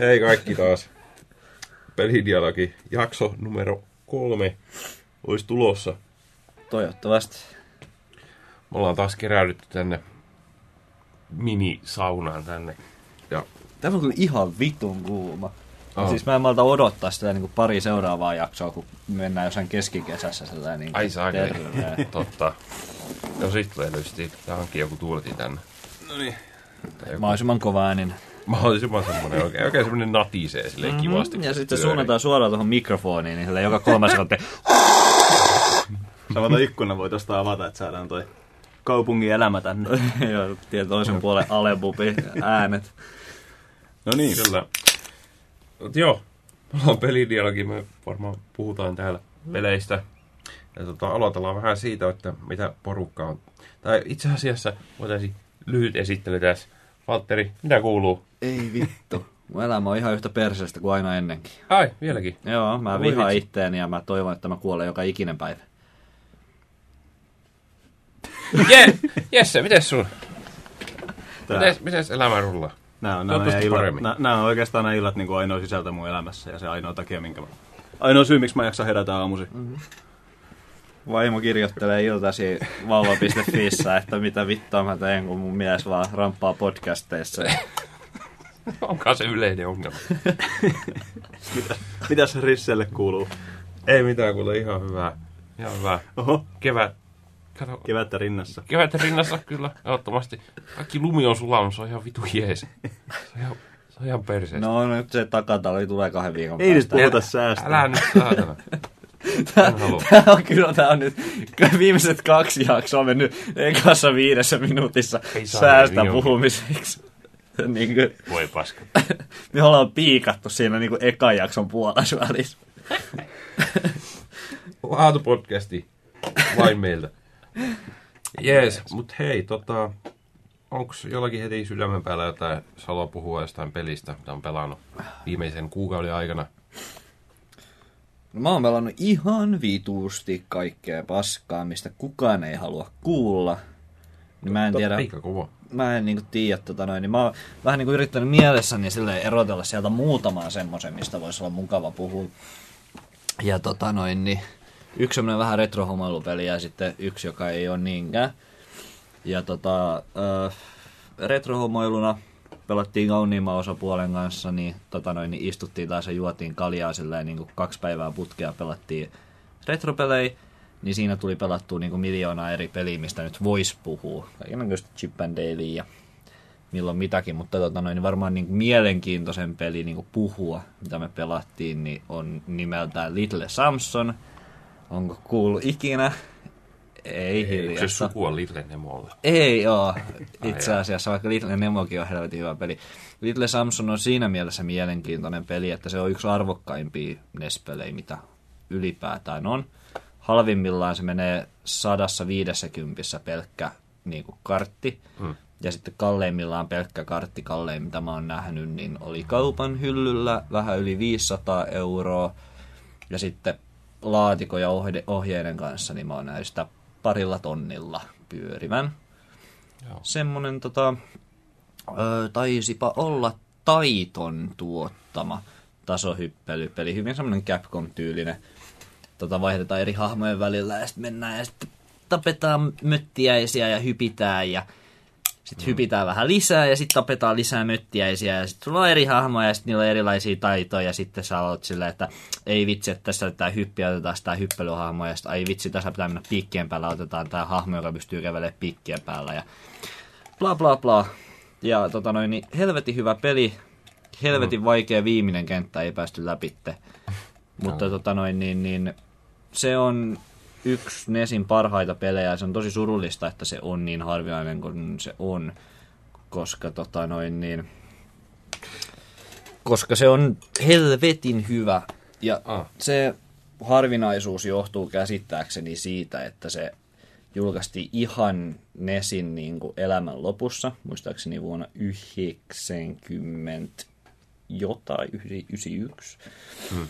Hei kaikki taas. Pelidialogi jakso numero kolme olisi tulossa. Toivottavasti. Me ollaan taas keräydytty tänne minisaunaan tänne. Ja Tämä on kyllä ihan vitun kuuma. Oh. Siis mä en malta odottaa sitä niin kuin pari seuraavaa jaksoa, kun mennään jossain keskikesässä sellainen niin ai saa. Totta. No sit tulee lysti. Onkin joku tuuleti tänne. No niin. Joku Mahdollisimman kova ääninen. Mahdollisimman semmonen oikein, oikein semmonen natisee silleen mm-hmm. kivasti. Ja sitten Pyörii. suunnataan suoraan tuohon mikrofoniin, niin sillä joka kolmas sekunti. Samalla ikkuna voi tosta avata, että saadaan toi kaupungin elämä tänne. Joo, tie toisen puolen alebubi äänet. No niin. Kyllä. Mut joo, me ollaan pelidialogi, me varmaan puhutaan täällä peleistä. Ja tota, aloitellaan vähän siitä, että mitä porukka on. Tai itse asiassa voitaisiin lyhyt esittely tässä. Valtteri, mitä kuuluu? Ei vittu. Mun elämä on ihan yhtä perseestä kuin aina ennenkin. Ai, vieläkin. Joo, mä Voi vihaan vitsi. itteeni ja mä toivon, että mä kuolen joka ikinen päivä. Je, Jesse, mites sun? Tää, Mites, mites elämä rullaa? nää on, nää, on Toivottavasti meidän illat, paremmin. nää, nää on oikeastaan nämä illat niin ainoa sisältö mun elämässä ja se ainoa takia, minkä mä... Ainoa syy, miksi mä jaksan herätä aamusi. Mm. Vaimo kirjoittelee iltasi vauva.fissä, että mitä vittua mä teen, kun mun mies vaan ramppaa podcasteissa. Onkaan se yleinen ongelma. Mitä, mitäs Risselle kuuluu? Ei mitään, kuule ihan hyvää. Ihan hyvää. Oho, Kevät. Kato, kevättä rinnassa. kevät rinnassa kyllä, ehdottomasti. Kaikki lumi on sulanut, se on ihan vitu jees. Se on ihan, se on ihan perseestä. No nyt se takatali tulee kahden viikon Ei nyt päästä. puhuta säästä. Älä nyt saatana. Tää on kyllä, tää on nyt viimeiset kaksi jaksoa mennyt ekassa viidessä minuutissa Ei säästä puhumiseksi. niin kuin, Voi paska. me ollaan piikattu siinä niin kuin ekan jakson puolessa välissä. Laatupodcasti. Vain meiltä. Jees, mut hei, tota... Onks jollakin heti sydämen päällä jotain, jos haluaa puhua jostain pelistä, mitä on pelannut viimeisen kuukauden aikana? No, mä oon pelannut ihan vituusti kaikkea paskaa, mistä kukaan ei halua kuulla. Niin mä en tiedä. Mä en niinku tiedä, tota noin, niin mä oon vähän niinku yrittänyt mielessäni silleen erotella sieltä muutamaa semmoisen, mistä voisi olla mukava puhua. Ja tota noin, niin yksi semmoinen vähän retrohomailupeli ja sitten yksi, joka ei ole niinkään. Ja tota, äh, retrohomoiluna pelattiin kauniimman osapuolen kanssa, niin, tota noin, niin istuttiin taas ja juotiin kaljaa silleen, niin kaksi päivää putkea pelattiin retropelejä, niin siinä tuli pelattua niin kuin miljoonaa eri peliä, mistä nyt voisi puhua. Kaikenlaista Chip and Daily ja milloin mitäkin, mutta tota noin, niin varmaan niin kuin mielenkiintoisen peli niin kuin puhua, mitä me pelattiin, niin on nimeltään Little Samson. Onko kuullut ikinä? Ei se hiljasta. suku on Little Nemolle? Ei oo. Itse asiassa, vaikka Little Nemokin on helvetin hyvä peli. Little Samson on siinä mielessä mielenkiintoinen peli, että se on yksi arvokkaimpia NES-pelejä, mitä ylipäätään on. Halvimmillaan se menee 150 pelkkä niin kuin kartti. Hmm. Ja sitten kalleimmillaan pelkkä kartti, kallein mitä mä oon nähnyt, niin oli kaupan hyllyllä vähän yli 500 euroa. Ja sitten laatikko ja ohje- ohjeiden kanssa, niin mä oon nähnyt sitä parilla tonnilla pyörivän. Joo. Semmonen tota, ö, taisipa olla Taiton tuottama tasohyppelypeli. Hyvin semmonen Capcom-tyylinen. Tota, vaihdetaan eri hahmojen välillä ja sitten mennään ja sitten tapetaan möttiäisiä ja hypitään ja sitten hypitään vähän lisää ja sitten tapetaan lisää möttiäisiä ja sitten sulla on eri hahmoja ja sitten niillä on erilaisia taitoja ja sitten sä oot silleen, että ei vitsi, että tässä tämä hyppi otetaan sitä hyppelyhahmoa ja sitten ai vitsi, tässä pitää mennä piikkien päällä, otetaan tämä hahmo, joka pystyy kävelemään piikkien päällä ja bla bla bla. Ja tota noin, niin helvetin hyvä peli, helvetin vaikea viimeinen kenttä ei päästy läpitte. Mutta tota noin, niin, niin se on yksi Nesin parhaita pelejä ja se on tosi surullista, että se on niin harvinainen kuin se on, koska tota noin niin, koska se on helvetin hyvä ja Ah. se harvinaisuus johtuu käsittääkseni siitä, että se julkaistiin ihan Nesin niin kuin elämän lopussa, muistaakseni vuonna 90 jotain, 91. Hmm.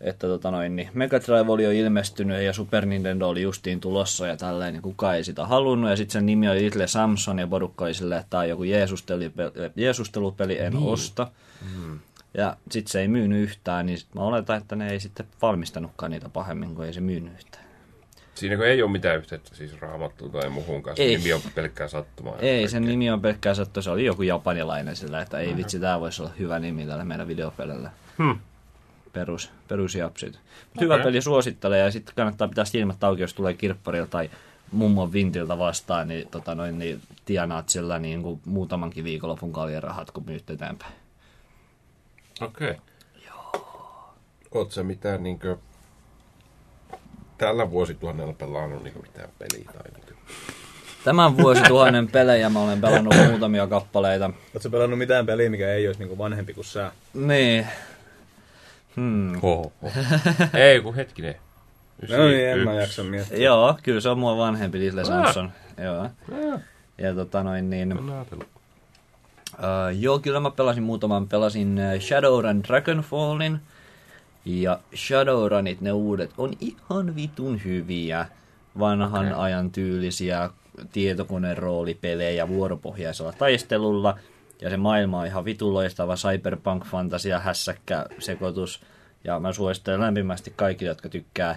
Että tota noin, niin Mega Drive oli jo ilmestynyt ja Super Nintendo oli justiin tulossa ja tälleen, niin kukaan ei sitä halunnut. Ja sitten sen nimi oli Little Samson ja porukka oli silleen, että tämä on joku jeesusteli- jeesustelupeli, en Niin. osta. Mm. Ja sit se ei myynyt yhtään, niin sit mä oletan, että ne ei sitten valmistanutkaan niitä pahemmin, kun ei se myynyt yhtään. Siinä kun ei ole mitään yhteyttä siis raamattuun tai muuhun kanssa, Ei. nimi on pelkkää sattumaa. Ei, sen nimi on pelkkää sattu, se oli joku japanilainen sillä, että ei vitsi, tää voisi olla hyvä nimi tällä meidän videopelillä. Hmm. Perus, perusjapsit. Mut Hyvä peli suosittelee ja sitten kannattaa pitää silmät auki, jos tulee kirpparilta tai mummon vintiltä vastaan, niin, tota noin, niin tienaat sillä niin kuin muutamankin viikonlopun kaljarahat, kun myyt eteenpäin. Okei. Okay. Joo. Oot sä mitään niinkö tällä vuosituhannella pelannut niinkö mitään peliä tai niinkö? Tämän vuosituhannen pelejä mä olen pelannut muutamia kappaleita. Oletko pelannut mitään peliä, mikä ei olisi niinku vanhempi kuin sä? Niin. Hmm. Ho, ho. Ei, kun hetkinen. No niin, en mä jaksa miettiä. Joo, kyllä se on mua vanhempi Lisle Ah. Samson. Joo. Ah, Ja tota noin niin... Uh, joo, kyllä mä pelasin muutaman. Pelasin äh, Shadowrun Dragonfallin. Ja Shadowrunit, ne uudet, on ihan vitun hyviä. Vanhan Okei. ajan tyylisiä tietokoneen roolipelejä vuoropohjaisella taistelulla. Ja se maailma on ihan vitun loistava cyberpunk fantasia hässäkkä sekoitus. Ja mä suosittelen lämpimästi kaikille, jotka tykkää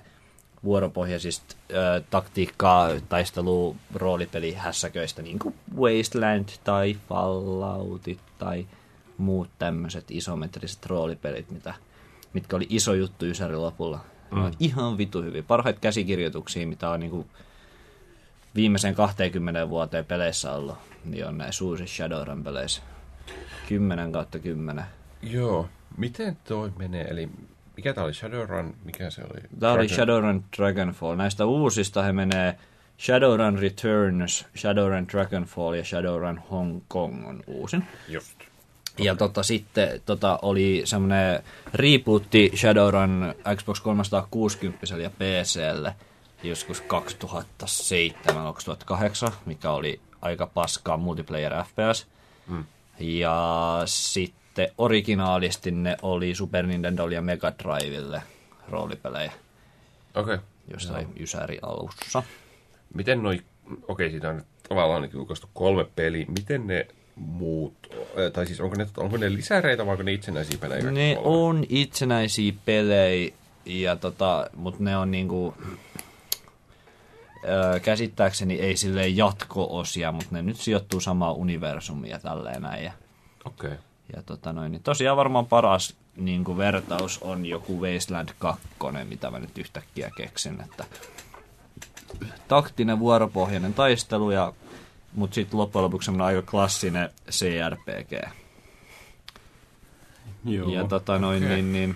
vuoropohjaisista ö, taktiikkaa, taistelu, roolipeli, hässäköistä, niin kuin Wasteland tai Falloutit tai muut tämmöiset isometriset roolipelit, mitä, mitkä oli iso juttu Ysäri lopulla. Mm. Ihan vitu hyvin. Parhaita käsikirjoituksia, mitä on niin kuin viimeisen 20 vuoteen peleissä ollut, niin on näissä uusissa Shadowrun peleissä. 10 kautta 10. Joo. Miten toi menee? Eli mikä tää oli? Shadowrun? Mikä se oli? Tämä oli Dragon- Shadowrun Dragonfall. Näistä uusista he menee Shadowrun Returns, Shadowrun Dragonfall ja Shadowrun Hong Kong on uusin. Just. Ja tota, sitten tota, oli semmoinen rebootti Shadowrun Xbox 360 ja PClle joskus 2007-2008, mikä oli aika paskaa multiplayer FPS. Mm. Ja sitten originaalisti ne oli Super Nintendo ja Mega Drivelle roolipelejä Okei. Okay. jossain Ysäri alussa. Miten noi, okei siitä on nyt tavallaan niin julkaistu kolme peliä, miten ne muut, tai siis onko ne, onko ne lisäreitä vai onko ne itsenäisiä pelejä? Ne kolme? on itsenäisiä pelejä, ja tota, mutta ne on niinku, öö, käsittääkseni ei silleen jatko-osia, mutta ne nyt sijoittuu samaan universumiin ja tälleen näin. Ja, Okei. Okay. ja tota noin, niin tosiaan varmaan paras niinku vertaus on joku Wasteland 2, mitä mä nyt yhtäkkiä keksin, että taktinen vuoropohjainen taistelu, ja, mutta sitten loppujen lopuksi semmoinen aika klassinen CRPG. Joo. Ja tota noin, Okei. niin, niin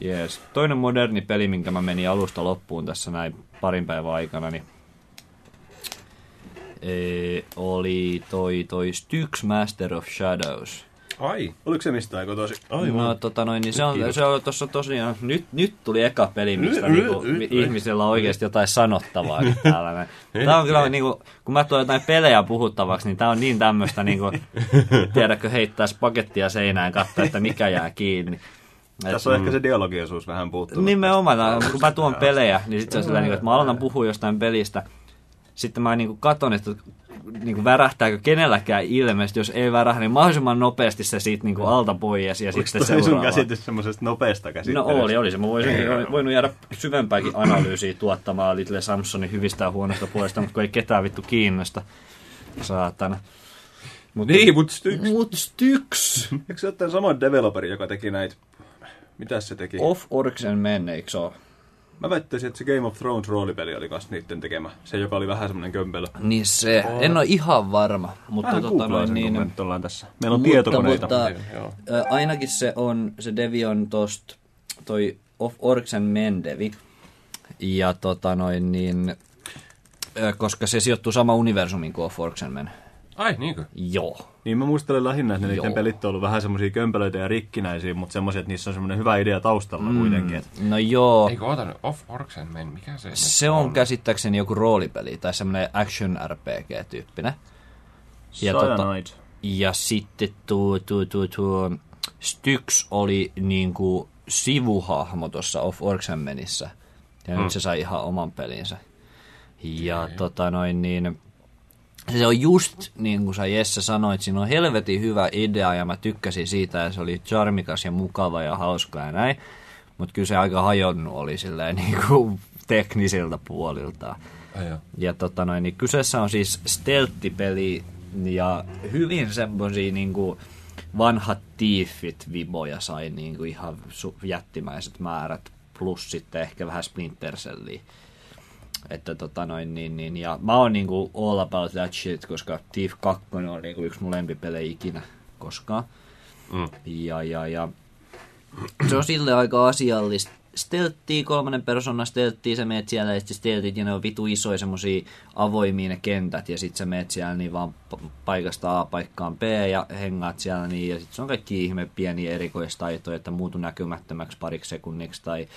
Jees. Toinen moderni peli, minkä mä menin alusta loppuun tässä näin parin päivän aikana, niin ee, oli toi, toi Styx Master of Shadows. Ai. Oliko se mistä aiko tosi? Aivan. No tota noin, niin se on, Kiitos. se on tossa tosiaan, nyt, nyt tuli eka peli, mistä niinku, ihmisellä on oikeasti jotain sanottavaa täällä. Tää on kyllä niinku, kun mä tuon jotain pelejä puhuttavaksi, niin tää on niin tämmöstä niinku, tiedätkö, heittää pakettia seinään katsoa, että mikä jää kiinni. Et- Tässä on ehkä se dialogiosuus vähän puuttunut. Nimenomaan, kun mä tuon pelejä, niin sit se on sillä niin, että mä aloitan puhua jostain pelistä, sitten mä niin katon, että niin kuin värähtääkö kenelläkään ilmeisesti, jos ei värähä, niin mahdollisimman nopeasti se siitä niin kuin alta pois ja Oliko sitten toi sun käsitys semmoisesta nopeasta No käsittelystä? oli, oli se. Mä voisin voinut jäädä syvempääkin analyysiä tuottamaan Little Samsonin hyvistä ja huonosta puolesta, mutta kun ei ketään vittu kiinnosta. Saatana. Mut, Niin, mutta Styx. Mut Styx! Eikö se ole tämän saman developeri, joka teki näitä... Mitäs se teki? Of Orcs and Men, eikö se ole? Mä väittäisin, että se Game of Thrones roolipeli oli kans niiden tekemä. Se, joka oli vähän semmonen kömpelö. Niin se. En ole ihan varma, mutta Vähän tota googlaa noin sen, kun niin... me nyt ollaan tässä. Meillä on Mutta- tietokoneita. mutta- Joo. Ö, ainakin se on, se Devi on tost, toi Of Orcs and Men Devi. Ja tota noin niin, koska se sijoittuu sama universumiin kuin Of Orcs and Men. Ai, niinkö? Joo. Niin mä muistelen lähinnä, että niiden pelit on ollut vähän semmosia kömpelöitä ja rikkinäisiä, mutta semmosia, että niissä on semmoinen hyvä idea taustalla mm. kuitenkin. Että No joo. Eikö oota nyt, Off Orcs and Men, mikä se Se on käsittääkseni joku roolipeli tai semmoinen action RPG-tyyppinen. Ja tota-. Ja sitten tuo, tuo, tuo, tuo Styx oli niinku sivuhahmo tuossa Of Orcs and Menissä. Ja Mm. nyt se sai ihan oman pelinsä. Ja tota noin niin, se on just niin kuin sä Jesse sanoit, siinä on helvetin hyvä idea ja mä tykkäsin siitä ja se oli charmikas ja mukava ja hauska ja näin. Mutta kyllä se aika hajonnut oli silleen niin kuin teknisiltä puolilta. Ja tota noin, niin kyseessä on siis stelttipeli ja hyvin semmosia niinku vanhat tiifit viboja sai niinku ihan su- jättimäiset määrät, plus sitten ehkä vähän Splinter Cellia. Että tota noin, niin, niin, ja mä oon niinku all about that shit, koska Thief 2 on niinku yksi mun lempipelejä ikinä koskaan. Mm. Ja, ja, ja se on sille aika asiallista. Stelttiä, kolmannen persoonan stelttiä, sä meet siellä ja sitten steltit, ja ne on vitu isoja semmosia avoimia ne kentät, ja sit sä meet siellä niin vaan paikasta A paikkaan B, ja hengaat siellä niin, ja sit se on kaikki ihme pieniä erikoistaitoja, että muutu näkymättömäksi pariksi sekunniksi, tai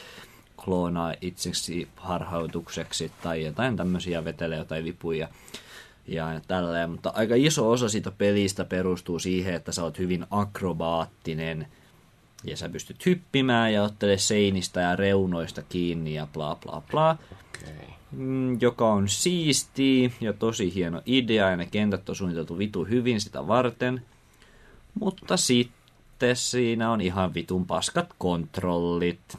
kloonaa itseksi harhautukseksi, tai jotain tämmöisiä vetelee jotain vipuja ja tälleen, mutta aika iso osa siitä pelistä perustuu siihen, että sä oot hyvin akrobaattinen ja sä pystyt hyppimään ja ottelee seinistä ja reunoista kiinni ja bla bla bla. Okei. Mm, joka on siisti ja tosi hieno idea ja ne kentät on suunniteltu vitu hyvin sitä varten. Mutta sitten siinä on ihan vitun paskat kontrollit.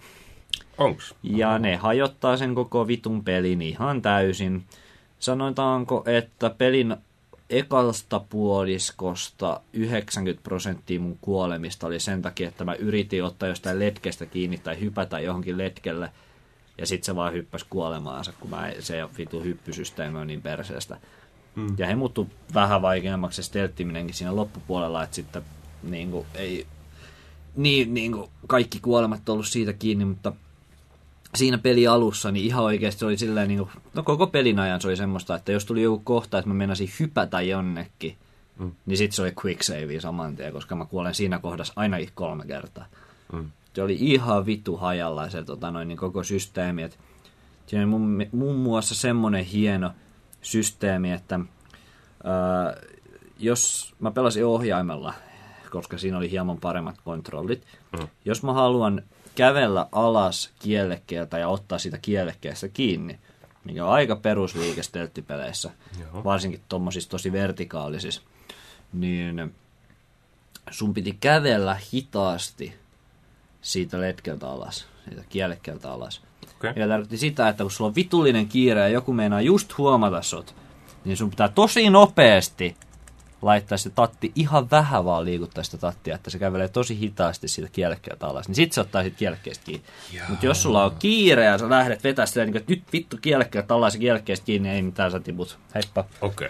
Onks? Ja ne hajottaa sen koko vitun pelin ihan täysin. Sanotaanko, että pelin ekalsta puoliskosta 90 prosenttia mun kuolemista oli sen takia, että mä yritin ottaa jostain letkestä kiinni tai hypätä johonkin letkelle. Ja sit se vaan hyppäsi kuolemaansa, kun mä, se vitu hyppysysteemi on niin perseestä. Mm. Ja he muuttu vähän vaikeammaksi se stelttiminenkin siinä loppupuolella, että sitten niin kuin, ei niin, niin kuin, kaikki kuolemat ollut siitä kiinni, mutta siinä peli alussa, niin ihan oikeasti oli silleen, niin kuin, no koko pelin ajan se oli semmoista, että jos tuli joku kohta, että mä menasin hypätä jonnekin, mm. niin sit se oli quick save saman tien, koska mä kuolen siinä kohdassa ainakin kolme kertaa. Mm. Se oli ihan vittu hajalla se tota, noin, niin koko systeemi. Et, siinä oli muun, muun muassa semmoinen hieno systeemi, että ää, jos mä pelasin ohjaimella, koska siinä oli hieman paremmat kontrollit, Mm. jos mä haluan kävellä alas kiellekkeeltä ja ottaa sitä kiellekkeestä kiinni, mikä on aika perusliike stelttipeleissä, Joo. varsinkin tuommoisissa tosi vertikaalisissa, niin sun piti kävellä hitaasti siitä letkeltä alas, siitä kielekkeeltä alas. Okei. Ja tarkoitti sitä, että kun sulla on vitullinen kiire ja joku meinaa just huomata sut, niin sun pitää tosi nopeasti laittaa se tatti ihan vähän vaan liikuttaa sitä tattia, että se kävelee tosi hitaasti siitä kielekkeeltä alas, niin sit se ottaa siitä kielekkeestä kiinni. Mutta jos sulla on kiire ja sä lähdet vetää sitä, niin kuin, että nyt vittu kielekkeeltä alas ja kielekkeestä kiinni, niin ei mitään sä tiput. Heippa. Okei.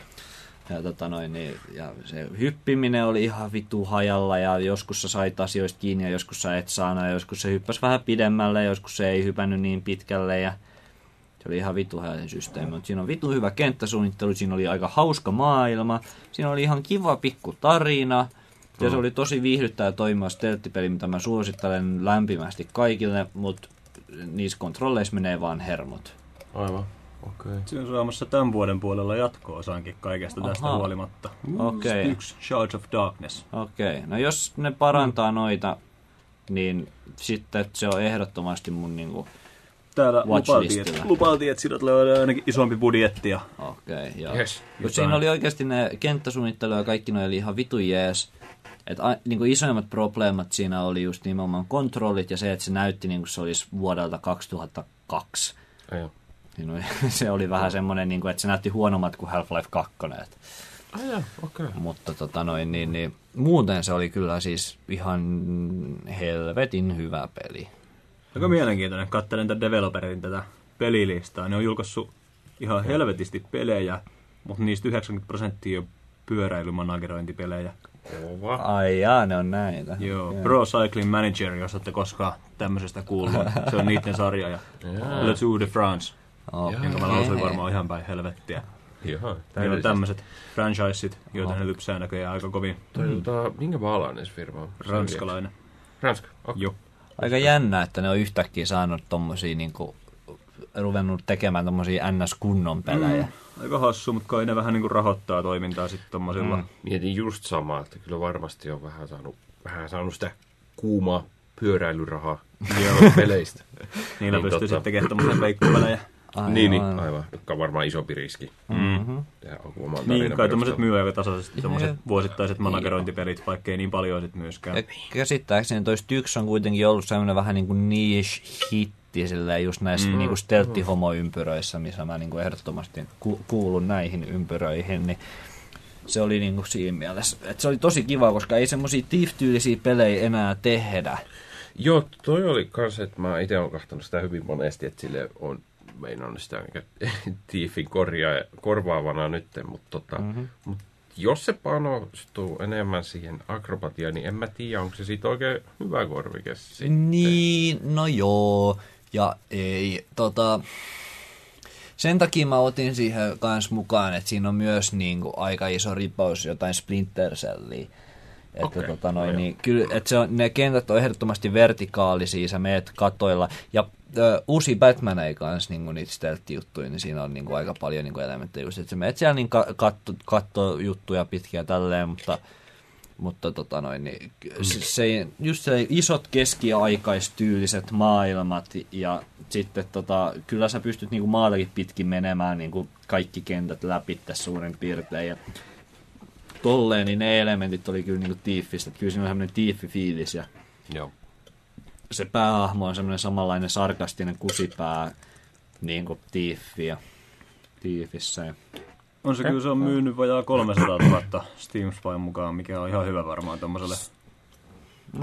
Ja, tota noin, niin, ja se hyppiminen oli ihan vitu hajalla ja joskus sä sait asioista kiinni ja joskus sä et saanut ja joskus se hyppäsi vähän pidemmälle ja joskus se ei hypännyt niin pitkälle ja se oli ihan vitu hajainen systeemi, mutta siinä on vitu hyvä kenttäsuunnittelu, siinä oli aika hauska maailma, siinä oli ihan kiva pikku tarina ja se oli tosi viihdyttävä ja toimiva stelttipeli, mitä mä suosittelen lämpimästi kaikille, mutta niissä kontrolleissa menee vaan hermot. Aivan. Okei. Se on saamassa tämän vuoden puolella jatko-osankin kaikesta tästä Aha. huolimatta. Okei. Yksi Charge of Darkness. Okei, no jos ne parantaa noita, niin sitten se on ehdottomasti mun niinku, Täällä lupailtiin, että, lupailtiin, että siitä tulee ainakin isompi budjetti. Okei, joo. Yes, Mutta siinä oli oikeasti ne kenttäsuunnittelu ja kaikki ne oli ihan vitu jees. Et a, niinku isoimmat probleemat siinä oli just nimenomaan kontrollit ja se, että se näytti niin kuin se olisi vuodelta 2002. Ai joo. Niin oli, se oli vähän semmoinen, niin kuin, että se näytti huonommat kuin Half-Life 2. Et. Ai joo, okei. Mutta tota noin, niin, niin, muuten se oli kyllä siis ihan helvetin hyvä peli. Aika mielenkiintoinen. Katselen tämän developerin tätä pelilistaa. Ne on julkaissut ihan helvetisti pelejä, mutta niistä 90 prosenttia on pyöräilymanagerointipelejä. Kova. Ai jaa, ne on näitä. Joo, Okei. Pro Cycling Manager, jos olette koskaan tämmöisestä kuullut. Se on niiden sarja. Ja Le Tour de France, Okei. jonka mä lausuin varmaan ihan päin helvettiä. Joo, Niillä on täydellisesti. tämmöiset franchiseit, joita ne lypsää näköjään aika kovin. Toi, tota, minkä maalainen se firma on? Ranskalainen. Ranska, okei. Joo. Aika jännä, että ne on yhtäkkiä saanut tommosia niinku, ruvennut tekemään tommosia NS-kunnon pelejä. Mm. Aika hassu, mutta kai ne vähän niinku rahoittaa toimintaa sitten tommosilla. Mm. Mietin just samaa, että kyllä varmasti on vähän saanut, vähän saanut sitä kuumaa pyöräilyrahaa peleistä. Niillä Niin, pystyy totta. sitten tekemään tommosia veikkupelejä. Aivan. Niin, niin, aivan. Joka on varmaan isompi riski. Mm-hmm. Tehdä oman Niin, kai tämmöiset myy aika tasaisesti, tämmöiset Jep. vuosittaiset managerointipelit, vaikkei niin paljon sit myöskään. Ja käsittääkseni toi Styx on kuitenkin ollut semmoinen vähän niin kuin niche-hitti silleen just näissä mm. niin kuin steltti-homo-ympyröissä, missä mä niin kuin ehdottomasti ku- kuulun näihin ympyröihin, niin se oli niin kuin siinä mielessä, että se oli tosi kiva, koska ei semmoisia Thief-tyylisiä pelejä enää tehdä. Joo, toi oli kans, että mä itse olen kahtanut sitä hyvin monesti, että sille on meinannut sitä tiifin korjaa, korvaavana nyt, mutta tota, mm-hmm. mut jos se panostuu enemmän siihen akrobatiaan, niin en mä tiedä, onko se siitä oikein hyvä korvike sitten. Niin, no joo. Ja ei, tota... Sen takia mä otin siihen kans mukaan, että siinä on myös niin kuin, aika iso ripaus jotain Splinter Cellia. Että Okei, tota noin, no niin, kyllä, että se on, ne kentät on ehdottomasti vertikaalisia, sä meet katoilla. Ja ö, uusi Batman ei kans niin niitä stealth-juttuja, niin siinä on niin kuin, aika paljon niin kuin, elementtejä. Just, että sä meet siellä niin ka- katto, katto juttuja pitkiä tälleen, mutta mutta tota noin, niin, se, se, just se isot keskiaikaistyyliset maailmat ja sitten tota, kyllä sä pystyt niinku maatakin pitkin menemään niinku kaikki kentät läpi tässä suurin piirtein ja tolleen, niin ne elementit oli kyllä niinku tiiffistä, kyllä siinä on semmoinen tiiffi-fiilis ja Joo. Se päähahmo on semmoinen samanlainen sarkastinen kusipää niin kuin tiiffi ja tiifissä ja On se kyllä, se on myynyt vajaa 300 000 Steam Spyn mukaan, mikä on ihan hyvä varmaan tommoselle.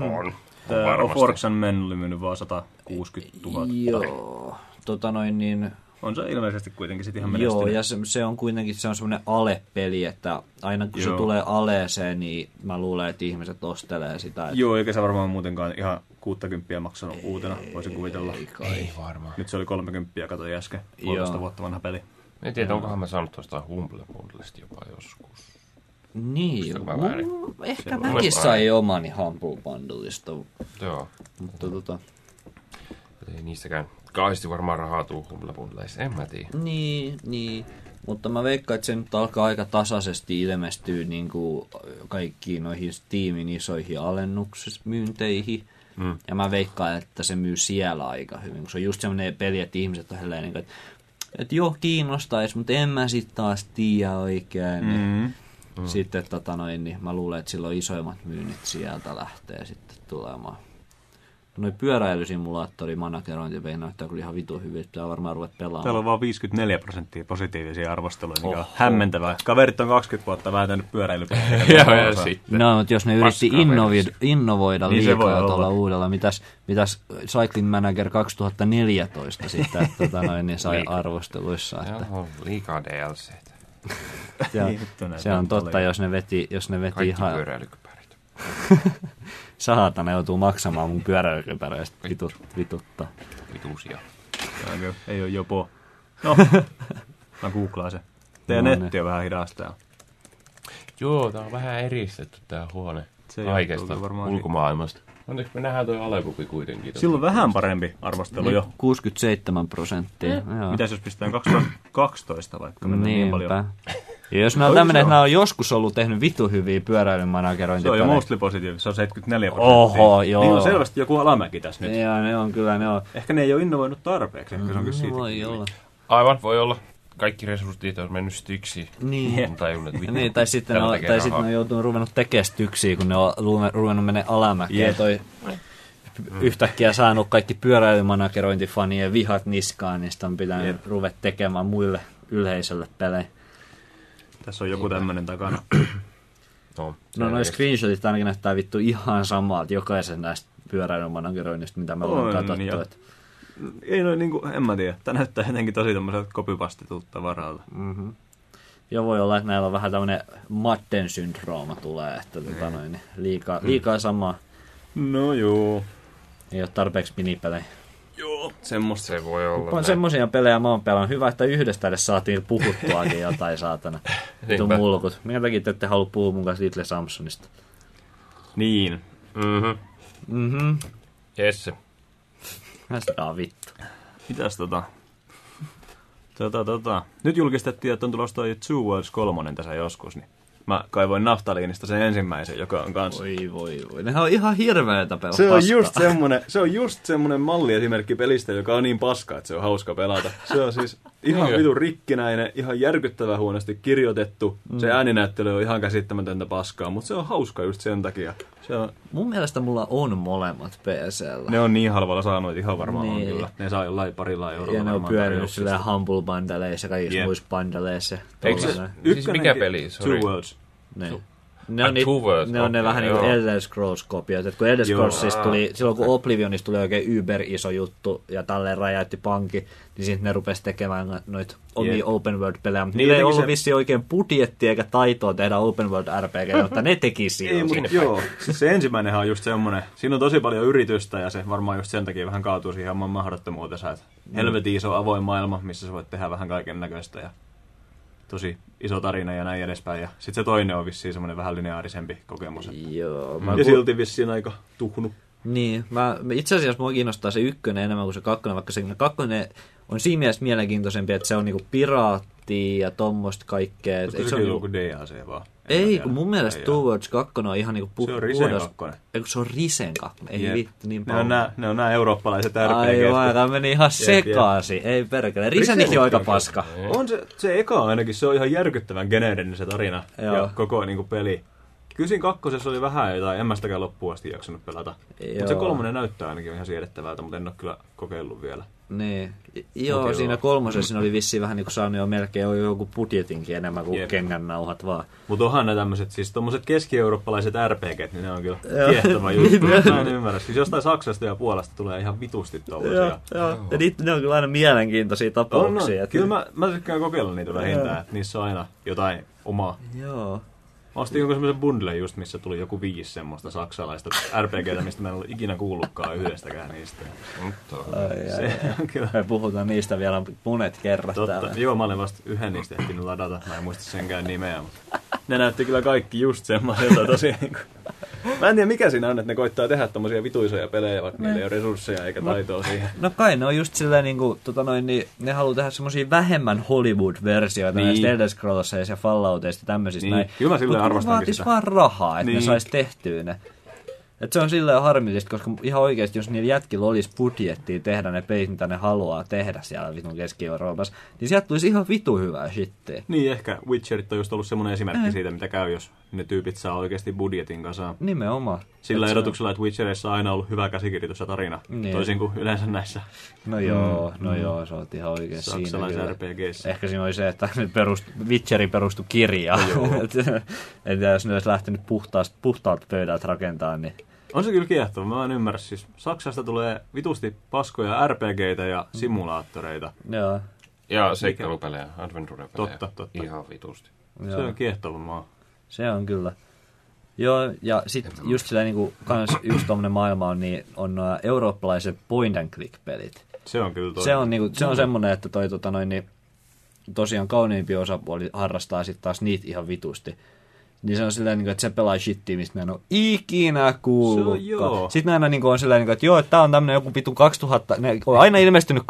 On. Tää varmasti. Forxan Men oli myynyt vaan 160 000. Joo, tota noin niin, On se ilmeisesti kuitenkin sit ihan Joo, menestynyt. ja se, se on kuitenkin se on semmoinen ale-peli, että aina kun Joo. Joo. se tulee aleeseen, niin mä luulen, että ihmiset ostelee sitä. Että Joo, eikä se varmaan muutenkaan ihan 60 maksanut uutena, voisin kuvitella. Ei kai. Ei varmaan. Nyt se oli 30, kato äsken, puolitoista Joo. vuotta vanha peli. En tiedä, onkohan mä saanut tuosta Humble Bundlesta jopa joskus. Niin, mä väärin? mun- ehkä Se mäkin sain omani Humble Bundleista, Joo. mutta tota, Ei niistäkään kauheasti varmaan rahaa tuu Humble Bundleissa, en mä tiedä. niin, niin. Mutta mä veikkaan, että se nyt alkaa aika tasaisesti ilmestyä niin kuin kaikkiin noihin Steamin isoihin alennuksmyynteihin. Mm. Ja mä veikkaan, että se myy siellä aika hyvin, kun se on just semmoinen peli, että ihmiset on niin kuin, että, että joo, kiinnostaisi, mutta en mä sitten taas tiedä oikein. Niin Mm. mm. Sitten tota noin, niin mä luulen, että silloin isoimmat myynnit sieltä lähtee sitten tulemaan. Noi pyöräilysimulaattori managerointipelit näyttää kyllä ihan vitu hyvin, että pitää varmaan ruveta pelaamaan. Täällä on vaan 54 prosenttia positiivisia arvosteluja, mikä on Oho. hämmentävää. Kaverit on 20 vuotta vääntänyt pyöräilypelejä. Joo, ja sitten. No, mutta jos ne yritti innovi- innovoida Niin se liikaa olla. tuolla uudella, mitäs, mitäs Cycling Manager 2014 sitten, että tota noin, niin sai arvosteluissa. Että Joo, liikaa DLC. se, on, Niin, vittu näitä se on on totta, jos ne veti, jos ne veti Kaikki ihan... pyöräilykypärit. Saatana joutuu maksamaan mun pyöräilykypäräistä vitut, vituttaa. Vitusia. Eikö? Ei ole jopo. No, mä googlaan se. Teidän No netti on vähän hidasta. Joo, tää on vähän eristetty tää huone. Se Kaikesta varmaan ulkomaailmasta. Onneksi me nähdään toi alepuki kuitenkin. Silloin vähän parempi arvostelu jo. 67 prosenttia. Joo. Mitäs jos pistetään 2012 vaikka? Mennään niin paljon. Ja jos nämä on tämmöinen, se että on. nämä on joskus ollut tehnyt vitu hyviä Se on jo mostly positiivista, se on 74 prosenttia. Oho, joo. Niin on selvästi joku alamäki tässä nyt. Joo, ne on kyllä, ne on. Ehkä ne ei ole innovoinut tarpeeksi, ehkä se onkin siitä. Voi olla. Aivan, voi olla. Kaikki resurssit on mennyt styksiin. Niin. On tajunnut, että Niin, tai sitten, on, tai sitten on joutunut ruvennut tekemään styksiä, kun ne on ruvennut mennä alamäkeen. Yeah. Toi yhtäkkiä saanut kaikki pyöräilymanagerointifanien vihat niskaan, niin sitä on pitänyt Jep. ruveta tekemään muille yleisölle pelejä. Tässä on joku tämmönen takana. No, No noin screenshotit ainakin näyttää vittu ihan samalta jokaisen näistä pyöräilymanageroinnista, mitä me ollaan katsottu. ja- että- Ei noin niinku, en mä tiedä. Tää näyttää jotenkin tosi tommoselta kopipastitulta varalta. Mm-hmm. Ja voi olla, että näillä on vähän tämmöinen Matten syndrooma tulee, että tota noin, niin liikaa, liikaa samaa. No joo. Ei ole tarpeeksi minipelejä. Joo. Semmosta. Se voi olla. On näin. semmosia pelejä mä oon pelannut. Hyvä, että yhdestä edes saatiin puhuttuakin jotain, saatana. Vitu mulkut. Minkä takia te ette halua puhua mun kanssa Little Samsonista? Niin. Mhm. Mhm. Jesse. Sitä on vittu. Mitäs tota? Tota, tota. Nyt julkistettiin, että on tulossa toi Two Worlds 3 tässä joskus, niin mä kaivoin naftaliinista sen ensimmäisen, joka on kanssa. Voi voi voi. Nehän on ihan hirveetä pelata Se on, paskaa. just semmonen, se on just semmonen malliesimerkki pelistä, joka on niin paska, että se on hauska pelata. Se on siis ihan Niin. vitun rikkinäinen, ihan järkyttävän huonosti kirjoitettu. Mm. Se ääninäyttely on ihan käsittämätöntä paskaa, mutta se on hauska just sen takia. Se on, Mun mielestä mulla on molemmat PCllä. ne on niin halvalla saanut, että ihan varmaan Niin. on kyllä. Ne saa jollain parilla eurolla ja ne on pyörinyt silleen Humble Bundleissa ja kaikissa Jep. muissa bundleissa. Eikö se-. Siis mikä peli? Sorry. Two Worlds. Niin. Ne on, niit, ne, on ne vähän niin kuin. Elder Scrolls-kopiot. Et kun Elder. Scrollsista tuli, silloin kun Oblivionista tuli oikein yber iso juttu ja tälleen räjäytti pankki, niin sitten ne rupesi tekemään noita omia Jep. open world-pelejä. Mutta Niin, niillä ei ollut se- vissiin oikein budjettia eikä taitoa tehdä open world RPG, mutta ne teki Ei, silloin. mutta joo. Siis se ensimmäinenhän on just semmonen, siinä on tosi paljon yritystä ja se varmaan just sen takia vähän kaatuu siihen oman mahdottomuutensa. Että helvetin iso avoin maailma, missä sä voit tehdä vähän kaiken näköistä ja tosi iso tarina ja näin edespäin. Ja sitten se toinen on vissiin semmoinen vähän lineaarisempi kokemus. Et- Joo, mä Ja silti vissiin aika tuhnu. Niin, mä, itse asiassa mua kiinnostaa se ykkönen enemmän kuin se kakkonen, vaikka se kakkonen on siinä mielessä mielenkiintoisempi, että se on niinku piraattia ja tommoista kaikkea. Mutta se se on joku DAC vaan. En ei, kun mun mielestä Ei Two oo. Worlds 2 on ihan niinku Se on Risen kakkonen. Ei, kun se on Risen kakkonen. Ei Jep. vittu niin Ne paljon. on nää, ne on nää eurooppalaiset Aivan, RPGt. tämä meni ihan sekaisin. Ei perkele. Risenikin on aika paska. On se, se eka ainakin, se on ihan järkyttävän geneerinen se tarina Joo. ja koko niinku peli. Kyllä siinä kakkosessa oli vähän jotain, en mä sitäkään loppuun asti jaksanut pelata. Mutta se kolmonen näyttää ainakin ihan siedettävältä, mutta en ole kyllä kokeillut vielä. Niin. Joo, Mut joo. siinä kolmosessa siinä oli vissiin vähän niin kuin saanut jo melkein jo joku budjetinkin enemmän kuin Jep. kengännauhat vaan. Mutta onhan ne tämmöiset, siis tommoset keski-eurooppalaiset RPGt, niin ne on kyllä kiehtova juttu. Niin. Mä en ymmärrä. Siis jostain Saksasta ja Puolasta tulee ihan vitusti tollasia. Joo, joo. Ja niitä, ne on kyllä aina mielenkiintoisia On, tapauksia. no, että- kyllä mä, mä tykkään kokeilla niitä vähintään, että niissä on aina jotain omaa. Joo. Mä ostin jonkun semmoisen bundlen just, missä tuli joku viisi semmoista saksalaista RPGtä, mistä mä en ollut ikinä kuullutkaan yhdestäkään niistä. Mutta Ai, ai, Se ai. on kyllä Me puhutaan niistä vielä monet kerrat totta. täällä. Joo, mä olen vasta yhden niistä ehtinyt ladata. Mä en muista senkään nimeä, mutta ne näytti kyllä kaikki just semmoiselta tosi niinku. Mä en tiedä mikä siinä on, että ne koittaa tehdä tommosia vituisoja pelejä, vaikka niillä ei ole resursseja eikä taitoa siihen. No kai ne on just silleen niinku, tota noin, niin ne haluaa tehdä semmosia vähemmän Hollywood-versioita Niin. näistä Elder Scrollsista ja Fallouteista ja tämmöisistä Niin. näin. Kyllä mä silleen arvostankin vaatis sitä. vaan rahaa, että niin. ne Niin. sais tehtyä ne. Et se on silleen harmillista, koska ihan oikeasti, jos niillä jätkillä olisi budjettia tehdä ne pelit, mitä ne haluaa tehdä siellä vitun Keski-Euroopassa, niin sieltä tulisi ihan vitu hyvää shittiä. Niin, ehkä Witcherit on just ollut semmoinen esimerkki Eh. siitä, mitä käy, jos ne tyypit saa oikeasti budjetin kasaan. Nimenomaan. Sillä Et erotuksella, että Witcherissa on aina ollut hyvä käsikirjoitus ja tarina, Niin. toisin kuin yleensä näissä No joo, no joo, se on ihan oikein siinä. RPGissä. Ehkä siinä oli se, että nyt perust, Witcheri perustui kirjaan. Et- en tiedä, jos ne olisi lähtenyt puhtaasta, puhtaalta pöydältä rakentaa, niin On se kyllä kiehtova, mä en ymmärrä. Siis Saksasta tulee vitusti paskoja RPGitä ja simulaattoreita. joo. Ja seikkailupelejä, adventure-pelejä. Totta, totta. Ihan vitusti. Se joo. on kiehtova maa. Se on kyllä. Joo, ja sitten just sillä niinku, kans yksi tommonen maailma on, niin on nuo eurooppalaiset point and click pelit. Se on kyllä toinen. Se on, niinku, se on semmonen, että toi tota noin, niin, tosiaan kauniimpi osapuoli harrastaa sitten taas niitä ihan vitusti. Niin se on silleen, niinku, että se pelaa shittiä, mistä mä en ole ikinä joo. Sitten aina niinku on silleen, niinku, että joo, että tää on tämmönen joku vitun 2000, ne on aina ilmestynyt 2003-2007.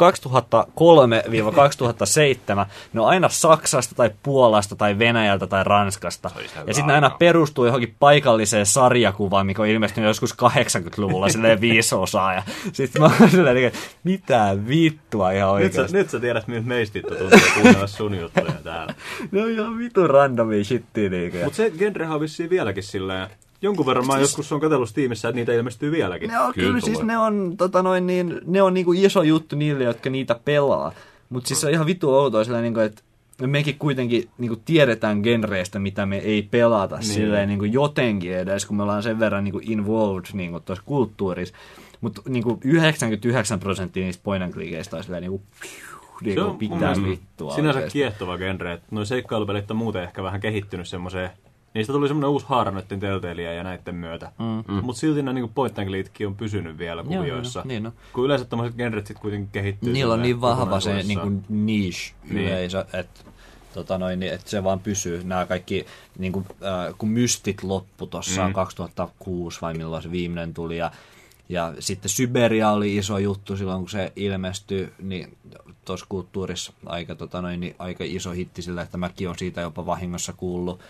Ne on aina Saksasta tai Puolasta tai Venäjältä tai Ranskasta. Ja sitten aina perustuu johonkin paikalliseen sarjakuvaan, mikä on ilmestynyt joskus 80-luvulla, silleen viisi osaa. Ja sitten mä oon silleen, niinku, että mitä vittua ihan Nyt sä, oikeasti. nyt sä tiedät, miltä meistä tuntuu kuunnella sun juttuja täällä. Ne on ihan vitun randomia shittiä niinkö. Mutta se genrehän on vissiin vieläkin silleen. Jonkun verran mä joskus on katsellut Steamissa, että niitä ilmestyy vieläkin. Ne on Kyllä kyllä, siis ne on, tota noin, niin, ne on niinku iso juttu niille, jotka niitä pelaa. Mutta siis se on ihan vittu outoa sillä niinku, että mekin kuitenkin niinku tiedetään genreistä, mitä me ei pelata niin. Silleen niinku jotenkin edes, kun me ollaan sen verran niinku involved niinku tuossa kulttuurissa. Mutta niinku 99 prosenttia niistä point and on silleen niinku, niinku pitää mielestä vittua. Sinänsä kiehtova genre. että Noi seikkailupelit on muuten ehkä vähän kehittynyt semmoiseen Niistä tuli semmoinen uusi haara noiden Telltaleja ja näiden myötä. Mm. Mutta silti nämä niinku point and clickkin on pysynyt vielä Joo, kuvioissa. niin no. Kun yleensä tommoset genret sit kuitenkin kehittyy. Niillä on niin vahva se kokonaisuudessaan. niin kuin niche Niin. yleisö, että tota noin, niin, että se vaan pysyy. Nämä kaikki, niin kuin, äh, kun Mystit loppu tuossa mm. 2006 vai milloin se viimeinen tuli ja ja sitten Syberia oli iso juttu silloin, kun se ilmestyi, niin tuossa kulttuurissa aika, tota noin, niin aika iso hitti sillä, että mäkin on siitä jopa vahingossa kuullut.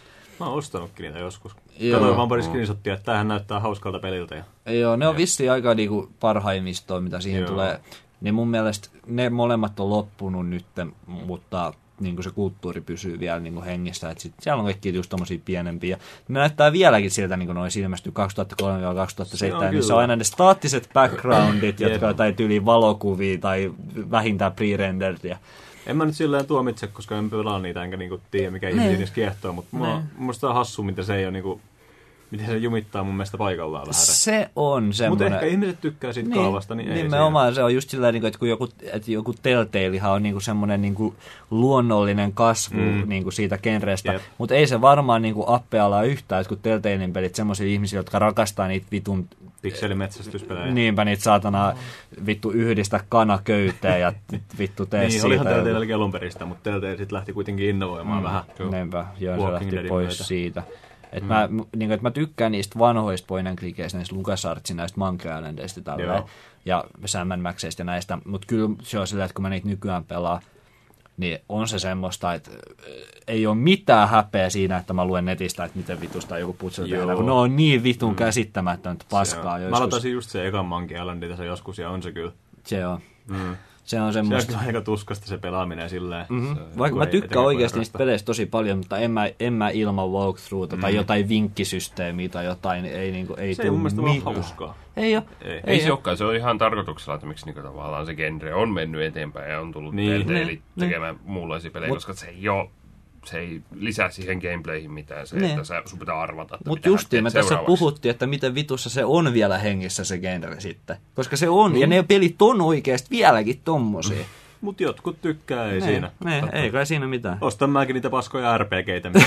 Mä oon ostanutkin niitä joskus. Joo. Katoin vaan pari screenshottia, että tämähän näyttää hauskalta peliltä. Ja... Joo, ne on vissiin aika niinku parhaimmistoa, mitä siihen Joo. tulee. Niin mun mielestä ne molemmat on loppunut nyt, mutta niin kuin se kulttuuri pysyy vielä niin kuin hengissä. Et sit siellä on kaikki just tommosia pienempiä. Ne näyttää vieläkin siltä, niin kuin noin ilmestyy 2003-2007. Se on Niissä kyllä. on aina ne staattiset backgroundit, jotka on jotain tyyliin valokuvia tai vähintään pre-renderdia. En mä nyt silleen tuomitse, koska en pelaa niitä, enkä niinku tiedä mikä ihmisiä niissä kiehtoo, mutta mua, Ne. mun mielestä on hassu, miten se ei ole niinku, miten se jumittaa mun mielestä paikallaan vähän. Se on Mutta semmoinen... ehkä ihmiset tykkää siitä niin, kaavasta, niin ei Nimenomaan se on just sillä tavalla, että kun joku, että joku Telltalehan on niinku semmoinen niinku luonnollinen kasvu mm. Niinku siitä genrestä, Jep. mutta ei se varmaan niinku appealla yhtään, että kun Telltalein pelit semmoisille ihmisille, jotka rakastaa niitä vitun. Pikselimetsästyspelejä. niinpä niitä saatana vittu yhdistä kanaköyteen ja vittu tee Niin, olihan siitä. Telltalekin alun perin sitä, mutta Telltale sitten lähti kuitenkin innovoimaan mm. vähän. Niinpä, joo, se lähti Deadin pois myötä. siitä. Et mm. mä, m- niinku, et mä tykkään niistä vanhoista point and clickeistä, näistä LucasArtsin, näistä Monkey Islandeista tälleen, ja Sam Maxeista ja näistä, mutta kyllä se on sillä, että kun mä niitä nykyään pelaan, niin on se semmoista, että äh, ei ole mitään häpeä siinä, että mä luen netistä, että miten vitusta joku Joo. tehdään, kun ne on niin vitun mm. käsittämätöntä paskaa Se on. Mä joskus. aloitin just se ekan Monkey Islandin tässä joskus, ja on se kyllä. Se on, Mm. Se on Se on semmoista. aika tuskasta se pelaaminen silleen. Mm-hmm. Se- Vaikka kun mä tykkään oikeasti niistä peleistä tosi paljon, mutta en mä, en mä ilman walkthroughta mm. tai jotain vinkkisysteemiä tai jotain, niin ei, niinku, ei Se ei mun mielestä vaan mitään. hauskaa. Ei oo. Ei. Ei, Ei se olekaan, se on ihan tarkoituksella, että miksi niinku tavallaan se genre on mennyt eteenpäin ja on tullut Niin. niin, Telltale Niin, tekemään muunlaisia pelejä, Mut- koska se ei ole, se ei lisää siihen gameplayhin mitään, se, Niin. että sä, sun pitää arvata, että Mutta justiin me tässä puhuttiin, että miten vitussa se on vielä hengissä se genre sitten. Koska se on, mm. ja ne pelit on oikeasti vieläkin tommosia. Mut jotkut tykkää, ei Ne, siinä. Ne, Totta. ei kai siinä mitään. Ostan mäkin niitä paskoja RPGitä, mitä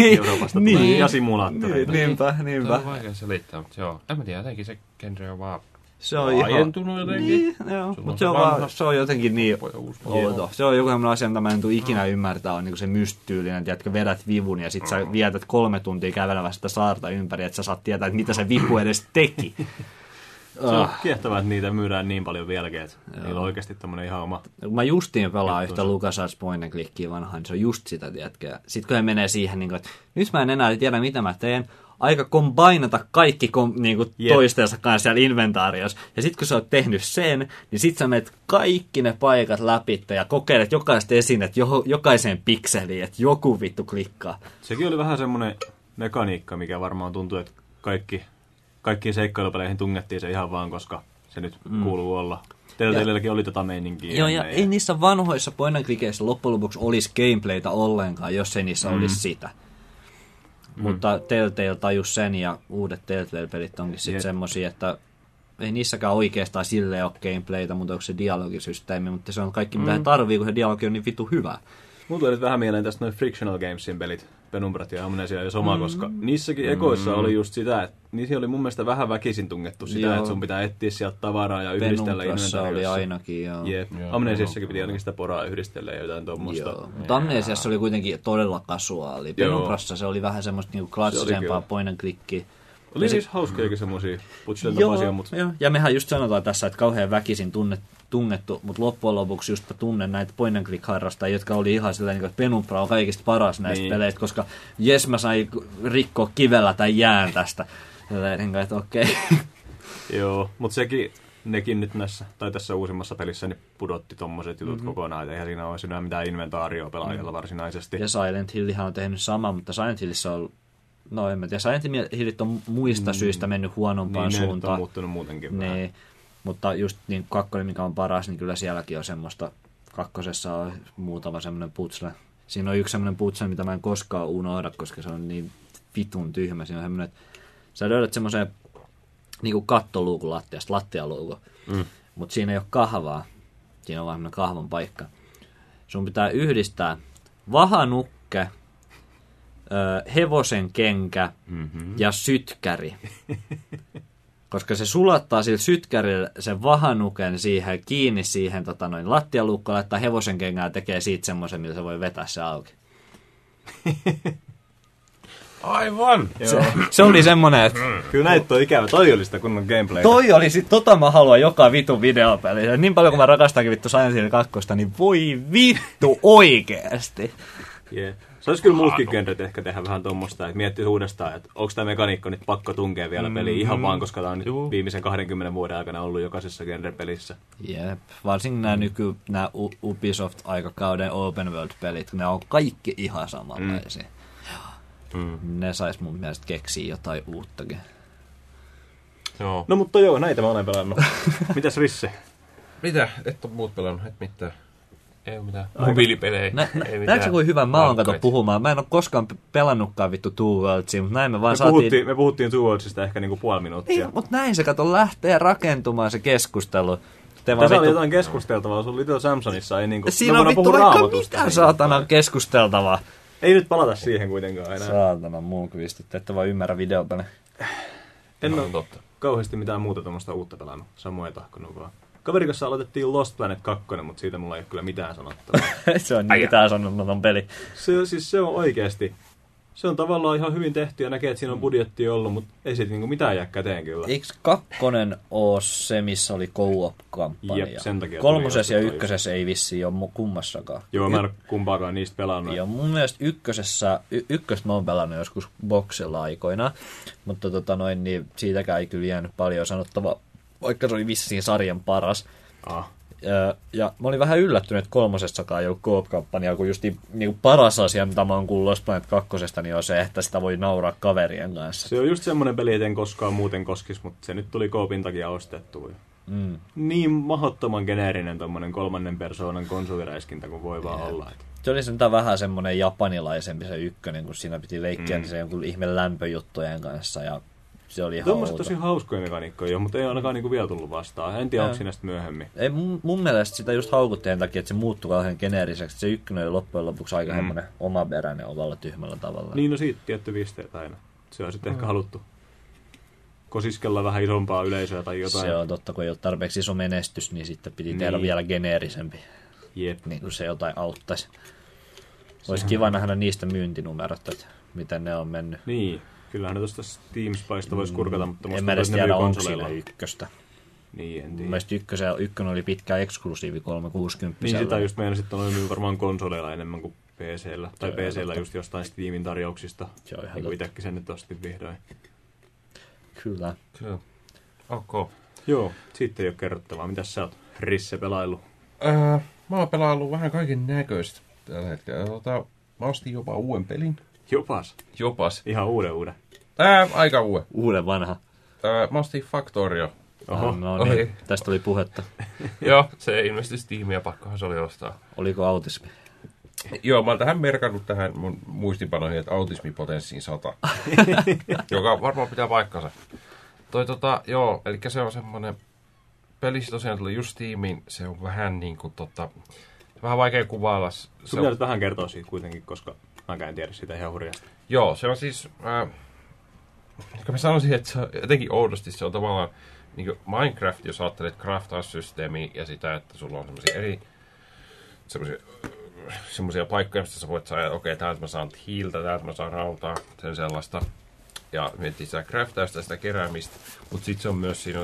Euroopasta Niin. tulee. Ja simulaattoreita. Niinpä, Se niinpä. on vaikea selittää, mutta joo. En mä tiedä, jotenkin se genre on vaan Se on ihan... laajentunut jotenkin. Niin, joo, mutta se on, se vaan, se on jotenkin niin outo. Se on joku sellainen asia, mitä mä en tule ikinä ymmärtää, on niin se mysttyylinen, että vedät vivun ja sit sä vietät kolme tuntia kävelemässä sitä saarta ympäri, että sä saat tietää, että mitä se vipu edes teki. Se on Ah. kiehtovaa, että niitä myydään niin paljon vieläkin, että niillä on oikeasti tämmönen ihan oma... Kun mä justiin pelaan yhtä. LucasArts Point and Clickia vanhaan, niin se on just sitä, tiedätkö. Sitten kun he menee siihen, niin kuin, että nyt mä en enää tiedä, mitä mä teen, aika kombainata kaikki kom, niin kuin Jep. toistensa kanssa siellä inventaariossa. Ja sitten kun sä oot tehnyt sen, niin sit sä menet kaikki ne paikat läpi ja kokeilet jokaista esinet jo, jokaiseen pikseliin, että joku vittu klikkaa. Sekin oli vähän semmoinen mekaniikka, mikä varmaan tuntuu, että kaikki, kaikkiin seikkailupeleihin tungettiin se ihan vaan, koska se nyt mm. kuuluu olla. Telltaleilläkin oli tota meininkiä. Joo, ja ennen ei niissä vanhoissa point loppujen lopuksi olisi gameplaytä ollenkaan, jos ei niissä mm. olisi sitä. Mm. Mutta Telltale tajus sen, ja uudet Telltale-pelit onkin sitten Jep. semmosia, että ei niissäkään oikeastaan silleen ole gameplaytä, mutta onko se dialogisysteemi, mutta se on kaikki mitä mm. tarvii, kun se dialogi on niin vittu hyvä. Mulla tuli nyt vähän mieleen tästä noin Frictional Gamesin pelit, Penumbrat ja Amnesia ja Soma, mm. koska niissäkin ekoissa oli just sitä, että niissä oli mun mielestä vähän väkisin tungettu sitä, Joo. että sun pitää etsiä sieltä tavaraa ja yhdistellä Penumbrassa oli inventariossa. ainakin, joo. Jep. Joo, Amnesiassakin piti ainakin sitä poraa yhdistellä ja jotain tuommoista. Joo, mutta Amnesiassa oli kuitenkin todella kasuaali. Penumbrassa se oli vähän semmoista niinku klassisempaa point and clickia. Oli Ja siis hauskojakin semmosia putselta Joo, mutta joo, ja mehän just sanotaan tässä, että kauhean väkisin tunnet, tungettu, mutta loppujen lopuksi just tunnen näitä point and click harrastajia, jotka oli ihan sillä niin että Penumbra on kaikista paras näistä Niin. peleistä, koska jes mä sain rikkoa kivellä tai jään tästä. Sillä niin että okei. Joo, mutta sekin, nekin nyt näissä, tai tässä uusimmassa pelissä, niin pudotti tommoset jutut mm-hmm. kokonaan, että eihän siinä olisi enää mitään inventaarioa pelaajalla mm. varsinaisesti. ja Silent Hillihän on tehnyt sama, mutta Silent Hillissä on No en mä tiedä, Silent Hillit on muista syistä mennyt huonompaan niin, ne nyt on suuntaan. muuttunut muutenkin vähän. Mutta just niin kakkonen, mikä on paras, niin kyllä sielläkin on semmoista, kakkosessa on muutama semmoinen putsle. Siinä on yksi semmoinen putsle, mitä mä en koskaan unohda, koska se on niin vitun tyhmä. Siinä on semmoinen, että sä löydät semmoisen niin kuin kattoluukun lattiasta, lattialuukun, mm. mutta siinä ei ole kahvaa. Siinä on vaan semmoinen kahvan paikka. Sun pitää yhdistää vahanukke, hevosen kenkä mm-hmm. ja sytkäri. Koska se sulattaa sillä sytkärillä sen vahanuken siihen, kiinni siihen tota noin, lattialuukkoon, laittaa hevosen kengää tekee siitä semmoisen, millä se voi vetää se auki. Aivan! Se, se oli semmonen, että Kyllä näitä on ikävä. Toi oli sitä kunnon gameplay. toi oli sit, tota mä haluan joka vitun videopeli. Ja Niin paljon kuin mä rakastankin vittu Silent Hill 2, niin voi vittu oikeesti. Yeah. Se olisi kyllä muutkin genret ehkä tehdä vähän tuommoista, että miettii uudestaan, että onko tämä mekaniikka nyt pakko tunkea vielä peliin ihan vaan, koska tämä on nyt Juu. viimeisen 20 vuoden aikana ollut jokaisessa genre-pelissä. Jep, varsinkin nämä nyky, nämä Ubisoft-aikakauden open world-pelit, ne on kaikki ihan samanlaisia. Mm. Ne sais mun mielestä keksiä jotain uuttakin. Joo. No mutta joo, näitä mä olen pelannut. Mitäs Risse? Mitä? Et ole muut pelannut, et mitään. Ei ole mitään. Mobiilipelejä. Nä, nä, ei mitään. näetkö kuin hyvä mä oon kato puhumaan? Mä en ole koskaan pe- pelannutkaan vittu Two Worldsia, mutta näin me vaan Me saatiin... puhuttiin, me puhuttiin Two Worldsista ehkä niinku puoli minuuttia. Ei, mutta näin se kato lähtee rakentumaan se keskustelu. Te vaan Tässä oli vittu... jotain keskusteltavaa, sun Little Samsonissa ei niinku... Siinä on vittu vaikka mitä saatana keskusteltavaa. Ei nyt palata siihen kuitenkaan enää. Saatana munkvistit, että vaan ymmärrä videopelejä. En No, ole totta. kauheasti mitään muuta tuommoista uutta pelannut. Samoin tahkonut vaan. Kaverin kanssa aloitettiin Lost Planet 2, mutta siitä mulla ei ole kyllä mitään sanottavaa. se on niin mitään sanomaton peli. se, on- siis se on oikeasti. Se on tavallaan ihan hyvin tehty ja näkee, että siinä on budjetti ollut, mutta ei siitä niinku mitään jää käteen kyllä. Eikö kakkonen oo se, missä oli co-op-kampanja? Jep, sen takia Kolmosessa ja ykkösessä ei vissiin ole kummassakaan. Joo, mä en ole kumpaakaan niistä pelannut. Joo, mun mielestä ykkösessä, y- ykköstä mä oon pelannut joskus boksilla aikoina, mutta tota noin, niin siitäkään ei kyllä jäänyt paljon sanottavaa, vaikka se oli vissiin sarjan paras. Ah. Ja, ja mä olin vähän yllättynyt, että kolmosessakaan ei ollut co-op-kampanjaa, kun just niin paras asia, mitä mä oon kuullut Lost Planet kakkosesta, niin on se, että sitä voi nauraa kaverien kanssa. Se on just semmoinen peli, että en koskaan muuten koskis, mutta se nyt tuli koopin takia ostettua. Mm. Niin mahdottoman geneerinen tommonen kolmannen persoonan konsoliräiskintä kuin voi vaan olla. Et. Se oli sentään vähän semmoinen japanilaisempi se ykkönen, kun siinä piti leikkiä Mm. mm. se jonkun ihme lämpöjuttujen kanssa ja se oli ihan Tuommoiset outo. tosi hauskoja mekaniikkoja, mutta ei ainakaan niinku vielä tullut vastaan. En tiedä, onko siinä sitten myöhemmin. Ei, mun, mun mielestä sitä just haukuttiin takia, että se muuttui kauhean geneeriseksi. Se ykkönen oli loppujen lopuksi aika Mm. mm. semmoinen omaperäinen ovalla tyhmällä tavalla. Niin, no siitä tietty pisteet aina. Se on sitten ehkä haluttu kosiskella vähän isompaa yleisöä tai jotain. Se on totta, kun ei ole tarpeeksi iso menestys, niin sitten piti tehdä Niin. vielä geneerisempi, Jep. niin kuin se jotain auttaisi. Olisi kiva nähdä niistä myyntinumerot, että miten ne on mennyt. Niin, kyllähän ne tuosta Steam Spysta voisi kurkata, mutta en musta mä edes tiedä, onko konsoleilla. sille ykköstä. Niin, en tiedä. mielestä ykkösen, ykkönen oli pitkä eksklusiivi 360. Niin sitä just meidän sitten on varmaan konsoleilla enemmän kuin PCllä. Tai PCllä just jostain Steamin tarjouksista. Se on ihan niin itsekin sen nyt ostin vihdoin. Kyllä. Kyllä. Ok. Joo, siitä ei ole kerrottavaa. Mitäs sä oot Risse pelaillut? Öö, mä oon pelaillut vähän kaiken näköistä tällä hetkellä. Tota, mä ostin jopa uuden pelin. Jopas. Jopas. Ihan uuden uuden. Tää aika uuden. Uuden vanha. Mä ostin Factorio. Oho. Ah, no Ohi. niin, tästä oli puhetta. Joo, se ilmestyi Steamia, pakkohan se oli ostaa. Oliko autismi? Joo, mä oon tähän merkannut tähän mun muistinpanoihin, että autismipotenssiin 100. joka varmaan pitää paikkansa. Toi tota, joo, eli se on semmonen peli, tosiaan tuli just Steamiin, se on vähän niin kuin tota, vähän vaikea kuvailla. Se Sun on, vähän kertoa siitä kuitenkin, koska mä en tiedä sitä ihan hurjasti. joo, se on siis, äh, mä sanoisin, että se on jotenkin oudosti, se on tavallaan niin Minecraft, jos ajattelet craftaussysteemiä ja sitä, että sulla on semmoisia eri semmoisia semmoisia paikkoja, mistä sä voit saada, okei, täältä mä saan hiiltä, täältä mä saan rautaa, sen sellaista. Ja miettii sitä craftausta, sitä keräämistä. Mutta sitten se on myös siinä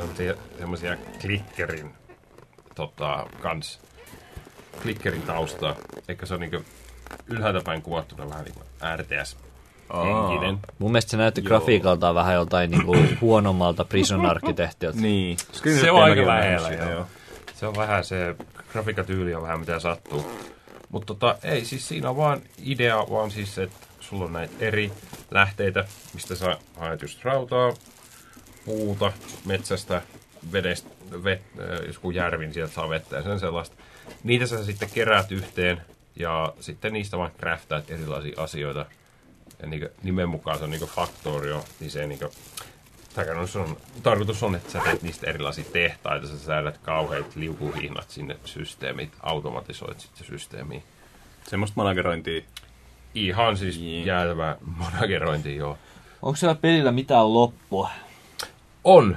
semmoisia, klikkerin tota, kans, klikkerin taustaa. Eikä se on niinku ylhäältä päin kuvattuna vähän niinku RTS henkinen. Mun mielestä se näytti Joo. grafiikaltaan vähän joltain niinku huonommalta Prison Architectilta. Niin. Se on aika lähellä, joo. Se on vähän se, grafiikatyyli on vähän mitä sattuu. Mutta tota, ei, siis siinä on vaan idea, vaan siis se, että sulla on näitä eri lähteitä, mistä sä haet just rautaa, puuta, metsästä, vedestä, vet, äh, joskus järvin sieltä saa vettä ja sen sellaista. Niitä sä sitten keräät yhteen ja sitten niistä vaan craftaat erilaisia asioita. Ja niin nimen mukaan se on niin Factorio, niin se niin Tarkoitus on, tarkoitus on, että sä teet niistä erilaisia tehtaita, sä säädät kauheat liukuhihnat sinne systeemit, automatisoit sitten systeemiin. Semmoista managerointia. Ihan siis Jee. jäätävä managerointi, joo. Onko siellä pelillä mitään loppua? On.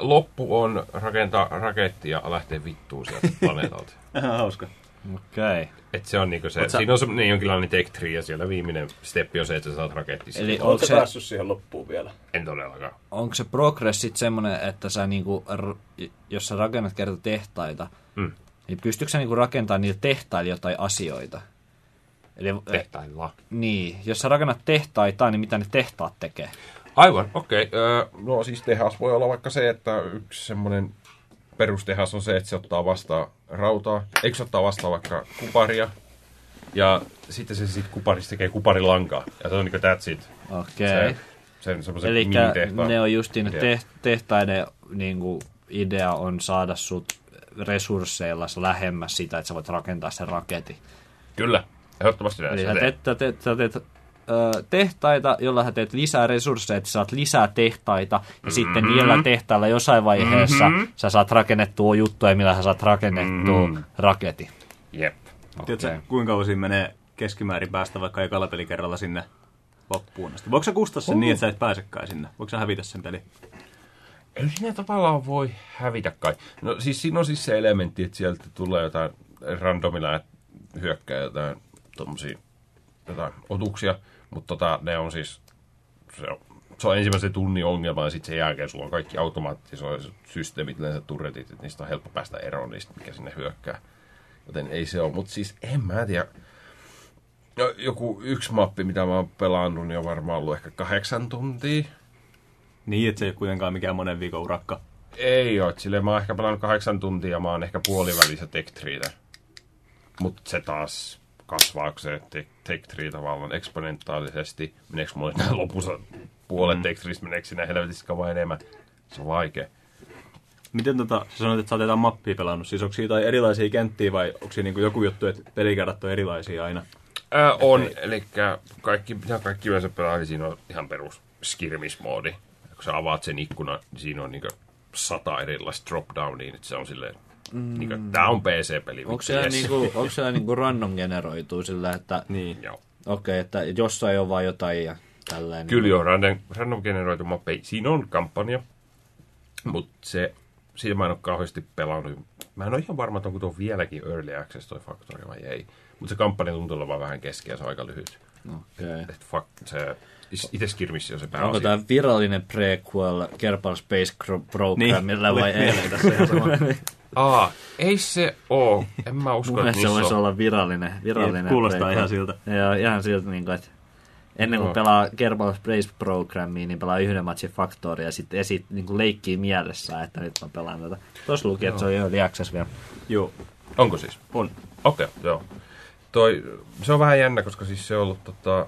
Loppu on rakentaa raketti ja lähteä vittuun sieltä planeetalta. Ihan hauska. Okei. Okay. Et se on niinku se, Oot sä- siinä on semmoinen jonkinlainen tech tree ja siellä viimeinen steppi on se, että sä saat raketti Eli onko se, päässyt siihen loppuun vielä? En todellakaan. onko se progress sit semmonen, että sä niinku, jos sä rakennat kerta tehtaita, Mm. niin pystytkö sä niinku rakentamaan niillä tehtailla jotain asioita? Eli, Tehtailla. niin, jos sä rakennat tehtaita, niin mitä ne tehtaat tekee? Aivan, okei. Okay. No siis tehas voi olla vaikka se, että yksi semmoinen perustehas on se, että se ottaa vastaan rautaa. Eikö se ottaa vastaan vaikka kuparia? Ja sitten se siitä kuparista tekee kuparilankaa. Ja se on niinku that's it. Okei. Se, sen semmoisen Eli ne on justiin ne idea. te- tehtaiden niin kuin, idea on saada sut resursseilla lähemmäs sitä, että sä voit rakentaa sen raketin. Kyllä, ehdottomasti näin. Eli se sä teet, teet, sä teet ö, tehtaita, jolla sä teet lisää resursseja, että sä saat lisää tehtaita, ja mm-hmm. sitten niillä tehtailla jossain vaiheessa mm-hmm. sä saat rakennettua juttuja, millä sä saat rakennettua mm-hmm. raketin. Jep. Tiedätkö, Okei. kuinka kauan siinä menee keskimäärin päästä vaikka ekalla pelikerralla sinne loppuun asti? Voiko sä kustaa sen niin, että sä et pääsekään sinne? Voiko sä hävitä sen peli? Ei siinä tavallaan voi hävitä kai. No siis siinä on siis se elementti, että sieltä tulee jotain randomilla että hyökkää jotain tommosia jotain otuksia, mutta tota, ne on siis, se on, se on ensimmäisen tunnin ongelma ja sitten sen jälkeen sulla on kaikki automaattisoiset systeemit, yleensä turretit, että niistä on helppo päästä eroon niistä, mikä sinne hyökkää. Joten ei se ole, mutta siis en mä tiedä. No, joku yksi mappi, mitä mä oon pelannut, niin on varmaan ollut ehkä kahdeksan tuntia. Niin, että se ei ole kuitenkaan mikään monen viikon urakka. Ei oo, silleen mä oon ehkä pelannut kahdeksan tuntia ja mä oon ehkä puolivälissä Tech Treetä. Mut se taas kasvaa, kun se Tech, Tree tavallaan eksponentaalisesti. Meneekö mulle enää lopussa puolet mm. Tech Treestä, meneekö sinä helvetissä kauan enemmän? Se on vaikea. Miten tota, sä sanoit, että sä oot jotain mappia pelannut. Siis onko siinä jotain erilaisia kenttiä vai onko siinä niinku joku juttu, että pelikerrat on erilaisia aina? Ää, on, eli kaikki, mitä kaikki yleensä pelaa, niin siinä on ihan perus skirmismoodi. Kun sä avaat sen ikkunan, niin siinä on niinku sata erilaista drop-downia, että se on silleen, mm. niinku, tää on PC-peli. Onko siellä, yes. niinku, onko siellä niinku random generoituu sillä, että Niin. Joo. okei, okay, että jossain on vaan jotain ja tälleen. Kyllä joo, random, random generoitu mappi. Siinä on kampanja, mutta se, siinä mä en ole kauheasti pelannut. Mä en ole ihan varma, että onko tuo vieläkin Early Access toi Factory vai ei. Mutta se kampanja tuntuu olevan vähän keskeä, se on aika lyhyt. Okay. Et fuck, se, itse skirmissä on se pääasia. Onko tämä virallinen prequel Kerbal Space Programmilla Niin, vai ei? mieleen tässä ihan sama. Aa, ei se oo. En mä usko, Mun että se voisi on. olla virallinen, virallinen Niin, kuulostaa prequel. ihan siltä. Joo, ihan siltä, niin kuin, että ennen kuin Joo. pelaa Kerbal Space Programmia, niin pelaa yhden matchin Factoria ja sitten esit, niin kuin leikkii mielessä, että nyt mä pelaan tätä. Tuossa luki, että se on Early Access vielä. Joo, Onko siis? on. Okei, okay, joo. Toi, se on vähän jännä, koska siis se on ollut tota...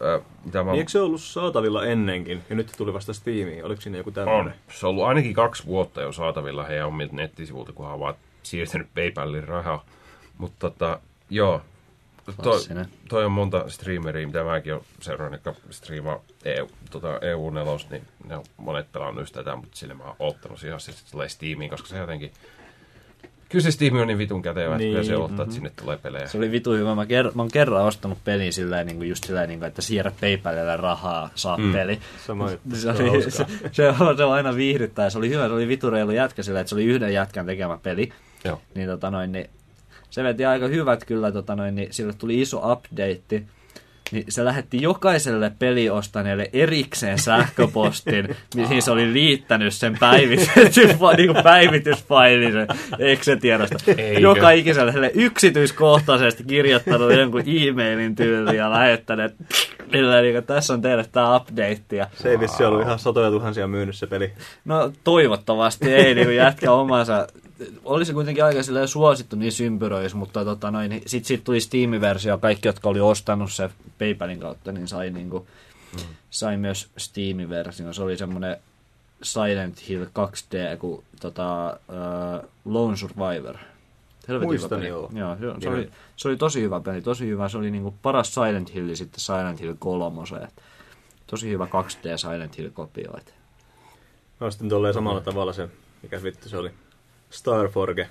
Ää, mitä mä Niin eikö se ollut saatavilla ennenkin? Ja nyt tuli vasta Steamiin. Oliko siinä joku On. tämmöinen? Se on ollut ainakin kaksi vuotta jo saatavilla heidän omilta nettisivulta, kunhan on vaan siirtänyt PayPalin rahaa. Mutta tota, joo. Toi, Klassinen. toi on monta streameria, mitä mäkin olen seurannut, jotka striimaa EU, tota EU-nelos, niin ne on monet pelannut just tätä, mutta sille mä oon ottanut se tulee Steamiin, koska se jotenkin... Kyllä se Steam on niin vitun kätevä, että Niin, kyllä se ottaa, että sinne tulee pelejä. Se oli vitu hyvä. Mä, ker- mä oon kerran ostanut pelin sillä niin kuin just sillä niin kuin, että siirrä PayPalille rahaa, saa mm. peli. Sama juttu. Se, oli, se, se, on, se on aina viihdyttää. Se oli hyvä, se oli vitu reilu jätkä sillä, että se oli yhden jätkän tekemä peli. Joo. Niin, tota noin, niin se veti aika hyvät kyllä, tota noin, niin sille tuli iso update. Niin se lähetti jokaiselle peliostaneelle erikseen sähköpostin, mihin se oli liittänyt sen päivitetyn niin kuin päivitysfailin sen Excel-tiedosta. Eikö? Joka ikiselle yksityiskohtaisesti kirjoittanut jonkun e-mailin tyyliin ja lähettänyt, että millä, niin kuin, tässä on teille tämä update. Ja Se ei vissi ollut ihan satoja tuhansia myynyt se peli. No toivottavasti ei niin kuin jätkä omansa. Olisi kuitenkin aika suosittu niin ympyröissä, mutta tota noin, niin sit, sit tuli Steam-versio, kaikki jotka oli ostanut se PayPalin kautta, niin sai, niin kuin, mm. sai myös Steam-version. Se oli semmoinen Silent Hill 2D, kuin tota, uh, Lone Survivor. Helvetin Muistan, hyvä peli. joo. joo se, oli, se oli tosi hyvä peli, tosi hyvä. Se oli niinku paras Silent Hill sitten Silent Hill 3. Tosi hyvä 2D Silent Hill kopio. et. Mä ostin tolleen samalla tavalla se, mikä vittu se oli. Starforge.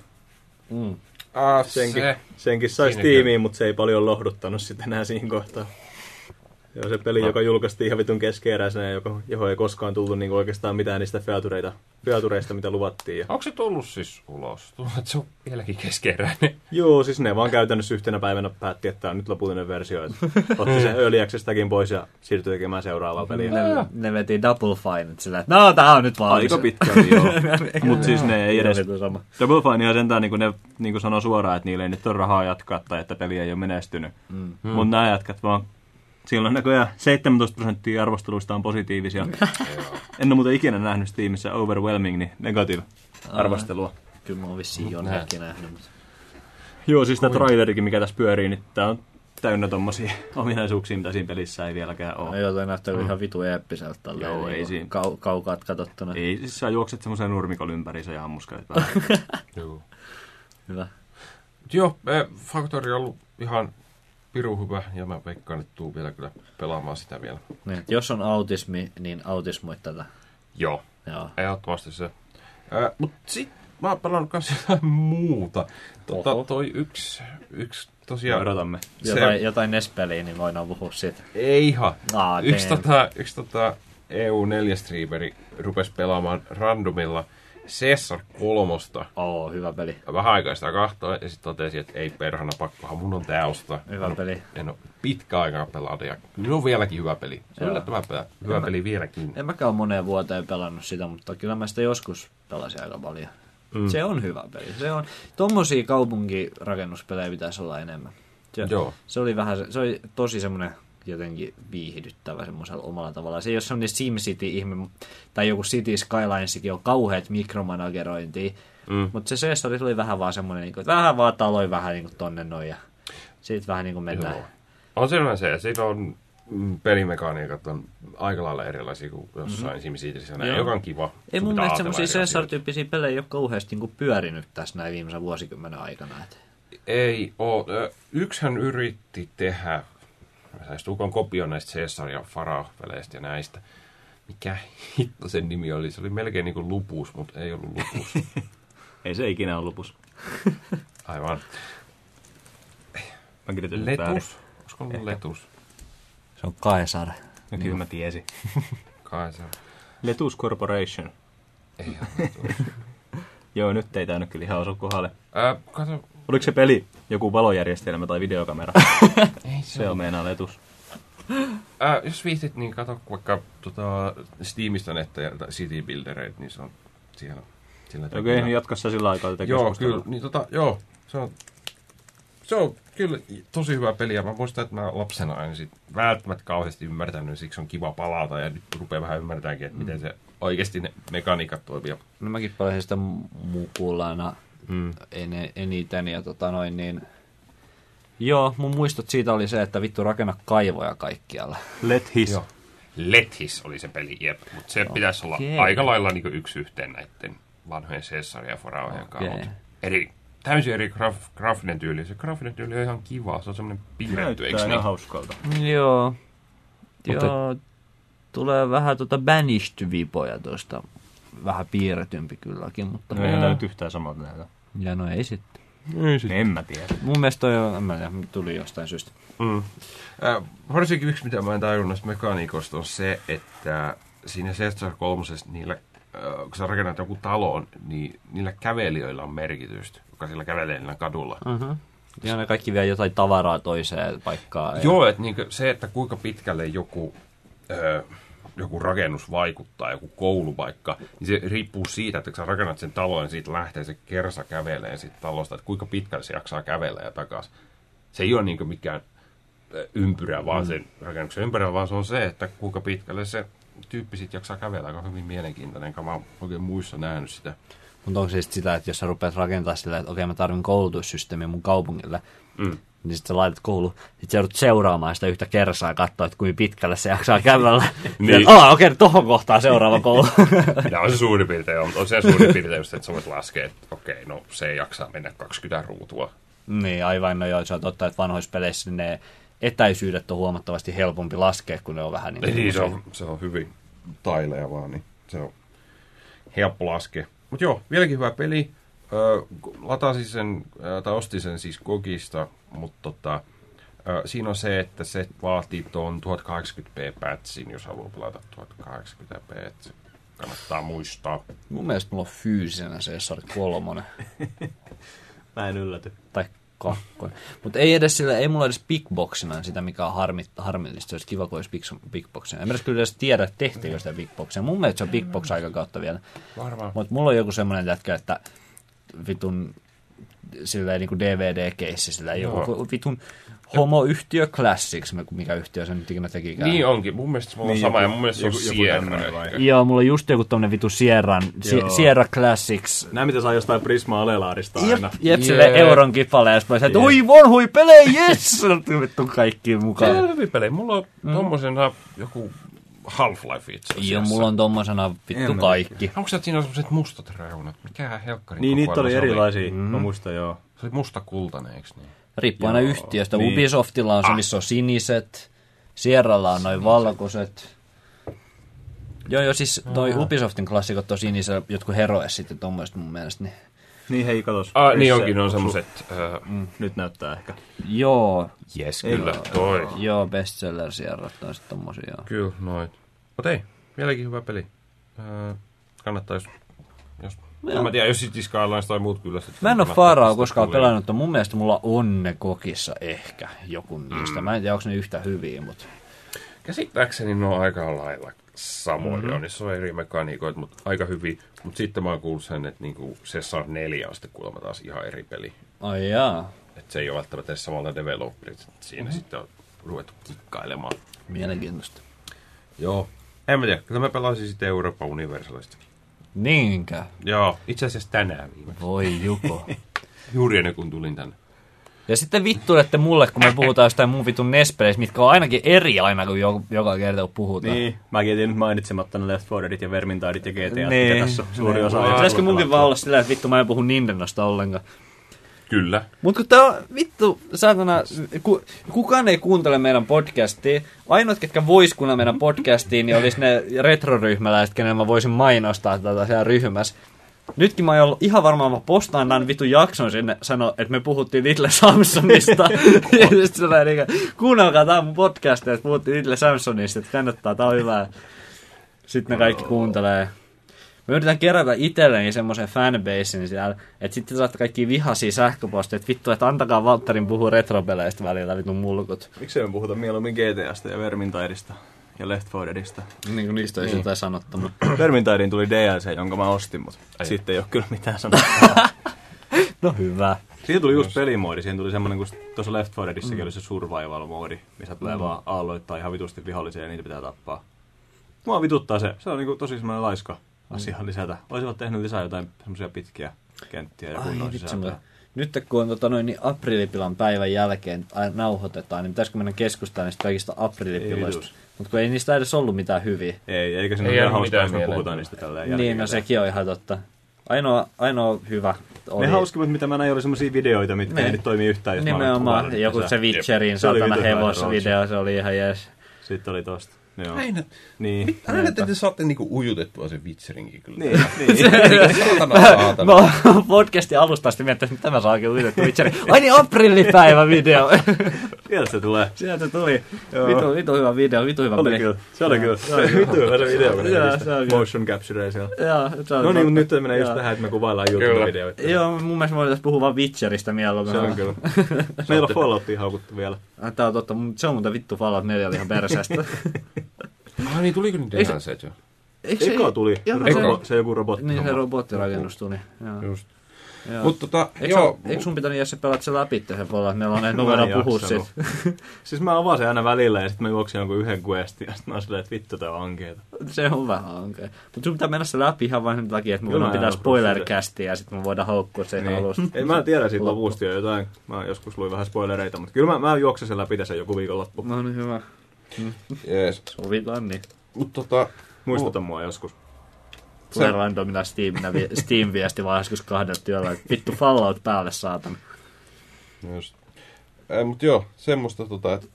Mm. Ah, Senkin, se. senkin sai Siinä Steamiin, mutta se ei paljon lohduttanut sitten enää siinä kohtaa. Joo, se peli, No. joka julkaistiin ihan vitun keskeeräisenä ja joka, johon ei koskaan tullut niin oikeastaan mitään niistä featureita, featureista, mitä luvattiin. Ja... Onko se tullut siis ulos? Että se on vieläkin keskeeräinen. Joo, siis ne vaan käytännössä yhtenä päivänä päätti, että tämä on nyt lopullinen versio. Että otti sen Early pois ja siirtyi tekemään seuraavaa peliä. Ne, ne veti Double Fine, sillä, että no tää on nyt valmis. Aika pitkälti, joo. Mutta siis ne ei edes... sama. Double Fine ihan sentään niin kuin ne niin kuin sanoo suoraan, että niille ei nyt ole rahaa jatkaa tai että peli ei ole menestynyt. Mm. Mutta nämä jätkät vaan... Silloin näköjään 17 prosenttia arvosteluista on positiivisia. en ole muuten ikinä nähnyt Steamissa overwhelming, niin negative arvostelua. Kyllä mä oon vissiin jonnekin nähnyt. Mutta... Joo, siis tämä trailerikin, mikä tässä pyörii, niin tää on täynnä tommosia ominaisuuksia, mitä siinä pelissä ei vieläkään ole. No joo, toi näyttää mm. ihan vitu eeppiseltä tälleen. Joo, ei niinku siinä. Kau, kaukaat katsottuna. Ei, siis sä juokset semmoisen nurmikon ympäri ja ammuskelet vähän. Joo. Hyvä. Joo, Factory on ollut ihan piru hyvä ja mä veikkaan, että tuu vielä kyllä pelaamaan sitä vielä. Niin, että jos on autismi, niin autismoi tätä. Joo, Joo. ehdottomasti se. Äh, mut sit mä oon pelannut kans jotain muuta. Tota, Oho. toi yksi, yksi tosiaan... odotamme. Se- Jotain, jotain NES-peliä, niin voidaan puhua siitä. Ei ihan. Aa, yksi, damn. tota, yksi tota EU4-streameri rupesi pelaamaan randomilla Cesar kolmosta. Oo, hyvä peli. Vähän aikaa sitä kahtoa ja sitten totesi, että ei perhana, pakkohan mun on tää ostaa. Hyvä peli. En ole pitkä aikaa pelannut ja kyllä on vieläkin hyvä peli. Se on yllättävän hyvä, hyvä mä- peli vieläkin. En mäkään ole moneen vuoteen pelannut sitä, mutta kyllä mä sitä joskus pelasin aika paljon. Mm. Se on hyvä peli. Se on, tommosia kaupunkirakennuspelejä pitäisi olla enemmän. Se, Joo. se oli vähän, se oli tosi semmoinen jotenkin viihdyttävä semmoisella omalla tavallaan. Se ei ole semmoinen SimCity-ihme, tai joku City Skylinesikin on kauheat mikromanagerointia, Mm. mutta se Caesar oli vähän vaan semmoinen, niin kuin, vähän vaan taloi vähän niin kuin tonne noin, ja siitä vähän niin kuin mennään. Joo. On selvä se, siitä on mm, pelimekaniikat on aika lailla erilaisia kuin jossain mm-hmm. SimCityssä, näin, joka on kiva. Ei mun mielestä semmoisia. Caesar-tyyppisiä pelejä ei ole kauheasti niin pyörinyt tässä näin viimeisen vuosikymmenen aikana. Et. Ei oo. Yksihän yritti tehdä, Tukon kopio näistä Caesar ja Farah-peleistä ja näistä. Mikä hitto sen nimi oli? Se oli melkein niin kuin lupus, mutta ei ollut lupus. Ei se ikinä ole lopus. Aivan. Mä kirjoitin. Letus. Olisiko ollut letus? Se on Caesar. No kyllä mä tiesin. On. Letus Corporation. Ei. Joo, nyt ei tainnut kyllä ihan osu kohdalle. Ää, kato. Oliko se peli joku valojärjestelmä tai videokamera? Ei se on meinaa letus. Ää, jos viihtit, niin kato vaikka tota, Steamista nettejä tai City Buildereita, niin se on siellä. siellä Okei, okay, niin jatka sä sillä aikaa tätä Joo, kyllä. Niin, tota, joo, se on, se on kyllä tosi hyvä peli. Ja mä muistan, että mä lapsena en sit välttämättä kauheasti ymmärtänyt. Siksi on kiva palata ja nyt rupeaa vähän ymmärtääkin, että miten se oikeasti ne mekaniikat toimii. No mäkin pelasin sitä mukulana Mm. en, eniten ja tota noin niin... Joo, mun muistot siitä oli se, että vittu rakenna kaivoja kaikkialla. Let his. Joo. Lethis oli se peli, jep. Mutta se pitäisi olla aika lailla niin yksi yhteen näiden vanhojen Caesaria ja Faraohien Okei. kanssa. Eri, täysin eri graf, graafinen tyyli. Se graafinen tyyli on ihan kiva. Se on semmoinen piirretty, eikö niin? hauskalta. Joo. Mutta- Joo. Tulee vähän tota Banished-vipoja tuosta. Vähän piirretympi kylläkin, mutta... No ei näytä yhtään samalta näitä. Ja no ei sitten. En mä tiedä. Mun mielestä toi on, en mä tiedä, tuli jostain syystä. Mm. Äh, varsinkin yksi, mitä mä en tajunnut näistä mekaniikoista, on se, että siinä Caesar kolmosessa niillä, äh, kun sä rakennat joku talon, niin niillä kävelijöillä on merkitystä, joka sillä kävelee niillä kadulla. Uh-huh. Ja ne kaikki vie jotain tavaraa toiseen paikkaan. Joo, että niinku se, että kuinka pitkälle joku, ö, joku rakennus vaikuttaa, joku koulu vaikka, niin se riippuu siitä, että kun sä rakennat sen talon, niin siitä lähtee se kersa käveleen siitä talosta, että kuinka pitkälle se jaksaa kävellä ja takaisin. Se ei ole niinku mikään ö, ympyrä vaan sen rakennuksen ympärillä, vaan se on se, että kuinka pitkälle se tyyppi sitten jaksaa kävellä, aika hyvin mielenkiintoinen, enkä mä oon oikein muissa nähnyt sitä. Mutta onko se sit sitä, että jos sä rupeat rakentaa sillä, että okei mä tarvin koulutussysteemiä mun kaupungille, Mm. Niin sitten sä laitat koulu, sit sä joudut seuraamaan sitä yhtä kersaa ja katsoa, että kuinka pitkälle se jaksaa kävellä. Niin. niin. Aa, okei, tohon kohtaan seuraava koulu. Tämä on se suurin piirtein, mutta on se suurin piirtein just, että sä voit laskea, että okei, no se jaksaa mennä 20 ruutua. niin, aivan, no joo, se on totta, että vanhoissa peleissä ne etäisyydet on huomattavasti helpompi laskea, kun ne on vähän niin, Niin, se on, se on hyvin taileja vaan, niin se on helppo laskea. Mutta joo, vieläkin hyvä peli. Öö, latasin sen, tai ostin sen siis Gogista, mutta tota, siinä on se, että se vaatii tuon 1080p patchin, jos haluaa pelata 1080p. Että se kannattaa muistaa. Mun mielestä mulla on fyysisenä Caesar kolmonen. Mä en ylläty. tai kakkonen. Mutta ei edes sillä, ei mulla edes bigboxina sitä, mikä on harmi, harmillista. Se olisi kiva, kun olisi big, bigboxina. En mä edes kyllä edes tiedä, että tehtiinkö sitä bigboxia. Mun mielestä se on bigbox aikakautta vielä. Varmaan. Mutta mulla on joku semmoinen jätkä, että vitun sillä niin kuin DVD-keissi, sillä Joo. joku vitun homoyhtiö Classics, mikä yhtiö se nyt ikinä tekikään. Niin onkin. Mun mielestä mulla on Niin, sama, joku- ja mun mielestä se on joku- joku Sierra. tämmönen ehkä. Joo, mulla on just joku tommonen vitu Sierran, Joo. Sierra Classics. Nämä mitä saa jostain Prisma Alelaarista Jep, aina. jep Jee. sille euron kipale, ja sitten että Jep. oi vanhui pelejä, jes! Vittu kaikki Se mukaan. on hyvin pelejä. Mulla on tommosena joku Half-Life itse asiassa. Joo, mulla on tommosena vittu En kaikki. Onko se, että siinä on semmoset mustat reunat? Mikä helkkari Niin, niitä oli erilaisia. Mm. Mä muistan, joo. Se oli musta-kultainen, eikö niin? Riippuu aina yhtiöstä. niin. Ubisoftilla on se, Ah. missä on siniset. Sierralla on noin valkoiset. Joo, joo, siis toi Ubisoftin klassikot on sinisellä, jotkut heroes sitten tommoista mun mielestä. Niin. Niin hei, katos. Ah, niin onkin, ne on semmoset... Uh, Mm, nyt näyttää ehkä. Joo, yes, kyllä, toi. joo, bestseller sierrat on sitten tommosia. Joo. Kyllä, noin. Mut ei, vieläkin hyvä peli. Uh, kannattaa, jos... jos en mä tiedä, jos City Skylines tai muut kyllä. sit Mä en ole Faraa pistää koskaan kuuliin. pelannut, mutta mun mielestä mulla on ne kokissa ehkä joku niistä. Mä en tiedä, onko ne yhtä hyviä, mutta... Käsittääkseni ne on aika lailla samoja. Mm-hmm. Niissä on eri mekaniikoita, mutta aika hyvin. Mutta sitten mä oon kuullut sen, että niinku Cesar 4 on sitten kuulemma taas ihan eri peli. Ai jaa, Että se ei ole välttämättä edes samalla developerit. Siinä mm-hmm. sitten on ruvettu kikkailemaan. mielenkiintoista. Joo. En mä tiedä, kyllä mä pelasin sitten Euroopan Universalista. Niinkö? Joo, itse asiassa tänään viimeksi. Voi Juko. Juuri ennen kuin tulin tänne. Ja sitten vittuilette mulle, kun me puhutaan jostain mun vitun Nespeleistä, mitkä on ainakin eri aina kuin joka, joka kerta, kun puhutaan. Niin, mäkin jätin nyt mainitsematta ne Left 4 Deadit ja Vermintidit ja GTA, Niin. mikä tässä on suuri osa. Niin. ajasta Pitäisikö munkin vaan olla sillä, että vittu mä en puhu Nintendosta ollenkaan. Kyllä. Mut kun tää on, vittu, saatana, ku, kukaan ei kuuntele meidän podcastia. Ainoat, ketkä vois kuunnella meidän podcastiin, niin olisi ne retroryhmäläiset, kenen mä voisin mainostaa tätä siellä ryhmässä. Nytkin mä oon ollut ihan varmaan, mä postaan tämän vitun jakson sinne, sano, että me puhuttiin Little Samsonista. ja sitten niin, kuunnelkaa tää on mun podcast, että puhuttiin Little Samsonista, että kannattaa, tää on hyvä. Sitten ne kaikki kuuntelee. Mä yritän kerätä itselleni semmoisen fanbasein siellä, että sitten saatte kaikki vihaisia sähköposteja, että vittu, että antakaa Valtterin puhua retropeleistä välillä, vitun mulkut. Miksei me puhuta mieluummin GTAsta ja Vermintidista ja Left 4 Deadistä. Niin kuin niistä olisi jotain sanottavaa. Vermintidin tuli DLC, jonka mä ostin, mutta sitten ei ole kyllä mitään sanottavaa. No hyvä. Siihen tuli just pelimoodi, siihen tuli semmonen, kun tuossa Left 4 Deadissäkin oli se survival-moodi, missä tulee vaan aalloittaa ihan vitusti vihollisia ja niitä pitää tappaa. Mua vituttaa se, se on niinku tosi semmoinen laiska asia lisätä. Olisivat tehnyt lisää jotain semmoisia pitkiä kenttiä ja kunnon sisältöä. nyt kun on tota, noin, niin aprillipilan päivän jälkeen nauhoitetaan, niin pitäisikö mennä keskustelemaan niistä kaikista Ei aprillipiloista? vitus. Mutta kun ei niistä edes ollut mitään hyviä. Ei, eikä siinä Ei ole hauskaa, mitään jos me puhutaan niistä tälleen Niin, no sekin on ihan totta. Ainoa, ainoa hyvä oli... Ne hauskimmat, mitä mä näin, oli semmosia videoita, mitkä Ne. ei nyt toimi yhtään, jos Nimenomaan, joku se Witcherin satana hevosvideo, se oli ihan jees. Sitten oli tosta. Joo. Aina, Niin. aina te saatte niinku ujutettua sen Witcherinkin kyllä. Niin, niin. Saatana, saatana. Mä oon podcastin alusta asti miettinyt, että mitä mä saan kyllä Witcherin. Ai niin, aprillipäivä video. Sieltä se tulee. Sieltä tuli. Joo. Vitu, vitu hyvä video, vitu hyvä Oli peli. kyllä. Se oli kyllä. Se oli vittu hyvä se video, Joo, se motion capturea siellä. Joo, se No niin, mutta nyt menee just tähän, että me kuvaillaan. YouTube-videoita. Joo, mun mielestä me voitaisiin puhua vaan Witcheristä mieluummin. Se on kyllä. Meillä on Falloutia haukuttu vielä. Tää on totta, se on muuten vittu Fallout 4 oli ihan perseestä. Ah niin, tuliko nyt Ei se- jo? Eikö Eka tuli. Joo, Se, se- robo- se joku robotti. Niin se robottirakennus tuli. Joo. Just. Joo. Mutta tota, Eikö, joo. eikö sun pitänyt Jesse pelata se läpi se Fallout 4, että me Mä en voidaan puhua siitä. Siis mä avaan sen aina välillä ja sitten mä juoksin jonkun yhden questin ja sitten mä oon silleen, että vittu tää on ankeeta. Se on vähän hankea. Mutta sun pitää mennä se läpi ihan vain sen takia, että me voidaan mä pitää en spoilercastia ja sitten me voidaan haukkua sen niin. alusta. Ei mä tiedä siitä lopusta jo jotain. Mä joskus luin vähän spoilereita, mutta kyllä mä, mä juoksen sen läpi tässä joku viikonloppu. No niin hyvä. Jees. Sovitaan niin. Mutta tota, Muistuta mua joskus. Tulee randomina Steaminä, vi- Steam-viesti vaan joskus kahdella työllä, että vittu Fallout päälle saatan. Just. Äh, mutta joo, semmoista tota, että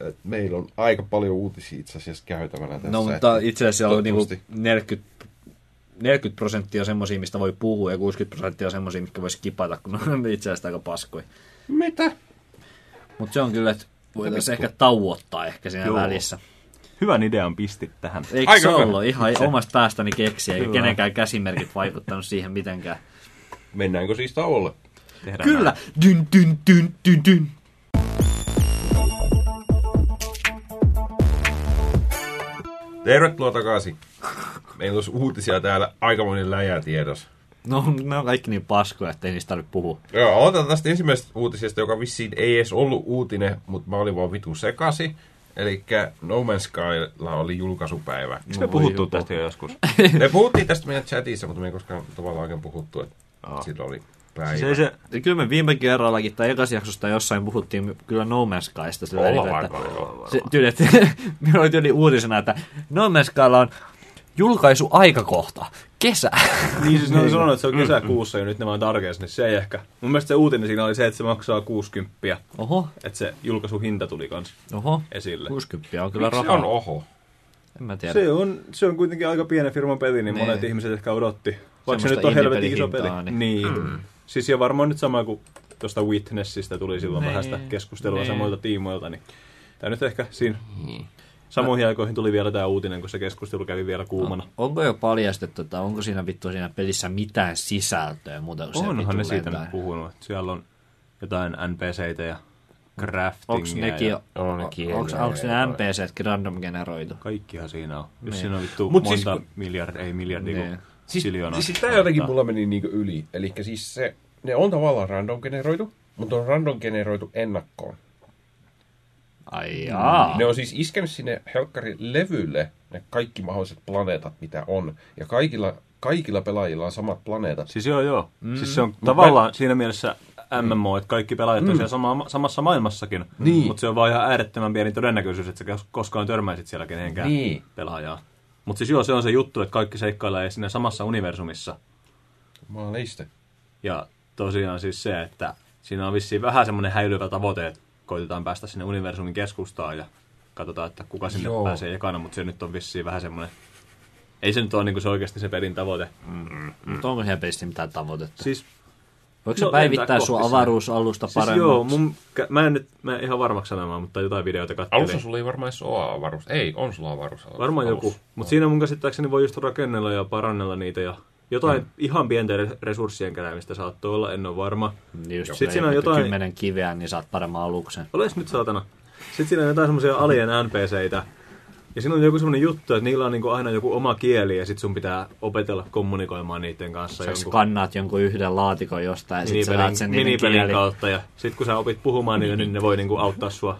et meillä on aika paljon uutisia itse asiassa käytävänä tässä. No mutta itse asiassa on niinku toivottavasti- 40, 40 prosenttia semmosia, mistä voi puhua, ja 60 prosenttia on semmosia, mitkä voi skipata, kun ne on itse asiassa aika paskoja. Mitä? Mutta se on kyllä, että voitaisiin ehkä tauottaa ehkä siinä Joo. välissä. Hyvän idean pistit tähän. Eikö Aika se hyvä. ollut ihan omasta päästäni keksiä, eikä kenenkään käsimerkit vaikuttanut siihen mitenkään. Mennäänkö siis tauolle? Tehdään Kyllä! Dyn, dyn, dyn, dyn, dyn. Tervetuloa takaisin. Meillä olisi uutisia täällä aikamoinen läjä No, ne on kaikki niin paskoja, ettei niistä tarvitse puhua. Joo, aloitetaan tästä ensimmäisestä uutisesta, joka vissiin ei edes ollut uutinen, mutta mä olin vaan vitu sekasi. Eli No Man's Skylla oli julkaisupäivä. Eikö me No puhuttu joku. tästä jo joskus? Me puhuttiin tästä meidän chatissa, mutta me ei koskaan tavallaan oikein puhuttu, että Aa. sillä oli päivä. Se ei se... Ja kyllä me viime kerrallakin tai ekas jaksosta jossain puhuttiin kyllä No Man's Skysta sillä Ollaan välillä, että se, tyyli, että minulla oli tyyli uutisena, että No Man's Skylla on julkaisu aikakohta, kesä. Niin siis ne oli sanonut, että se on kesäkuussa ja nyt ne vaan tarkensi, niin se ei ehkä. Mun mielestä se uutinen siinä oli se, että se maksaa 60, Oho, että se julkaisuhinta tuli kans oho, esille. 60 on kyllä Miksi se rahaa. on oho? En mä tiedä. Se on, se on kuitenkin aika pienen firman peli, niin, Niin. monet ihmiset ehkä odotti. Vaikka se nyt on helvetin iso peli. Niin. niin. niin. Siis ja varmaan nyt sama kuin tuosta Witnessistä tuli silloin Niin. vähän sitä keskustelua Niin. samoilta tiimoilta, niin tämä nyt ehkä siinä Niin. Samoihin aikoihin tuli vielä tämä uutinen, kun se keskustelu kävi vielä kuumana. Onko jo paljastettu, että onko siinä vittu siinä pelissä mitään sisältöä muuta kuin se Onhan vittu ne siitä lentää? nyt puhunut. että Siellä on jotain NPCitä ja craftingia. Onko nekin, ja On nekin onko, onko ne NPCtkin random generoitu? Kaikkihan siinä on. Jos Niin. siinä on vittu Mut monta siis miljardia, ei miljardia, Niin. Siis, siljoonaa. siis tämä jotenkin mulla meni niinku yli. Eli siis se, ne on tavallaan random generoitu, mutta on random generoitu ennakkoon. Ai jaa. Ne on siis iskenyt sinne helkkarin levylle ne kaikki mahdolliset planeetat, mitä on. Ja kaikilla, kaikilla pelaajilla on samat planeetat. Siis joo, joo. Mm. Siis se on tavallaan siinä mielessä MMO, että kaikki pelaajat on siellä sama, samassa maailmassakin. Niin. Mutta se on vaan ihan äärettömän pieni todennäköisyys, että sä koskaan törmäisit siellä kenenkään Niin. pelaajaa. Mutta siis joo, se on se juttu, että kaikki seikkailee siinä samassa universumissa. Maaliste. Ja tosiaan siis se, että siinä on vissiin vähän semmoinen häilyvä tavoite, että koitetaan päästä sinne universumin keskustaan ja katsotaan, että kuka sinne Joo. Pääsee ekana, mutta se nyt on vissiin vähän semmoinen... Ei se nyt ole niinku se oikeasti se pelin tavoite. Mutta onko siellä pelissä mitään tavoitetta? Siis Voiko se no, päivittää sun avaruusalusta Siis paremmaksi? joo, mun, mä en nyt mä en ihan varmaksi sanomaan, mutta jotain videoita katselin. Alussa sulla ei varmaan edes ole avaruus. Ei, on sulla avaruus. Varmaan joku. Mutta siinä mun käsittääkseni voi just rakennella ja parannella niitä ja jotain mm. ihan pienten re- resurssien keräämistä saattoi olla, en ole varma. Niin just Sitten siinä on jotain- kymmenen kiveä, niin saat paremman aluksen. Oles nyt saatana. Sitten siinä on jotain semmoisia alien NPCitä. Ja siinä on joku semmoinen juttu, että niillä on niinku aina joku oma kieli ja sit sun pitää opetella kommunikoimaan niiden kanssa. Sä jonkun skannaat jonkun yhden laatikon jostain ja sit sä minipelin, saat sen niiden minipelin kieli. kautta. Ja sit kun sä opit puhumaan niille, niin ne voi niinku auttaa sua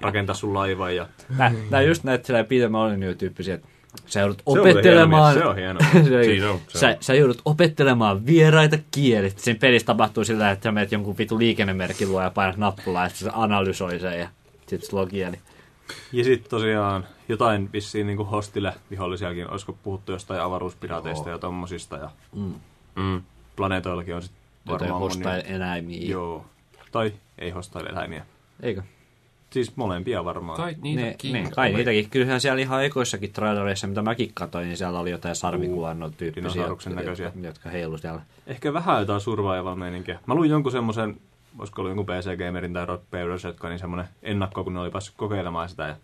rakentaa sun laivan. Ja... Nää, nää just näitä sillä Peter Molyneux tyyppisiä, että sä joudut on opettelemaan... hieno se on hieno. Se- on, se sä, on. sä joudut opettelemaan vieraita kielet. Siinä pelissä tapahtuu sillä, että sä menet jonkun vitu liikennemerkin luo ja painat nappulaa, sitten se analysoi sen ja sit sulla on kieli. Ja sitten tosiaan jotain vissiin niinku hostile vihollisiakin. Olisiko puhuttu jostain avaruuspirateista ja tommosista. Ja Mm. Mm. planeetoillakin on sitten Jotain varmaan hostai eläimiä. Joo. Tai ei hostile eläimiä. Eikö? Siis molempia varmaan. Kai Ne, niitäkin. ne, kai niitäkin. Kyllähän siellä ihan ekoissakin trailereissa, mitä mäkin katsoin, niin siellä oli jotain sarvikuvannon tyyppisiä, dinosauruksen näköisiä. jotka, jotka heilu siellä. Ehkä vähän jotain survival meininkiä. Mä luin jonkun semmoisen, olisiko ollut jonkun PC Gamerin tai Rock Papers, jotka niin semmoinen ennakko, kun ne oli päässyt kokeilemaan sitä. Ja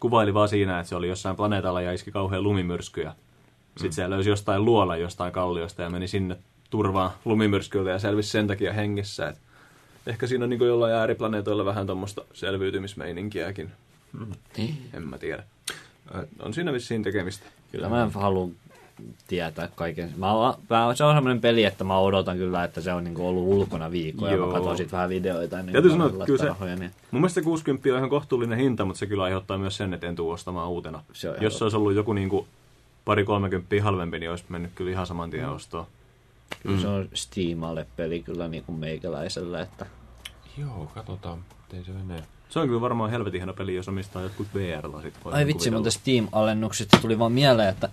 kuvaili vaan siinä, että se oli jossain planeetalla ja iski kauhean lumimyrsky. Ja sitten se löysi jostain luola jostain kalliosta ja meni sinne turvaan lumimyrskyltä ja selvisi sen takia hengissä. Et ehkä siinä on niin jollain ääriplaneetoilla vähän tuommoista selviytymismeininkiäkin. En mä tiedä. On siinä vissiin tekemistä. Kyllä mä haluan tietää kaiken. Mä, mä, se on semmoinen peli, että mä odotan kyllä, että se on niinku ollut ulkona viikkoa ja Joo. mä katson sit vähän videoita. Niin Täytyy sanoa, että kyllä se- rahoja, niin. Mun mielestä 60 on ihan kohtuullinen hinta, mutta se kyllä aiheuttaa myös sen, että en tuu ostamaan uutena. Se Jos se olisi ollut joku niinku pari 30 halvempi, niin olisi mennyt kyllä ihan saman Mm. tien ostoon. Kyllä se on Steamalle peli kyllä niin kuin meikäläiselle, että Joo, katsotaan. Miten se menee. Se on kyllä varmaan helvetin hieno peli, jos omistaa jotkut VR-lasit. voi Ai niinku vitsi, mutta Steam-alennukset tuli vaan mieleen, että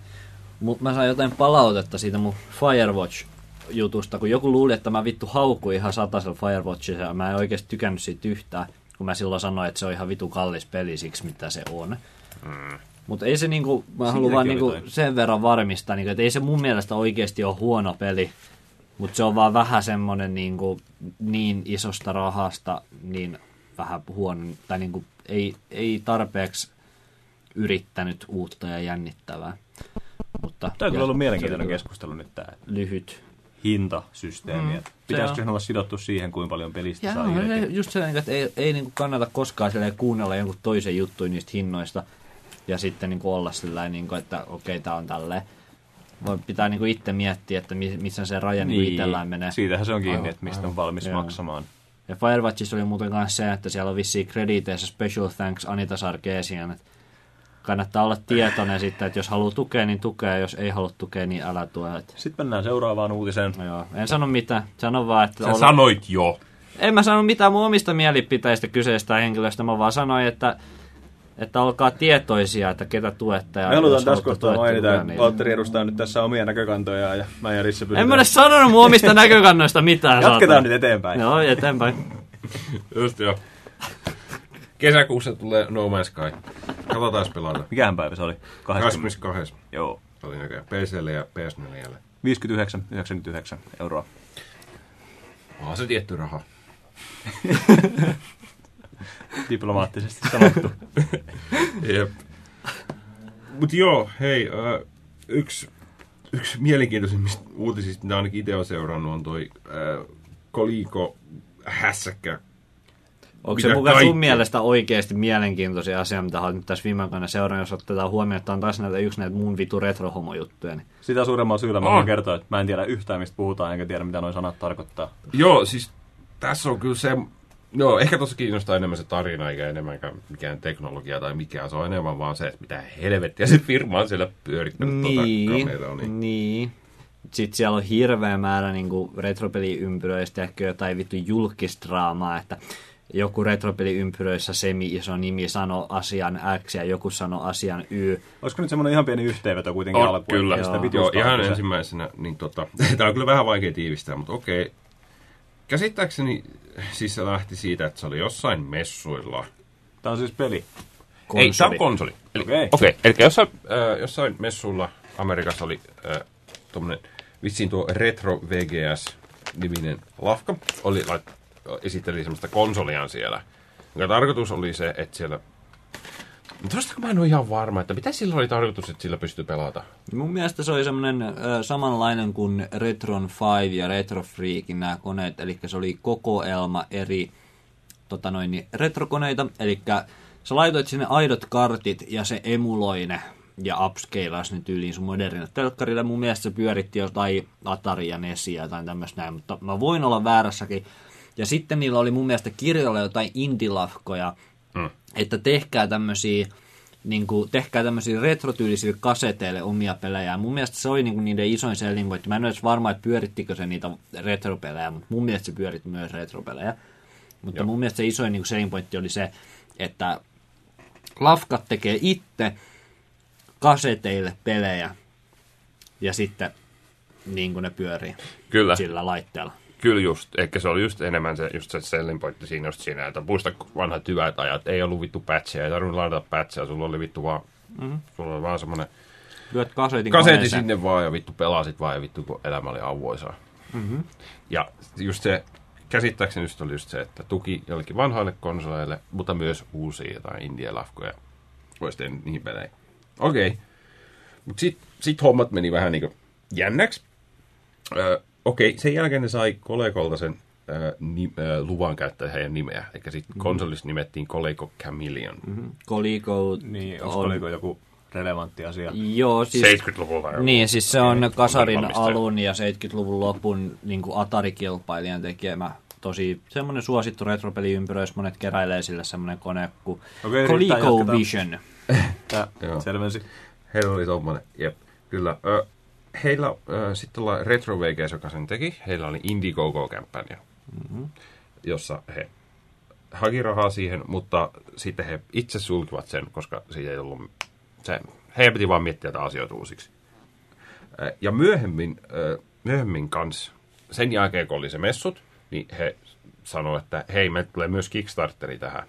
mä sain jotain palautetta siitä mun Firewatch-jutusta, kun joku luuli, että mä vittu haukuin ihan satasella Firewatchissa, ja mä en oikeasti tykännyt siitä yhtään, kun mä silloin sanoin, että se on ihan vitu kallis peli siksi, mitä se on. Mm. Mutta ei se niinku, mä haluan vaan niinku sen verran varmistaa, niinku, että ei se mun mielestä oikeasti ole huono peli, mutta se on vaan vähän semmonen niinku, niin isosta rahasta, niin vähän huono, tai niin kuin ei, ei tarpeeksi yrittänyt uutta ja jännittävää. Mutta Tämä on kyllä ollut mielenkiintoinen se keskustelu nyt tämä Lyhyt. hintasysteemi. Mm, se Pitäisikö sen olla sidottu siihen, kuinka paljon pelistä Ja saa se irti? just sellainen, että ei, ei niin kannata koskaan kuunnella jonkun toisen juttuja niistä hinnoista ja sitten niin kuin olla sillä niin kuin, että okei, tämä on tälleen. Voi pitää niin kuin itse miettiä, että mi- missä se raja niin. Niin, itsellään menee. siitähän se on kiinni, Aivan, että mistä aivan. on valmis Joo. maksamaan. Ja Firewatchissa oli muuten myös se, että siellä on vissiin krediteissä special thanks Anita Sarkeesian. Että kannattaa olla tietoinen sitten, että jos haluaa tukea, niin tukea, jos ei halua tukea, niin älä tue. Sitten mennään seuraavaan uutiseen. no joo, en sano mitään, sano vaan, että... Sä olla- sanoit jo. En mä sano mitään mun omista mielipiteistä kyseistä henkilöstä, mä vaan sanoin, että, että olkaa tietoisia, että ketä tuette. Ja Me halutaan tässä kohtaa mainita, että niin- Valtteri edustaa nyt tässä omia näkökantojaan ja mä ja Risse En pysytään. mä edes sanonut mun omista näkökannoista mitään. Jatketaan saatana. nyt eteenpäin. Joo, eteenpäin. Just joo. Kesäkuussa tulee No Man's Sky. Katsotaan pelata. Mikähän päivä se oli? 20. 22. Joo. oli näköjään PClle ja PS4. 59,99 euroa. Onhan se tietty raha. Diplomaattisesti sanottu. Jep. Mut joo, hei, äh, yksi, yksi mielenkiintoisimmista uutisista, mitä ainakin itse olen seurannut, on toi äh, Koliko hässäkkä. Onko se mukaan sun mielestä oikeasti mielenkiintoisia asia, mitä olet nyt tässä viime aikoina seurannut, jos otetaan huomioon, että on taas näitä yksi näitä mun vitu retrohomo-juttuja. Niin. Sitä suuremmalla syyllä mä voin kertoa, että mä en tiedä yhtään mistä puhutaan, enkä tiedä mitä nuo sanat tarkoittaa. Joo, siis tässä on kyllä se... Joo, ehkä tuossa kiinnostaa enemmän se tarina, eikä enemmänkään mikään teknologia tai mikään. Se on enemmän vaan se, että mitä helvettiä se firma on siellä pyörittänyt Niin, tuota kameraa. Niin. niin. Sitten siellä on hirveä määrä niin retropeliympyröistä ehkä jotain vittu julkisdraamaa, että joku retropeliympyröissä semi-iso nimi sanoo asian X ja joku sanoo asian Y. Olisiko nyt semmoinen ihan pieni yhteenveto kuitenkin On, alkuun? kyllä. sitä Joo. Joo, ihan kyse? ensimmäisenä, niin tota, tämä on kyllä vähän vaikea tiivistää, mutta okei. Käsittääkseni siis se lähti siitä, että se oli jossain messuilla. Tämä on siis peli. Ei, tämä on konsoli. Eli, Okei. okei, okay. eli jossain, äh, jossain messuilla Amerikassa oli äh, tuommoinen, vissiin tuo Retro VGS-niminen lafka, oli, lait, esitteli semmoista konsoliaan siellä. Jonka tarkoitus oli se, että siellä... Kun mä en ole ihan varma, että mitä sillä oli tarkoitus, että sillä pystyy pelata? Mun mielestä se oli semmoinen samanlainen kuin Retron 5 ja Retro Freakin nämä koneet, eli se oli kokoelma eri tota noin, niin retrokoneita, eli sä laitoit sinne aidot kartit ja se emuloi ne ja upscalasi ne tyyliin sun modernille telkkarille. Mun mielestä se pyöritti jotain Atari ja Nesia tai tämmöistä näin, mutta mä voin olla väärässäkin. Ja sitten niillä oli mun mielestä kirjoilla jotain indilafkoja, Mm. että tehkää tämmöisiä niin kuin, tehkää tämmöisiä retrotyylisille kaseteille omia pelejä. Mun mielestä se oli niin kuin niiden isoin selling point. Mä en ole edes varma, että pyörittikö se niitä retropelejä, mutta mun mielestä se pyöritti myös retropelejä. Mutta Joo. mun mielestä se isoin niin selling pointti oli se, että lafkat tekee itse kaseteille pelejä ja sitten niin kuin ne pyörii Kyllä. sillä laitteella. Kyllä just, ehkä se oli just enemmän se, just se selling pointti siinä, just siinä, että muista vanhat hyvät ajat, ei ollut vittu patcheja, ei tarvinnut laittaa patcheja, sulla oli vittu vaan, mm-hmm. sulla oli vaan semmoinen Lyöt kasetin koneeseen. sinne vaan ja vittu pelasit vaan ja vittu kun elämä oli auvoisaa. Mm-hmm. Ja just se, käsittääkseni just oli just se, että tuki jollekin vanhoille konsoleille, mutta myös uusia jotain indie-lafkoja, voisi tehdä niihin peleihin. Okei. Okay. Mutta sitten sit hommat meni vähän niinku jännäksi. Öö, Okei, okay. sen jälkeen ne sai kollekolta sen öö, ni, öö, luvan käyttää heidän nimeä. Eli sitten konsolissa nimettiin Coleco Chameleon. Mm-hmm. Coleco Niin, on- olisiko joku relevantti asia? Joo, siis... 70-luvulla. joku. Niin, siis se on kasarin alun ja 70-luvun lopun niin kuin Atari-kilpailijan tekemä tosi semmoinen suosittu retropeliympyrä, jos monet keräilee sille semmoinen kone kuin Okei, riittää, Coleco jatketaan. Vision. Tää Joo. selvensi. Heillä oli tommonen, jep, kyllä. Ö, heillä ö, sitten tuolla Retro VGS, joka sen teki, heillä oli Indiegogo-kampanja, mm-hmm. jossa he haki rahaa siihen, mutta sitten he itse sulkivat sen, koska siitä ei ollut, se, heidän piti vaan miettiä tätä asioita uusiksi. Ö, Ja myöhemmin, ö, myöhemmin kans, sen jälkeen kun oli se messut, niin he sanoivat, että hei, me tulee myös Kickstarteri tähän.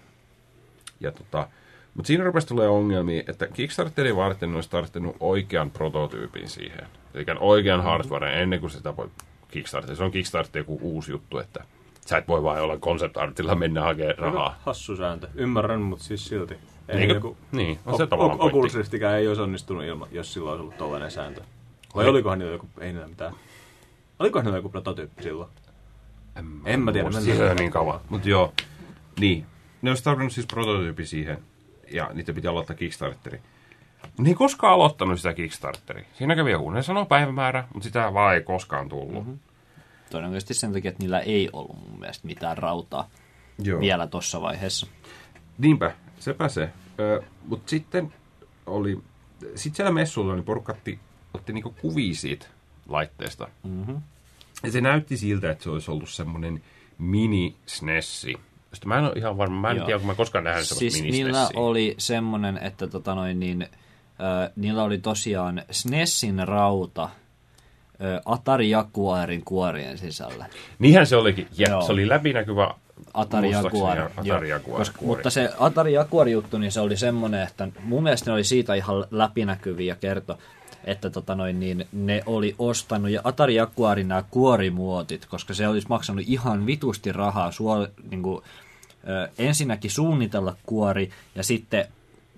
Ja tota, mutta siinä rupesi tulee ongelmia, että Kickstarterin varten ne olisi tarvittanut oikean prototyypin siihen. Eli oikean hardwaren ennen kuin sitä voi Kickstarter. Se on Kickstarter joku uusi juttu, että Sä et voi vaan olla concept artilla mennä hakemaan rahaa. Hassu sääntö. Ymmärrän, mutta siis silti. Ei Niin, joku, niin, on se o- tavallaan o- pointti. Oculus Riftikään ei olisi onnistunut ilman, jos sillä olisi ollut tollainen sääntö. Vai Oi. olikohan niillä joku, ei niillä mitään. Olikohan niillä joku prototyyppi silloin? En mä tiedä, muista, mennään se on niin kauan. Mutta joo, niin. Ne olisi tarvinnut siis prototyyppi siihen, ja niitä piti aloittaa Kickstarteri. Ne ei koskaan aloittanut sitä Kickstarteria. Siinä kävi joku. Ne sanoo päivämäärä, mutta sitä vaan ei koskaan tullut. Mm-hmm. Todennäköisesti sen takia, että niillä ei ollut mun mielestä mitään rautaa Joo. vielä tuossa vaiheessa. Niinpä, sepä se. Mutta sitten oli, sitten siellä messuilla niin porukka otti, otti niinku kuvia siitä laitteesta. Mm-hmm. Ja se näytti siltä, että se olisi ollut semmoinen mini-snessi. Josta mä en ole ihan varma, mä en Joo. tiedä, kun mä koskaan nähnyt Siis mini niillä oli semmonen, että tota noin, niin, niillä oli tosiaan SNESin rauta Atari Jaguarin kuorien sisällä. Niinhän se olikin. Jep, Joo. se oli läpinäkyvä Atari Jaguar. ja Atari. Jaguar Koska, mutta se Atari Jaguar juttu, niin se oli semmoinen, että mun mielestä ne oli siitä ihan läpinäkyviä ja kerto, että tota noin, niin ne oli ostanut ja Atari Jaguarin nämä kuorimuotit, koska se olisi maksanut ihan vitusti rahaa suo, niin kuin, ö, ensinnäkin suunnitella kuori ja sitten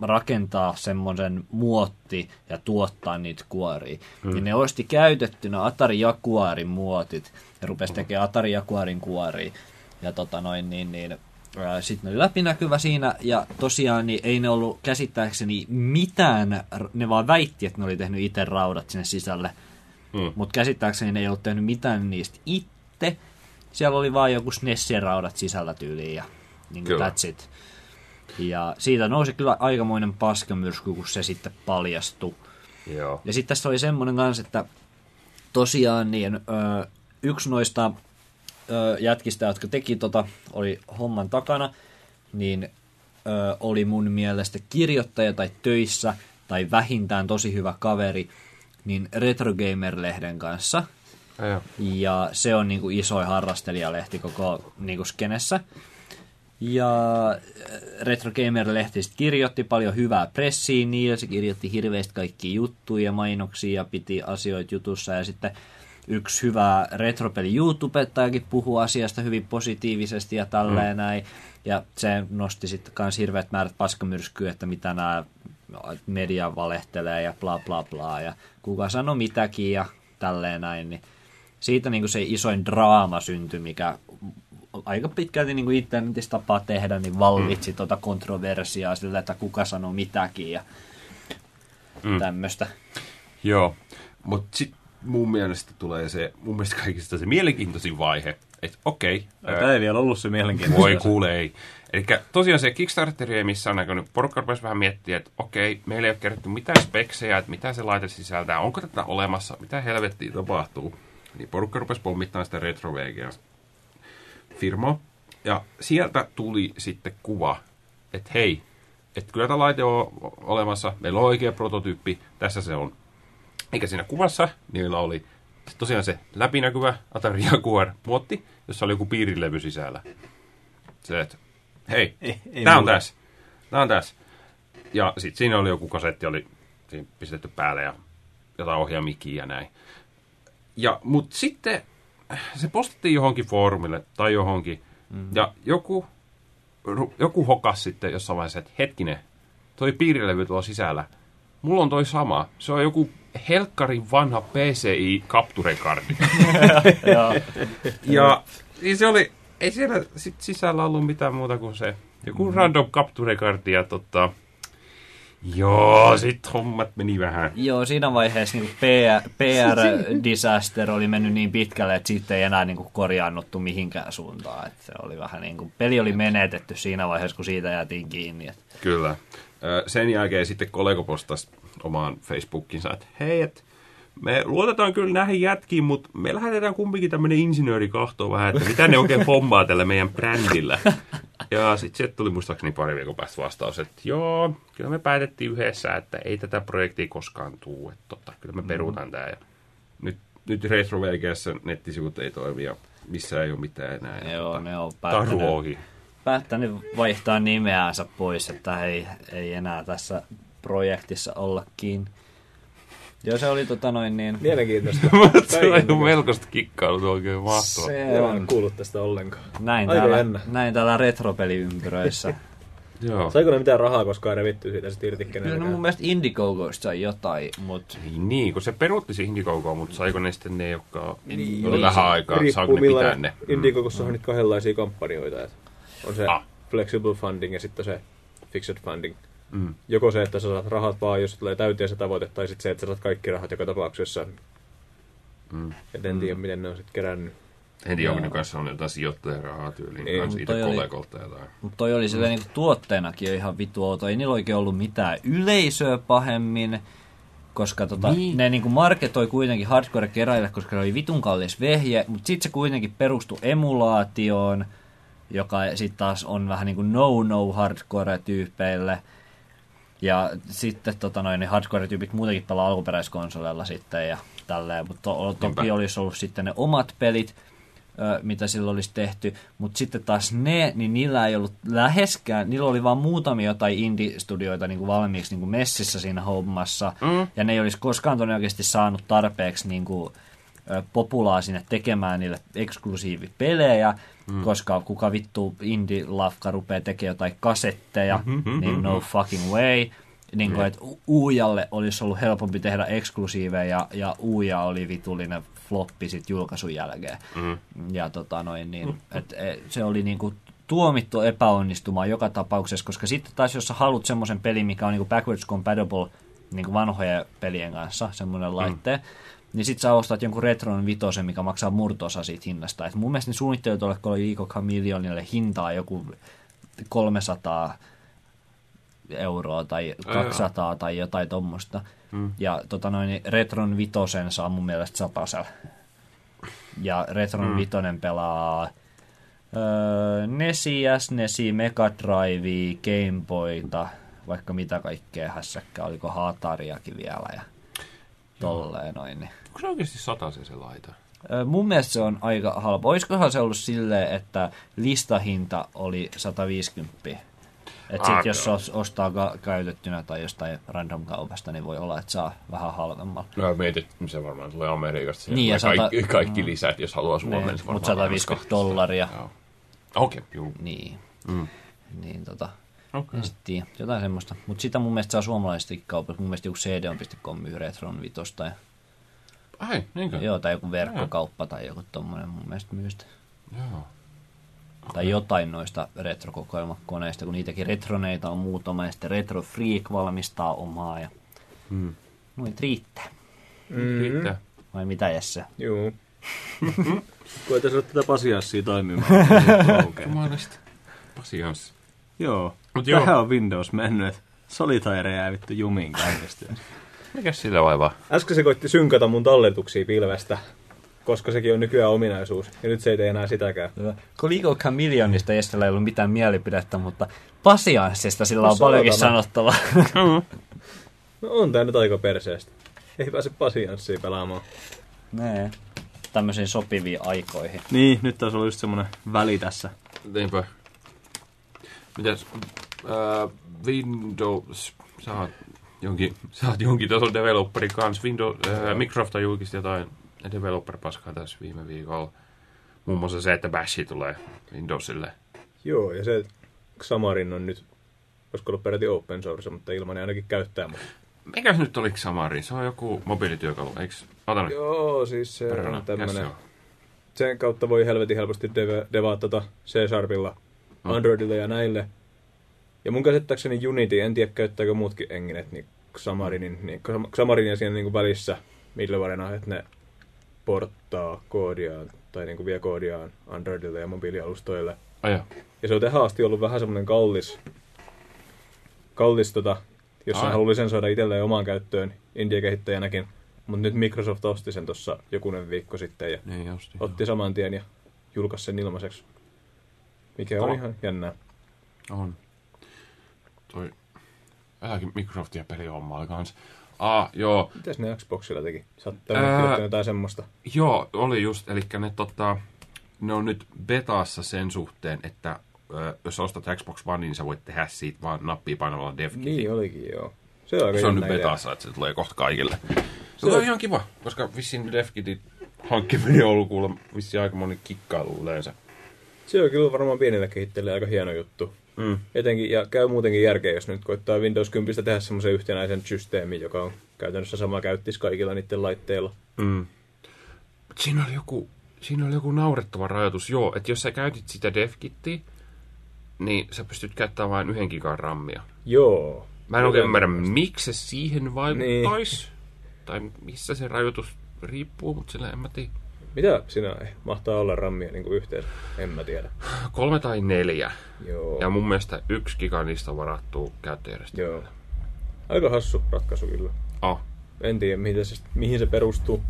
rakentaa semmoisen muotti ja tuottaa niitä kuoria. Hmm. Niin ne osti käytettynä Atari Jaguarin muotit ja rupesi tekemään Atari Jaguarin kuoria. Ja tota noin, niin, niin sitten ne oli läpinäkyvä siinä, ja tosiaan niin ei ne ollut käsittääkseni mitään, ne vaan väitti, että ne oli tehnyt itse raudat sinne sisälle. Mm. Mutta käsittääkseni ne ei ollut tehnyt mitään niistä itse. Siellä oli vaan joku SNESien raudat sisällä tyyliin, ja niin kuin that's it. Ja siitä nousi kyllä aikamoinen paskamyrsky, kun se sitten paljastui. Joo. Ja sitten tässä oli semmoinen kanssa, että tosiaan niin, ö, yksi noista ö, jätkistä, jotka teki tota, oli homman takana, niin ö, oli mun mielestä kirjoittaja tai töissä, tai vähintään tosi hyvä kaveri, niin Retro Gamer-lehden kanssa. Ja. Ja se on niinku isoin harrastelijalehti koko niinku skenessä. Ja äh, Retro Gamer-lehti kirjoitti paljon hyvää pressiin niillä, se kirjoitti hirveästi kaikki juttuja ja mainoksia ja piti asioita jutussa. Ja sitten yksi hyvä retropeli YouTubettajakin puhuu asiasta hyvin positiivisesti ja tälleen mm. näin. Ja se nosti sitten myös hirveät määrät paskamyrskyä, että mitä nämä media valehtelee ja bla bla bla. Ja kuka sanoo mitäkin ja tälleen näin. Niin siitä niin kuin se isoin draama syntyi, mikä aika pitkälti niin kuin internetissä tapaa tehdä, niin vallitsi mm. tuota kontroversiaa sillä, että kuka sanoo mitäkin ja mm. tämmöistä. Joo, mutta sitten mun mielestä tulee se, mun mielestä kaikista se mielenkiintoisin vaihe, että okei, Tämä ei vielä ollut se mielenkiintoista. voi kuule ei. Eli tosiaan se Kickstarter ei missään näkynyt. Porukka rupesi vähän miettiä, että okei, meillä ei ole kerrottu mitään speksejä, että mitä se laite sisältää, onko tätä olemassa, mitä helvettiä tapahtuu. Niin porukka rupesi pommittamaan sitä retro firmaa. Ja sieltä tuli sitten kuva, että hei, että kyllä tämä laite on olemassa, meillä on oikea prototyyppi, tässä se on. Eikä siinä kuvassa niillä oli tosiaan se läpinäkyvä Atari Jaguar muotti, jossa oli joku piirilevy sisällä. Se, että hei, Ei- ei tämä on tässä, tämä on tässä. Ja sitten siinä oli joku kasetti, oli pistetty päälle ja jotain ohjaamikia ja näin. Ja, mut sitten se postattiin johonkin foorumille tai johonkin. Mm. Ja joku, joku hokas sitten jossain vaiheessa, että hetkinen, toi piirilevy tuolla sisällä. Mulla on toi sama. Se on joku helkkarin vanha PCI Capture Cardi. ja niin se oli, ei siellä sit sisällä ollut mitään muuta kuin se joku mm. random Capture Cardi ja tota, joo, sit hommat meni vähän. Joo, siinä vaiheessa niin PR, PR-disaster oli mennyt niin pitkälle, että siitä ei enää niin kuin korjaannuttu mihinkään suuntaan. Että se oli vähän niin kuin, peli oli menetetty siinä vaiheessa, kun siitä jäätiin kiinni. Että Kyllä. Sen jälkeen sitten kollego postasi omaan Facebookinsa, että hei, et me luotetaan kyllä näihin jätkiin, mutta me lähetetään kumpikin tämmöinen insinööri kahtoon vähän, että mitä ne oikein hommaa tällä meidän brändillä. Ja sitten sieltä tuli muistaakseni pari viikon päästä vastaus, että joo, kyllä me päätettiin yhdessä, että ei tätä projektia koskaan tuu, että tota, kyllä me peruutaan tämä. Ja nyt, nyt Retro nettisivut ei toimi ja missään ei ole mitään enää. Ja joo, tota, ne on päättänyt, päättänyt vaihtaa nimeänsä pois, että ei, ei enää tässä projektissa olla kiinni. Joo, se oli tota noin niin... Mielenkiintoista. Se on melkoista kikkailut oikein mahtavaa. Se Joo, en on. kuullut tästä ollenkaan. Näin Aika täällä, jännä. näin täällä retropeliympyröissä. Joo. Saiko ne mitään rahaa koskaan revittyä siitä sitten irti Kyllä no mun mielestä Indiegogoista sai jotain, mutta Niin, niin, kun se peruutti se Indiegogoa, mutta saiko ne sitten ne, jotka Niin. oli vähän aikaa, saako ne pitää ne? Indiegogossa on nyt kahdenlaisia kampanjoita. että On se Ah. flexible funding ja sitten se fixed funding. Mm. Joko se, että sä saat rahat vaan, jos tulee täyteen se tavoite, tai sitten se, että sä saat kaikki rahat joka tapauksessa. Mm. Et en tiedä, miten ne on sitten kerännyt. En tiedä, onko ne kanssa on jotain sijoittajarahaa tyyliin, Niin, kanssa mut itse toi oli- kollegolta jotain. Mutta toi oli silleen niinku tuotteenakin jo ihan vitu outo. Ei niillä oikein ollut mitään yleisöä pahemmin, koska tota, Niin. niin. ne niinku marketoi kuitenkin hardcore keräille, koska se oli vitun kallis vehje, mutta sitten se kuitenkin perustui emulaatioon, joka sitten taas on vähän niinku no-no hardcore-tyypeille. Ja sitten tota noin, ne hardcore-tyypit muutenkin pelaa alkuperäiskonsoleilla sitten ja tälleen, mutta to, toki Niinpä. olisi ollut sitten ne omat pelit, ö, mitä silloin olisi tehty, mutta sitten taas ne, niin niillä ei ollut läheskään, niillä oli vaan muutamia jotain indie-studioita niin kuin valmiiksi niin kuin messissä siinä hommassa, Mm. ja ne ei olisi koskaan todennäköisesti saanut tarpeeksi niin kuin, populaa sinne tekemään niille eksklusiivipelejä, mm. koska kuka vittu indie-lafka rupeaa tekemään jotain kasetteja, Mhm, niin no fucking way. Niin kuin, että Uujalle olisi ollut helpompi tehdä eksklusiiveja ja, ja Uuja oli vitullinen floppi sit julkaisun jälkeen. Mm. Ja tota noin, niin, et, e, se oli niinku tuomittu epäonnistumaan joka tapauksessa, koska sitten taas jos sä haluat semmoisen pelin, mikä on niinku backwards compatible niinku vanhojen pelien kanssa, semmoinen laitteen, niin sit sä ostat jonkun Retron vitosen, mikä maksaa murtosa siitä hinnasta. Et mun mielestä ne suunnittelut oli, kun oli Chameleonille hintaa joku 300 euroa tai 200 tai jotain tuommoista. Mm. Ja tota noin, niin Retron vitosen saa mun mielestä satasella. Ja Retron Mm. vitonen pelaa öö, Nesi, SNESi, Mega Drive, Game Boyta, vaikka mitä kaikkea hässäkkä, oliko Hatariakin vielä ja tolleen noin. Onko se oikeasti sataisen se laita? Mun mielestä se on aika halpa. Olisikohan se ollut silleen, että listahinta oli 150 et sit jos ostaa ka- käytettynä tai jostain random kaupasta, niin voi olla, että saa vähän halvemmalla. No mietit, se varmaan tulee Amerikasta. Niin, ja sata- kaikki, kaikki mm. lisät, jos haluaa Suomeen. Niin, se varmaan mut 150 vähän dollaria. Okei, okay, juu. Niin, Mm. niin tota, Okei. en sit tiedä. jotain semmoista. Mutta sitä mun mielestä saa suomalaisesti kaupassa. Mun mielestä joku myy Retron vitosta. Ja, Ai, niinkö? joo, tai joku verkkokauppa tai joku tommonen mun mielestä myy sitä. Joo. Tai jotain noista retrokokoelmakoneista, kun niitäkin retroneita on muutama, ja sitten Retro Freak valmistaa omaa, ja Mm. noit riittää. Mm. Riittää. Vai mitä Jesse? Juu. Koita saada tätä pasiassia toimimaan. okay. Jumalista. Pasians. Joo. Mut joo. Tähän on Windows mennyt, että Solitaire jää vittu jumiin käynnistyä. Mikäs sillä vaivaa? Äsken se koitti synkata mun talletuksia pilvestä, koska sekin on nykyään ominaisuus. Ja nyt se ei tee enää sitäkään. Of Chameleonista Jessellä ei ollut mitään mielipidettä, mutta Pasianssista sillä on No paljonkin sanottavaa. No on tää nyt aika perseestä. Ei pääse pasianssiin pelaamaan. nee. Tämmöisiin sopiviin aikoihin. Niin, nyt taas ollut just semmonen väli tässä. Niinpä. Mitäs? Äh, Windows, sä oot jonkin, sä oot jonkin tason developeri kanssa. Windows, äh, Microsoft julkisti jotain developer-paskaa tässä viime viikolla. Muun muassa se, että Bash tulee Windowsille. Joo, ja se Xamarin on nyt, olisiko ollut peräti open source, mutta ilman ainakin käyttää. Mutta... Mikäs nyt oliko Samari? Se on joku mobiilityökalu, eiks? Ota nyt. Joo, siis se Perhana, on on? Sen kautta voi helvetin helposti deve, devaatata C-Sharpilla, Mm. Androidilla ja näille. Ja mun käsittääkseni Unity, en tiedä käyttääkö muutkin enginet, niin Xamarinin, niin Xamarin ja siinä niin välissä middlewarena, että ne porttaa koodiaan tai niin kuin vie koodiaan Androidille ja mobiilialustoille. Joo. Ja se on tähän asti ollut vähän semmoinen kallis, kallis tota, jos sen haluaa lisensoida itselleen omaan käyttöön indie-kehittäjänäkin. Mutta nyt Microsoft osti sen tuossa jokunen viikko sitten ja Niin just. otti saman tien ja julkaisi sen ilmaiseksi. Mikä on ihan jännää. On. Toi vähänkin Microsoftia pelihommaa kanssa. Ah, joo. Mitäs ne Xboxilla teki? Sä oot jotain semmoista. Joo, oli just. Eli ne, tota, ne on nyt betaassa sen suhteen, että ö, jos ostat Xbox One, niin sä voit tehdä siitä vaan nappia painamalla dev Niin olikin, joo. Se on Se on nyt betaassa, että se tulee kohta kaikille. Se on ihan kiva, koska vissiin DevKitin hankkiminen on ollut kuulla vissiin aika moni kikkailu yleensä. Se on kyllä varmaan pienille kehittäjille aika hieno juttu. Mm. Etenkin, ja käy muutenkin järkeä, jos nyt koittaa Windows 10 tehdä semmoisen yhtenäisen systeemin, joka on käytännössä sama käyttis kaikilla niiden laitteilla. Mm. Mut siinä oli joku, siinä oli joku naurettava rajoitus. Joo, että jos sä käytit sitä DevKittiä, niin sä pystyt käyttämään vain yhden gigan rammia. Joo. Mä en oikein ymmärrä, miksi se siihen vaikuttaisi. Niin. Tai missä se rajoitus riippuu, mutta sillä en mä tiedä. Mitä sinä mahtaa olla rammia niin kuin yhteensä? En mä tiedä. Kolme tai neljä. Joo. Ja mun mielestä yksi giga niistä on varattu käyttöjärjestelmälle. Joo. Aika hassu ratkaisu kyllä. Ah. En tiedä, mihin se, mihin se perustuu.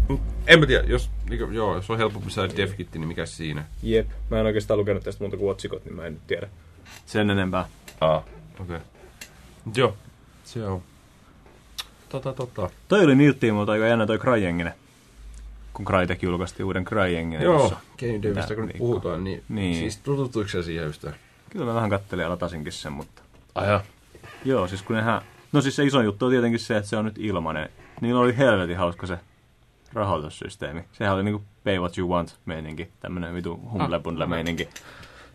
En mä tiedä, jos, niin, joo, jos on helpompi saada DevKitti, niin mikä siinä? Jep. Mä en oikeastaan lukenut tästä muuta kuin otsikot, niin mä en nyt tiedä. Sen enempää. Ah. Okei. Okay. Joo, se on. Tota, tota. Toi oli niiltä tiimoilta aika jännä toi CryEngine. Kun Crytek julkaisesti uuden CryEngine. Joo. Game Devistä kun Mitä puhutaan, niin, Niin. siis tutustuiko sä siihen yhtään? Kyllä mä vähän kattelin ja latasinkin sen, mutta... Aja. Joo, siis kun nehän... No siis se iso juttu on tietenkin se, että se on nyt ilmanen. Niillä oli helvetin hauska se rahoitussysteemi. Sehän oli niinku pay what you want meininki. Tämmönen vitu humble bundle meininki.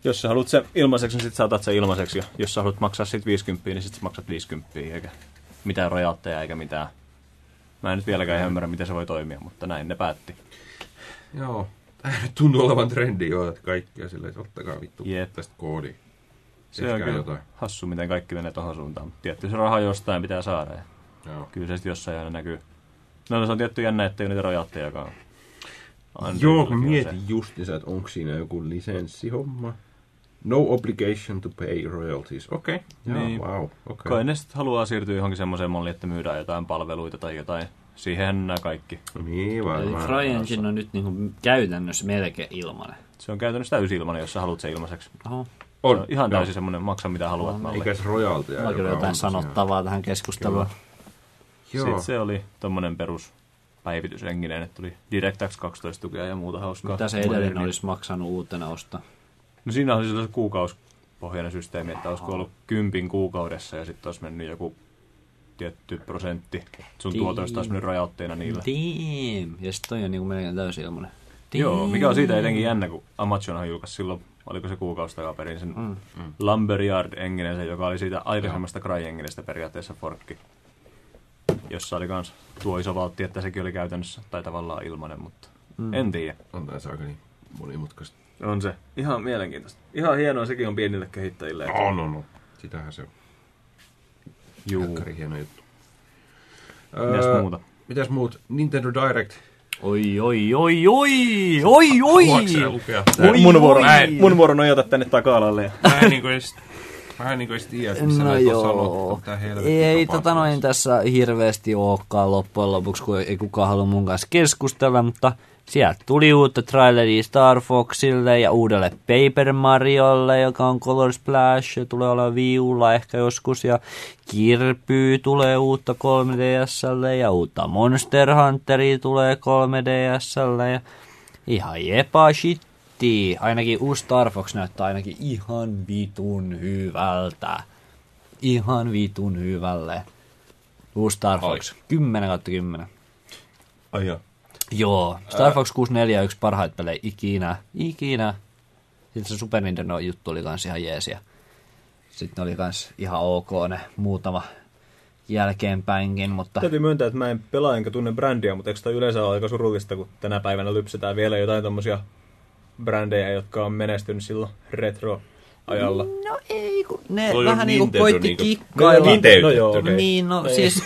Jos sä haluat se ilmaiseksi, niin sit sä otat se ilmaiseksi. Ja jos sä haluat maksaa sit 50, niin sit sä maksat 50, eikä mitään rojalteja eikä mitään. Mä en nyt vieläkään ihan ymmärrä, miten se voi toimia, mutta näin ne päätti. Joo. Tämä nyt tuntuu olevan trendi jo, että kaikkia silleen, että ottakaa vittu Jep. tästä koodi. Se on kyllä jotain. hassu, miten kaikki menee tohon suuntaan. Mutta tietty se raha jostain pitää saada. Ja Joo. kyllä se sitten jossain aina näkyy. No se on tietty jännä, ettei niitä Joo, kun on se. mietin justiinsa, että onko siinä joku lisenssihomma. No obligation to pay royalties. Okei. Okay. Niin. Niin. Wow. Okay. Kai ne sitten haluaa siirtyä johonkin semmoiseen malliin, että myydään jotain palveluita tai jotain. Siihen nämä kaikki. Niin Eli varmaan. CryEngine on nyt niinku käytännössä melkein ilmanen. Se on käytännössä täysin ilmanen, jos sä haluat sen ilmaiseksi. Oho. Se On. on ihan Joo. täysin semmoinen maksa mitä haluat On. malli. Eikä se royaltia. Mulla on kyllä jotain on sanottavaa tähän keskusteluun. Joo. Sitten se oli tommonen perus päivityshenkinen, että tuli DirectX 12 tukea ja muuta hauskaa. Mitä se edellinen olisi maksanut uutena ostaa? No siinä oli se kuukausipohjainen systeemi, että olisiko ollut kympin kuukaudessa ja sitten olisi mennyt joku tietty prosentti sun tuotoista olisi mennyt rajoitteena niillä. Damn. Ja sitten toi on niinku melkein täysin ilmanen. Joo, mikä on siitä etenkin jännä, kun Amazonhan julkaisi silloin, oliko se kuukausi takaperin, sen mm. Lumberyard Enginen, se, joka oli siitä aikaisemmasta CryEnginestä periaatteessa forkki. Jossa oli kans tuo iso valtti, että sekin oli käytännössä, tai tavallaan ilmanen, mutta mm. en tiedä. On tässä aika niin monimutkaista. On se. Ihan mielenkiintoista. Ihan hienoa, sekin on pienille kehittäjille. että- On, on, on. Sitähän se on. Juu. Helkkari hieno juttu. Mitäs Öö, muuta? Mitäs muut? Nintendo Direct. Oi, oi, oi, oi, oi, oi. Oi, mun, vuoro, oi. mun vuoro nojata tänne taka-alalle. Mä en niinku edes, mä en niinku edes tiedä, että missä No joo. Ei tapahtuu. tota noin tässä hirveästi olekaan loppujen lopuksi, kun ei kukaan halua mun kanssa keskustella, mutta sieltä tuli uutta traileria Star Foxille ja uudelle Paper Mariolle, joka on Color Splash ja tulee olla viulla ehkä joskus ja Kirpy tulee uutta 3DSlle ja uutta Monster Hunteria tulee 3DSlle ja ihan jepa shitti. Ainakin uusi Star Fox näyttää ainakin ihan vitun hyvältä ihan vitun hyvälle. Uusi Star Fox. 10 kautta 10. Ai joo. Joo. Star Fox 64 on yksi parhaita pelejä ikinä. Ikinä. Sitten se Super Nintendo juttu oli kans ihan jees. Ja sitten oli kans ihan ok ne muutama jälkeenpäinkin, mutta Täytyy myöntää, että mä en pelaa enkä tunne brändiä, mutta eikö yleensä ole aika surullista, kun tänä päivänä lypsetään vielä jotain tommosia brändejä, jotka on menestynyt silloin retro-ajalla. No ei, kun ne Toi vähän niinku koitti niinku- kikkailla. No. No joo, okei. Niin, no siis,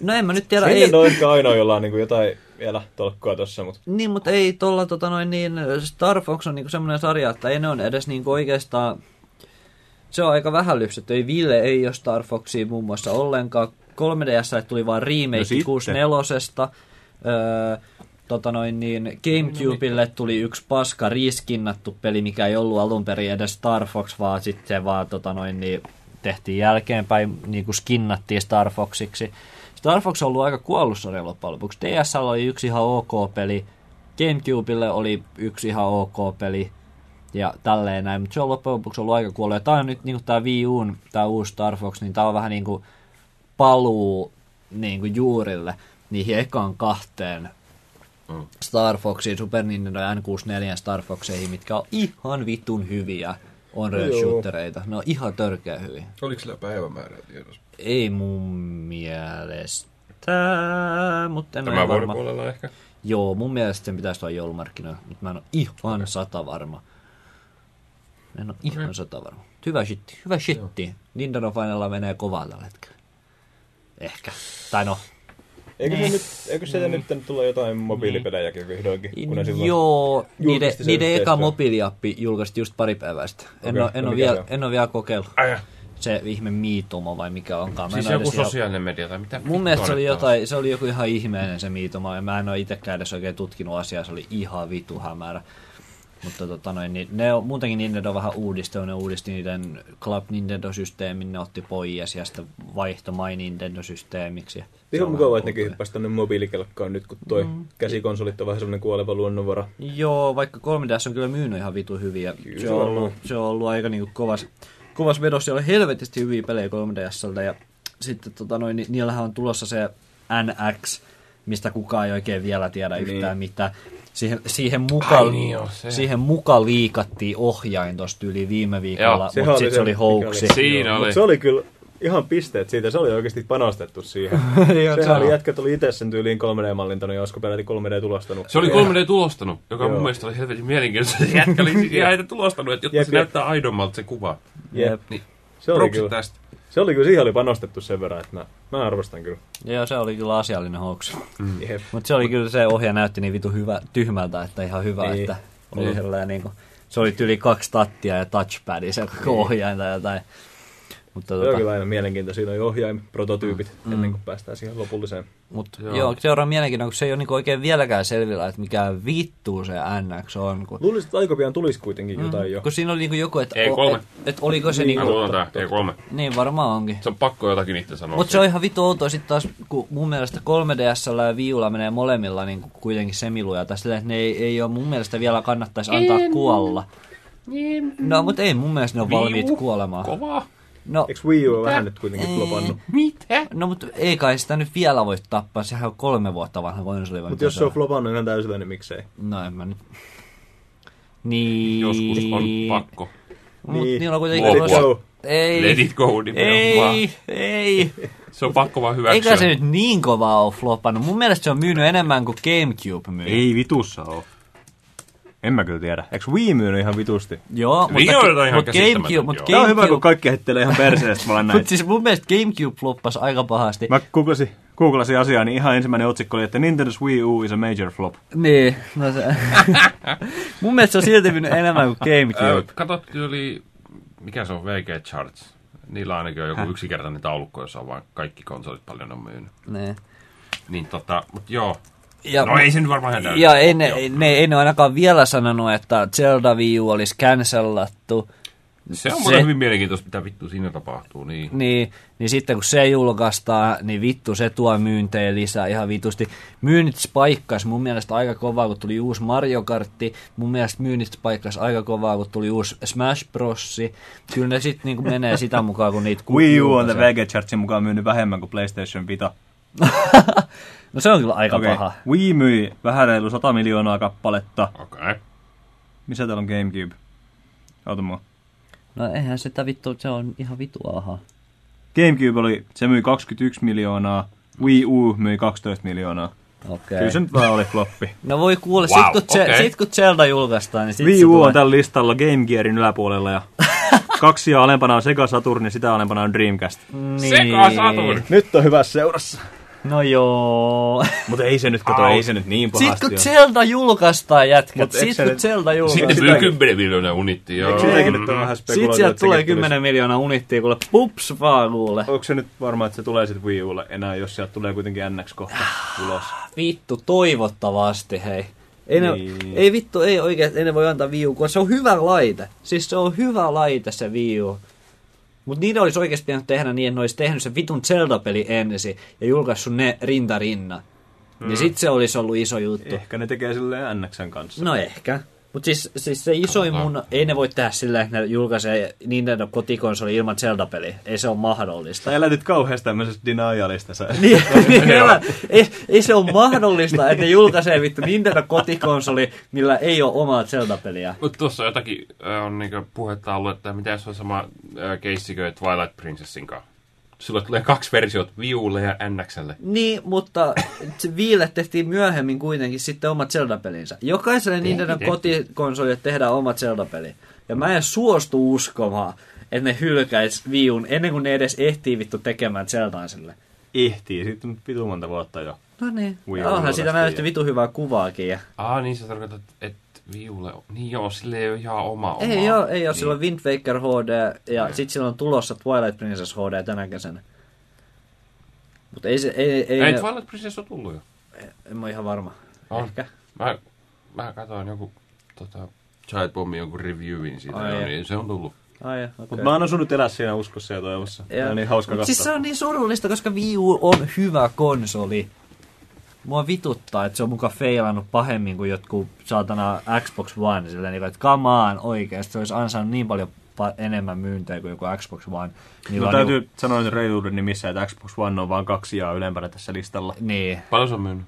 no en mä nyt tiedä, ei, Nintendo on ehkä ainoa, jolla on niinku jotain vielä tolkkua tossa, mutta Niin, mutta ei tuolla tota noin niin, Star Fox on niinku semmoinen sarja, että ei ne on edes niinku oikeastaan, se on aika vähän lypsetty. Ei Ville ei ole Star Foxia muun muassa ollenkaan. 3DS tuli vaan remake No no sitten. 64 öö, tota noin niin, Gamecubelle tuli yksi paska riskinnattu peli, mikä ei ollut alun perin edes Star Fox, vaan sitten se vaan tota noin niin, tehtiin jälkeenpäin, niin kuin skinnattiin Star Foxiksi. Star Fox on ollut aika kuollut sarja loppujen lopuksi. DSL oli yksi ihan ok peli, Gamecubelle oli yksi ihan ok peli, ja tälleen näin, mutta se on loppujen lopuksi ollut aika kuollut. Ja tää on nyt niin tämä Wii Uun, tämä uusi Star Fox, niin tää on vähän niin kuin paluu niin kuin juurille. niihin ekaan kahteen Mm. Star Foxiin, Super Nintendo ja N64 Star Foxeihin, mitkä on ihan vitun hyviä on shootereita. Ne on ihan törkeä hyviä. Oliko sillä päivämäärä tiedossa? Ei mun mielestä, mutta en ole Tämä vuoden varma. puolella ehkä. Joo, mun mielestä sen pitäisi olla joulumarkkinoilla, mutta mä en ole ihan sata varma. En ole ihan sata varma. Hyvä shitti, hyvä shitti. Nintendo Finalla menee kovaa tällä hetkellä. Ehkä. Tai no, Eikö, se Niin. nyt, eikö sieltä nyt tulla jotain mobiilipelejäkin vihdoinkin? Kun ne silloin... Joo, niiden, niiden eka mobiiliappi julkaistiin just pari päivää sitten. En, Okei, ole, en, no ole mikä vielä, se en ole vielä kokeillut. Ai, ja. Se ihme Miitomo vai mikä onkaan. Mä siis joku ihan- sosiaalinen media tai mitä? Mun mielestä se oli, jotain, se oli joku ihan ihmeinen se Miitomo, ja mä en ole itsekään edes oikein tutkinut asiaa, se oli ihan vitu hämärä. Mutta tota noin, niin ne on, muutenkin Nintendo on vähän uudistanut, ne uudisti niiden Club Nintendo-systeemin, ne otti pois ja sitten vaihto My Nintendo-systeemiksi. Ihan mukavaa, että nekin hyppäsi tonne mobiilikelkkaan nyt, kun toi mm. käsikonsolit on vähän semmonen kuoleva luonnonvara. Joo, vaikka 3DS on kyllä myynyt ihan vitu hyviä. Kyllä se, on ollut, se on ollut aika niinku kovas, kovas vedos. Siellä on helvetisti hyviä pelejä 3DSltä ja sitten tota noin, ni- niillähän on tulossa se NX, mistä kukaan ei oikein vielä tiedä Niin. yhtään mitään. Siihen, siihen, muka, Ai niin joo, se. siihen muka liikattiin ohjain tosta yli viime viikolla, mutta oli sitten se oli hoaxi. oli- Siinä Mut oli. se oli kyllä ihan pisteet siitä, se oli oikeasti panostettu siihen. Joo, se Sehän oli on. jätkät oli itse sen tyyliin 3D-mallintanut ja olisiko peräti 3D-tulostanut. Se oli 3D tulostanut, joka Joo. mun mielestä oli helvetin mielenkiintoista. Se jätkä oli ihan heitä tulostanut, että jotta Jep, se jep. näyttää aidommalta se kuva. Jep. Niin, Se oli, kyllä, tästä. se oli kyllä, siihen oli panostettu sen verran, että mä, mä arvostan kyllä. Joo, se oli kyllä asiallinen hoax. Mm. Mutta se oli kyllä, se ohjaaja näytti niin vitu hyvä, tyhmältä, että ihan hyvä, Niin. että oli Niin. sellainen niin kuin, se oli yli kaksi tattia ja touchpadia se koko ohjain tai jotain. Mutta Se on tota, kyllä aina mielenkiintoista, siinä on ohjain prototyypit mm. ennen kuin päästään siihen lopulliseen. mut, Joo. joo. seuraa mielenkiintoista, kun se ei ole niinku oikein vieläkään selvillä, että mikä vittu se NX on. Kun, Luulisin, että aika pian tulisi kuitenkin jotain jo. kun siinä oli niinku joku, että Ei, kolme. et, et, oliko se Niin, niinku, tää, E3. niin varmaan onkin. Se on pakko jotakin niitä sanoa. Mutta se on ihan vitu outoa sitten taas, kun mun mielestä 3DSllä ja Viulla menee molemmilla niin kuitenkin semiluja, tai silleen, että ne ei, ei ole mun mielestä vielä kannattaisi antaa kuolla. No, mutta ei mun mielestä ne on valmiit kuolemaan. Kova. No, Eikö Wii U ole vähän nyt kuitenkin flopannut? Mitä? no mutta ei kai sitä nyt vielä voi tappaa, sehän on kolme vuotta vanha konsoli. Mutta jos se on flopannut ihan täysillä, niin miksei? No en mä nyt... Niin... Joskus on pakko. Mut Niin. niillä on kuitenkin... Let it go. Ei, Let it go nimenomaan. ei, ei. Se on pakko vaan hyväksyä. Eikä se nyt niin kovaa ole floppannut. Mun mielestä se on myynyt enemmän kuin Gamecube myy. Ei vitussa oo. En mä kyllä tiedä. Eikö Wii myynyt ihan vitusti? Joo, Wii on mutta, ihan mutta Gamecube, mutta joo. Tää on hyvä, kun Gamecube, kaikki heittelee ihan perseestä vaan näin. mutta siis mun mielestä Gamecube floppasi aika pahasti. Mä googlasin, googlasin asiaa, niin ihan ensimmäinen otsikko oli, että Nintendo's Wii U is a major flop. Niin, no se... mun mielestä se on silti myynyt enemmän kuin Gamecube. katot yli, mikä se on, VG Charts. Niillä ainakin on joku Häh? yksinkertainen taulukko, jossa on vaan kaikki konsolit paljon on myynyt. Niin. Niin tota, mut joo. Ja, No ei se nyt varmaan täysin. ja ei ne, Joo. ne, ei ne ainakaan vielä sanonut, että Zelda Wii U olisi cancelattu. Se on se- hyvin mielenkiintoista, mitä vittu siinä tapahtuu. Niin. Niin, niin sitten kun se julkaistaan, niin vittu se tuo myyntejä lisää ihan vitusti. Myynnit spaikkas mun mielestä aika kovaa, kun tuli uusi Mario Kartti. Mun mielestä myynnit spaikkas aika kovaa, kun tuli uusi Smash Bros. Kyllä ne sitten niinku menee sitä mukaan, kun niitä Wii U on the VG Chartsin mukaan myynyt vähemmän kuin PlayStation Vita. No se on kyllä aika Okei, paha. Wii myi vähän reilu 100 miljoonaa kappaletta. Okei. Okay. Missä täällä on Gamecube? Ota mua. No eihän sitä vittu, se on ihan vitu aha. Gamecube oli, se myi 21 miljoonaa. Wii U myi 12 miljoonaa. Okei. Kyllä se nyt vähän oli floppi. No voi kuulla, Wow, sit, kun Ze- okei. sit kun Zelda julkaistaan, niin sit Wii se U tulee. on tällä listalla Game Gearin yläpuolella ja kaksi ja alempana on Sega Saturn ja sitä alempana on Dreamcast. Niin. Sega Saturn! Nyt on hyvässä seurassa. No joo. Mutta ei se nyt, kato, ei se nyt niin Sit pahasti kun ole. Zelda julkaistaan, jätkät. Mut eikö Sit se kun nyt- Zelda Sitten julkaistaan. tulee 10 miljoonaa unittia, joo. Eikö nyt vähän Sit spekuloitu, sieltä tulee sekin tulisi- 10 miljoonaa unittia, kuule pups vaan kuule. Onko se nyt varma, että se tulee sitten Wii Ulle enää, jos sieltä tulee kuitenkin NX kohta ulos? Vittu, toivottavasti, hei. Ei, ne, Niin. ei vittu, ei oikein, ei ne voi antaa Wii U, kun se on hyvä laite. Siis se on hyvä laite se Wii U. Mut niiden olisi oikeasti pitänyt tehdä niin, että ne olisi tehnyt se vitun Zelda-peli ensin ja julkaissut ne rinta rinna. Mm. Niin sit se olisi ollut iso juttu. Ehkä ne tekee silleen NXn kanssa. No ehkä. Mutta siis, siis se isoin mun, ei ne voi tehdä sillä, että ne julkaisee Nintendo kotikonsoli ilman Zelda-peliä. Ei se ole mahdollista. Sä elätit kauheasti tämmöisestä denialista. Sä. Niin, niin elä. ei, ei, se ole mahdollista, että ne julkaisee vittu Nintendo kotikonsoli, millä ei ole omaa Zelda-peliä. Mutta tuossa jotakin äh, on niinku puhetta ollut, että mitä jos on sama äh, keissi kuin Twilight Princessin kanssa. Sulla tulee kaksi versiota, Viulle ja NXlle. Niin, mutta Viille tehtiin myöhemmin kuitenkin sitten omat Zelda-pelinsä. Jokaiselle Nintendo kotikonsolille tehdään omat Zelda-peli. Ja mä en suostu uskomaan, että ne hylkäis Viun ennen kuin ne edes ehtii vittu tekemään Zeldaa sille. Ehtii, siitä on vitu monta vuotta jo. No niin. Onhan siitä näytti ja- vitu hyvää kuvaakin. Ja... Ah, niin sä tarkoitat, että Viulle on... Niin joo, sille ei ole ihan oma oma. Ei oo, ei oo. Niin. Sillä on Wind Waker HD ja Niin. sit sillä on tulossa Twilight Princess HD tänä kesänä. Mutta ei se, ei, ei, Ei, ne- Twilight Princess on tullut jo. en mä ole ihan varma. On. Ehkä. Mä, mä katsoin joku tota, Giant Bombin jonkun reviewin siitä, Ai ja. niin se on tullut. Ai, okay. Mutta mä oon osunut elää siinä uskossa ja toivossa. Ja. on niin hauska katsoa. siis se on niin surullista, koska Wii U on hyvä konsoli. Mua vituttaa, että se on muka feilannut pahemmin kuin jotkut saatana Xbox One. Sillä niin, että come on, oikeasti. Se olisi ansainnut niin paljon pa- enemmän myyntejä kuin joku Xbox One. Niillä No on täytyy niinku- sanoa nyt reiluuden nimissä, että Xbox One on vaan kaksi ja ylempänä tässä listalla. Niin, Paljon se on myynyt?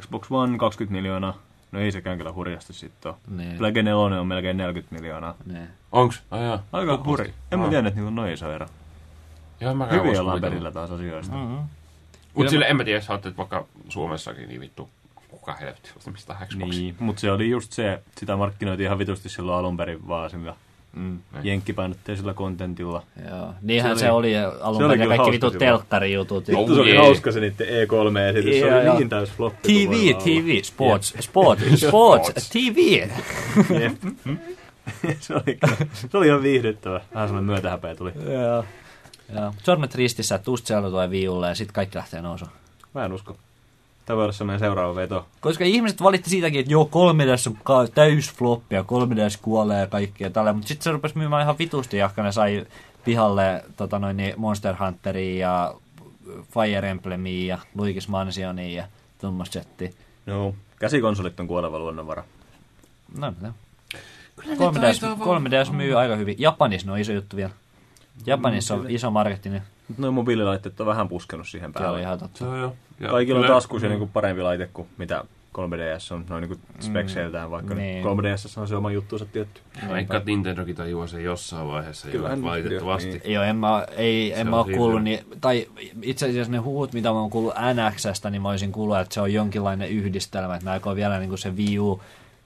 Xbox One 20 miljoonaa. No ei sekään kyllä hurjasti sitten ole. niin, Plege 4 on melkein 40 miljoonaa. niin. Onks? Ai jaa. Aika hurja. En mä tiedä, että niillä on noin iso ero. Joo, mä Hyvin ollaan perillä taas asioista. Mm-hmm. Mut sille en mä tiedä, sä ajattelet vaikka Suomessakin, niin vittu, kuka helvetti mistä Xbox. Niin, mutta se oli just se, sitä markkinoitiin ihan vitusti silloin alun perin vaan sillä mm, Niin. jenkkipainotteisella kontentilla. Joo. Niinhän Se se oli- alun se oli perin ja kyllä kaikki hauska telkkarijutut. Oh, Vittu se oli jee. hauska se niiden E3-esitys, se Joo, oli niin täys floppi. TV, voi olla. TV, sports, sports, sports, TV. Se, oli, kyllä- se oli ihan viihdyttävä. Vähän semmoinen myötähäpeä tuli. Joo. Joo. Sormet ristissä, että just Zelda tulee viulle ja sitten kaikki lähtee nousuun. Mä en usko. Tämä voi olla semmoinen seuraava veto. Koska ihmiset valitti siitäkin, että joo, 3DS on ka- täys floppi ja 3DS kuolee ja kaikkea tällä. Mutta sitten se rupesi myymään ihan vitusti, jahka ne sai pihalle tota noin, niin Monster Hunteria ja Fire Emblemia ja Luigi's Mansionia ja tuommoista settiä. No, käsikonsolit on kuoleva luonnonvara. No, no. 3DS, 3DS myy aika hyvin. Japanissa ne on iso juttu vielä. Japanissa on iso marketti, niin Nyt noin mobiililaitteet on vähän puskenut siihen se on päälle. ihan totta. Se on jo. Ja Kaikilla on kyllä- taskussa niinku parempi laite kuin mitä 3DS on, noin niinku spekseiltään, vaikka Niin. niin. 3DS on se oma juttuunsa tietty. Vaikka Nintendokin tajuaa sen jossain vaiheessa jo, Kyllähän että nyt valitettavasti. jo, Joo, en mä, ei, en mä oo kuullut, niin, tai itse asiassa ne huhut, mitä mä oon kuullut NXstä, niin mä olisin kuullut, että se on jonkinlainen yhdistelmä, että mä aikoo vielä niin kuin se Wii U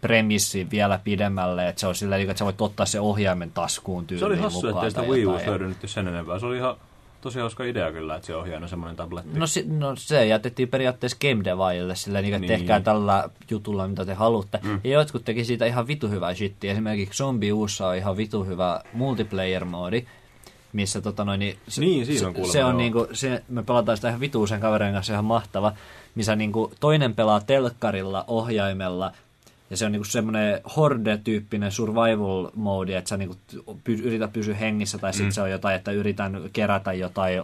premissi vielä pidemmälle, että se on sillä että sä voit ottaa se ohjaimen taskuun tyyliin Se oli hassu, ettei sitä Wii U hyödynnetty sen enempää. Se oli ihan tosi hauska idea kyllä, että se ohjaajana on semmoinen tabletti. No, si, no se jätettiin periaatteessa Game Devaille sillä niin, että Niin. tehkää tällä jutulla, mitä te haluatte. Mm. Ja jotkut teki siitä ihan vitu hyvää shittiä. Esimerkiksi Zombie Uussa on ihan vitu hyvä multiplayer-moodi, missä tota noin, niin, se, Niin, siinä se, on kuulemma, se on niinku, se, me pelataan sitä ihan vituusen kaverin kanssa ihan mahtava, missä niinku toinen pelaa telkkarilla ohjaimella ja se on niinku semmoinen horde-tyyppinen survival mode, että sä niinku py, yrität pysyä hengissä tai sitten mm. se on jotain, että yritän kerätä jotain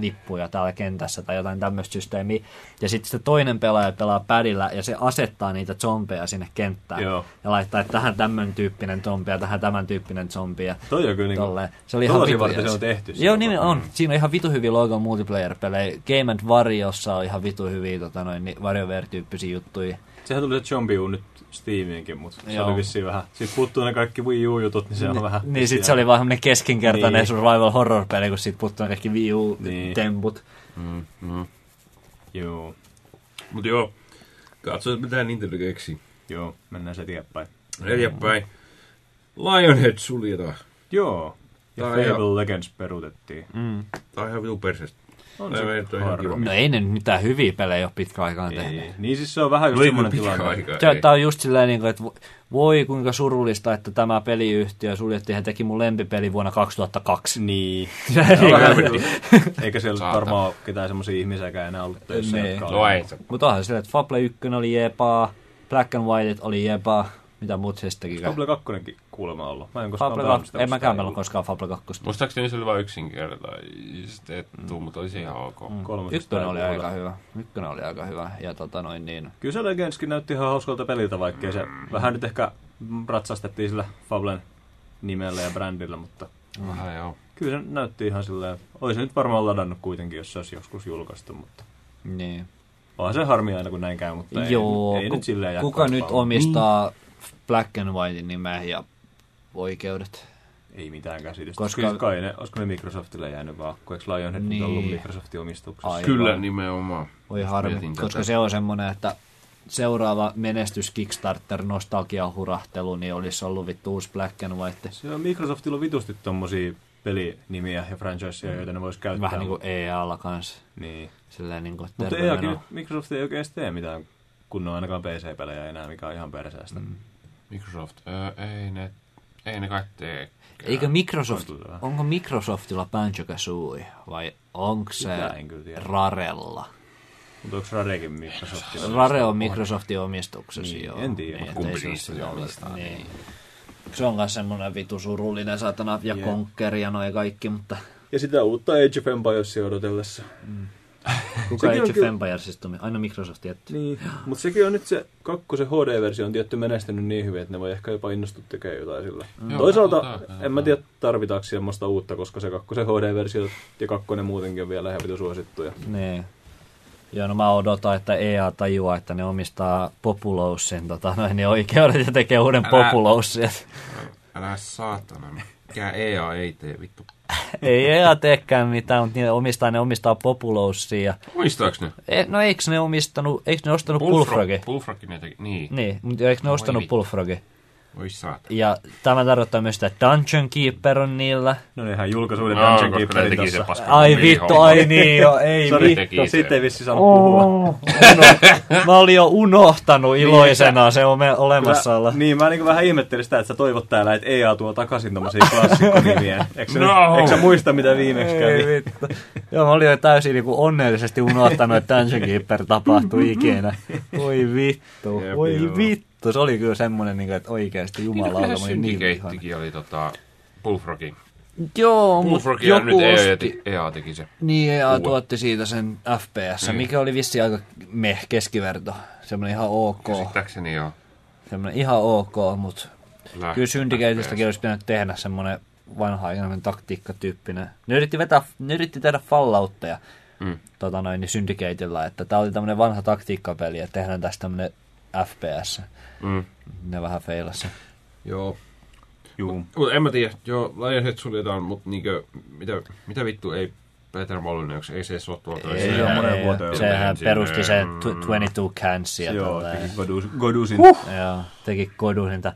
lippuja täällä kentässä tai jotain tämmöistä systeemiä. Ja sitten se toinen pelaaja pelaa padilla ja se asettaa niitä zombeja sinne kenttään. Joo. Ja laittaa, että tähän tämmöinen tyyppinen zombi ja tähän tämän tyyppinen zombi. Ja Toi on kyllä niinku. Se oli ihan vitu varten se on tehty. Joo, niin on. on. Siinä on ihan vitu hyviä logo multiplayer-pelejä. Game and Wariossa on ihan vitu hyviä tota noin, niin WarioWare-tyyppisiä juttuja. Sehän tuli se Zombie U nyt Steamiinkin, mutta se Joo. oli vissiin vähän... Sitten puuttuu ne kaikki Wii U-jutut, niin se on vähän... Niin, sit se oli vaan semmonen keskinkertainen Niin. survival horror-peli, kun sit puuttuu ne kaikki Wii Niin. U-temput. Mm, mm. Joo, Mut joo, katso mitä Nintendo keksi. joo, mennään se eteenpäin. Eteenpäin. Lionhead suljetaan. Joo, ja Tai Fable Legends peruutettiin. Mm. On ihan vitu perseestä. On se. No ei ne nyt mitään hyviä pelejä ole pitkä aikaan tehnyt. Ei. Niin siis se on vähän just No semmoinen tilanne. aika. Se, tää on just silleen, niin kuin, että vo- voi kuinka surullista, että tämä peliyhtiö suljettiin. Hän teki mun lempipeli vuonna 2002. Niin. Joo, helvetti. Eikä siellä Saatana. varmaan ketään semmoisia ihmisiäkään enää ollut töissä. Niin. No ei se. Mutta onhan silleen, että Fable 1 oli jepaa, Black and White oli jepaa, mitä muut se sitten. Fable 2 kuulemma ollut. Mä en koskaan Fable pelannut 2, sitä, en koska mäkään ei pelannut ollut. koskaan Fable 2. Muistaakseni se oli vain yksinkertaisesti, et tuu, mutta oli se ihan ok. Kolmosesta Ykkönen ei oli aika hyvä. Ykkönen oli aika hyvä. Ja tota noin niin. Kyllä se Legendskin näytti ihan hauskalta peliltä, vaikkei se vähän nyt ehkä ratsastettiin sillä Fablen nimellä ja brändillä, mutta Vähän joo. kyllä se näytti ihan silleen, olisi nyt varmaan ladannut kuitenkin, jos se olisi joskus julkaistu, mutta Niin. onhan se harmi aina, kun näin käy, mutta Joo, ei, ei ku- nyt silleen kuka nyt omistaa Black and Whitein nimeä ja oikeudet? Ei mitään käsitystä. Koska-. Kyllä kai ne, olisiko ne Microsoftille jäänyt vaan, kun eikö Lionhead Niin. ollut Microsoftin omistuksessa? Aivan. Kyllä nimenomaan. Voi harmi, Mietin koska tätä. se on semmoinen, että seuraava menestys Kickstarter nostalgiahurahtelu, niin olisi ollut vittu uusi Black and White. Se on Microsoftilla on vitusti tommosia pelinimiä ja franchiseja, joita ne vois käyttää. Vähän niin kuin EAlla kanssa. Niin. Silleen niin kuin Mutta EAkin nyt Microsoft ei oikein tee mitään kunnon ainakaan PC-pelejä enää, mikä on ihan perseestä. Mm. Microsoft, öö, ei ne, ei ne kai tee. Eikö Microsoft, onko Microsoftilla Banjo Kazooie vai onko se. Rarella? Mutta onko Rarekin Microsoftilla? Rare on Microsoftin omistuksessa, Niin, joo. en tiedä, Niin, mutta kumpi niistä se omistaa, Niin. Se on myös semmoinen vitu surullinen satana ja Jep. Conquer ja noi kaikki, mutta Ja sitä uutta Age of Empiresia odotellessa. Kuka Age on of kyllä-? Aina Microsoft jätti. Niin, mutta sekin on nyt se kakkosen HD-versio on tietty menestynyt niin hyvin, että ne voi ehkä jopa innostua tekemään jotain sillä. Joo, Toisaalta katsotaan, en mä tiedä tarvitaanko semmoista uutta, koska se kakkosen HD-versio ja kakkonen muutenkin on vielä ihan vitu suosittuja. Niin. Joo, no mä odotan, että EA tajuaa, että ne omistaa Populousin tota, noin, niin oikeudet ja tekee uuden Älä- Populousin. Älä saatana. Mikä EA ei tee, vittu. Ei EA teekään mitään, mutta ne omistaa, ne omistaa Populousia. Ja... Muistaaks ne? E, no eikö ne omistanut, eikö ne ostanut Bullfrogi? Bullfrogin ne teki, niin. Niin, mutta eikö ne Voi ostanut vittu. Saatana. Ja tämä tarkoittaa myös, että Dungeon Keeper on niillä. No nehän julkaisuuden Joo, Dungeon Keeperin Ai hommiin vittu, ai niin jo, ei Sori, vittu. siitä ei vissi saanut puhua. Oh, uno, mä olin jo unohtanut iloisena se on me- olemassaolo. Kyllä, niin, mä niin vähän ihmettelin sitä, että sä toivot täällä, että EA tuo takaisin tommosia klassikkonimiä. Eikö, No. no. eikö sä muista, mitä viimeksi Ei kävi? vittu. Joo, mä olin jo täysin niinku onnellisesti unohtanut, että Dungeon Keeper tapahtui ikinä. Voi vittu, Jep, voi joo. Vittu. Se oli kyllä semmonen, niinku, että oikeesti Niin, jumalauta, kyllä mä olin niin vihainen. Oli tota Bullfrogin. Joo, mutta joku nyt EA, osti. EA teki se. Niin, ja Uuden. tuotti siitä sen FPS, Niin. mikä oli vissi aika meh keskiverto. Semmoinen ihan ok. Käsittääkseni joo. Semmoinen ihan ok, mutta Läh- kyllä Syndicateistakin olisi pitänyt tehdä semmoinen vanha aikainen taktiikkatyyppinen. Ne yritti, vetää, ne yritti tehdä Falloutteja Mm. tota noin, niin että tämä oli tämmöinen vanha taktiikkapeli, että tehdään tästä tämmöinen FPS. Mm. Ne vähän feilasi. sen. Joo. Juu. Mut en mä tiedä, joo, Lionhead suljetaan, mutta niinkö, mitä, mitä vittu ei Peter Molyneux, ei se ole tuolta. Ei, se on ei, monen ei, vuoteen Sehän perusti se Mm. tw- 22 Cansia. Joo, teki Godus- Godusin. Joo, teki kodusinta.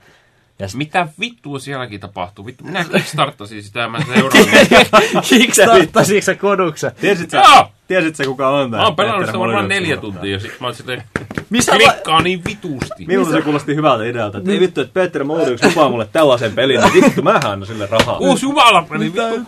Ja sit- Mitä vittua sielläkin tapahtuu? Vittu, minä kickstarttasin sitä ja mä seuraan. Kickstartasitko sä koduksen? Tiesit sä, Joo! Tiesit sä kuka on tää? Mä oon pelannut sitä varmaan neljä tuntia ja sit mä oon silleen, Missä klikkaa niin vitusti. Minusta se kuulosti hyvältä idealta. Että ei vittu, että Peter Molyneux lupaa mulle tällaisen pelin, niin vittu, mä annan sille rahaa. Uusi jumalapeli, vittu.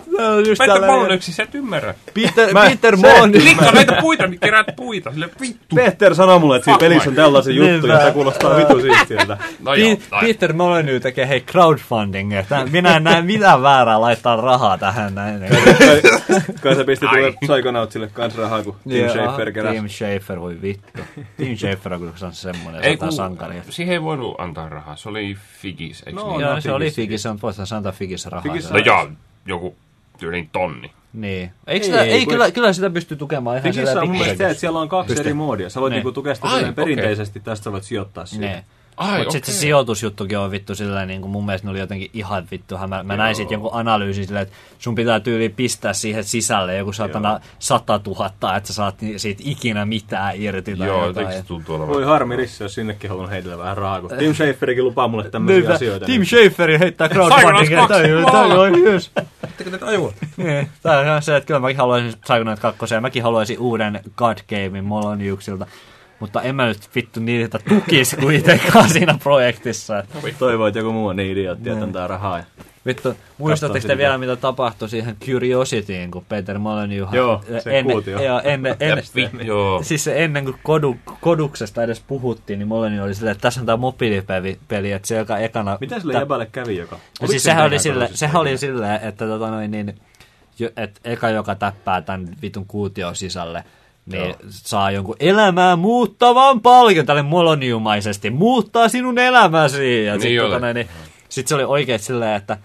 Peter Molyneux, sä et ymmärrä. Peter, Mä- Peter. Klikkaa näitä puita, niin keräät puita. Sille vittu. Peter sanoi mulle, että siinä pelissä on tällaisia juttuja, Niinpä. että kuulostaa vitu siistiltä. No joo, Peter Molyneux tekee hei crowdfunding. Että minä en näe mitään väärää laittaa rahaa tähän näin. Kai, kai se pisti Ai. Kans rahaa, kun Tim Joo, Schafer keräsi. Tim Schafer, voi vittu. Tim Schafer on kyllä semmoinen Ei kun, sankari. siihen ei voinut antaa rahaa. Se oli Figis, eikö No, niin? Joo, no, se oli Figis. Figis, se on voisi antaa Figissä rahaa. Figis se- No joo, joku tyylin tonni. Niin. Eikö Ei, sitä, ei, kun- kyllä, kyllä sitä pystyy tukemaan ihan Figissä on mun mielestä se, että siellä on kaksi Pystyy. eri moodia. Sä voit Niin. niinku tukea sitä Ai, okei. perinteisesti, tästä sä voit sijoittaa siitä. Niin. Ai, Mutta okei. sitten se sijoitusjuttukin on vittu sillä niin kuin mun mielestä ne oli jotenkin ihan vittu. Mä, mä näin sitten jonkun analyysin silleen, että sun pitää tyyli pistää siihen sisälle joku satana sata tuhatta, että sä saat siitä ikinä mitään irti tai Joo, jotain. jotenkin se tuntuu olevan. Voi harmi Risse, jos sinnekin haluan heitellä vähän rahaa, kun Tim Schaferikin lupaa mulle tämmöisiä Niinpä, asioita. Tim niin- Schafer heittää crowdfundingia. Psychonauts Tämä 2, on hyvys. Ettekö te tajua? Niin, Tämä on se, että kyllä mäkin haluaisin Psychonauts 2 ja mäkin haluaisin uuden God Gamein Moloniuksilta. Mutta en mä nyt vittu niitä tukisi kuitenkaan siinä projektissa. Toivoo, että joku muu on niin idiootti, että Niin. antaa rahaa. ja- Vittu, muistatteko te vielä, mitä tapahtui siihen Curiosityin, kun Peter Molyneux... Joo, se ennen, kuultiin jo. joo, ennen, ennen, Vi- joo. Siis se ennen kuin kodu, koduksesta edes puhuttiin, niin Molyneux oli silleen, että tässä on tämä mobiilipeli, peli, että se joka ekana... Mitä sille ta- jäbälle kävi joka? ja Oliko siis se sehän oli, sille, sehän oli silleen, että tota noin niin, jo- et eka joka täppää tämän vitun kuution sisälle, niin Joo. saa jonkun elämää muuttavan palkion tälle moloniumaisesti. Muuttaa sinun elämäsi. Ja Niin sit, oli. tota, näin, niin, sit se oli oikein silleen, että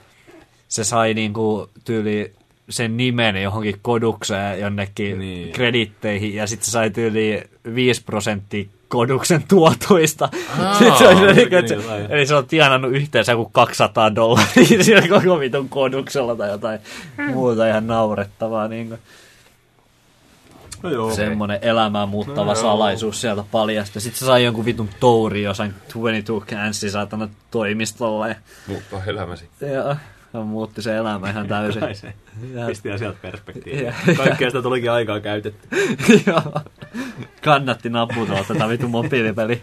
se sai niinku tyyli sen nimen johonkin kodukseen jonnekin Niin. niin. kreditteihin ja sitten se sai tyyli 5 prosenttia koduksen tuotoista. Aa, Sitten se oli se, niinku, että niin se, eli se on tienannut yhteensä joku 200 dollaria sillä koko vitun koduksella tai jotain muuta ihan naurettavaa. Niin kuin. No joo. Semmoinen elämää muuttava No joo. salaisuus sieltä paljasta. Sitten se sai jonkun vitun touri jossain 22 Cansi saatana toimistolla. Ja, Muuttaa elämäsi. ja ja muutti se elämä ihan täysin. Kai se Ja- pisti asiat perspektiiviin. Kaikkea sitä tulikin aikaa käytetty. Joo. Kannatti naputella tätä vitun mobiilipeli.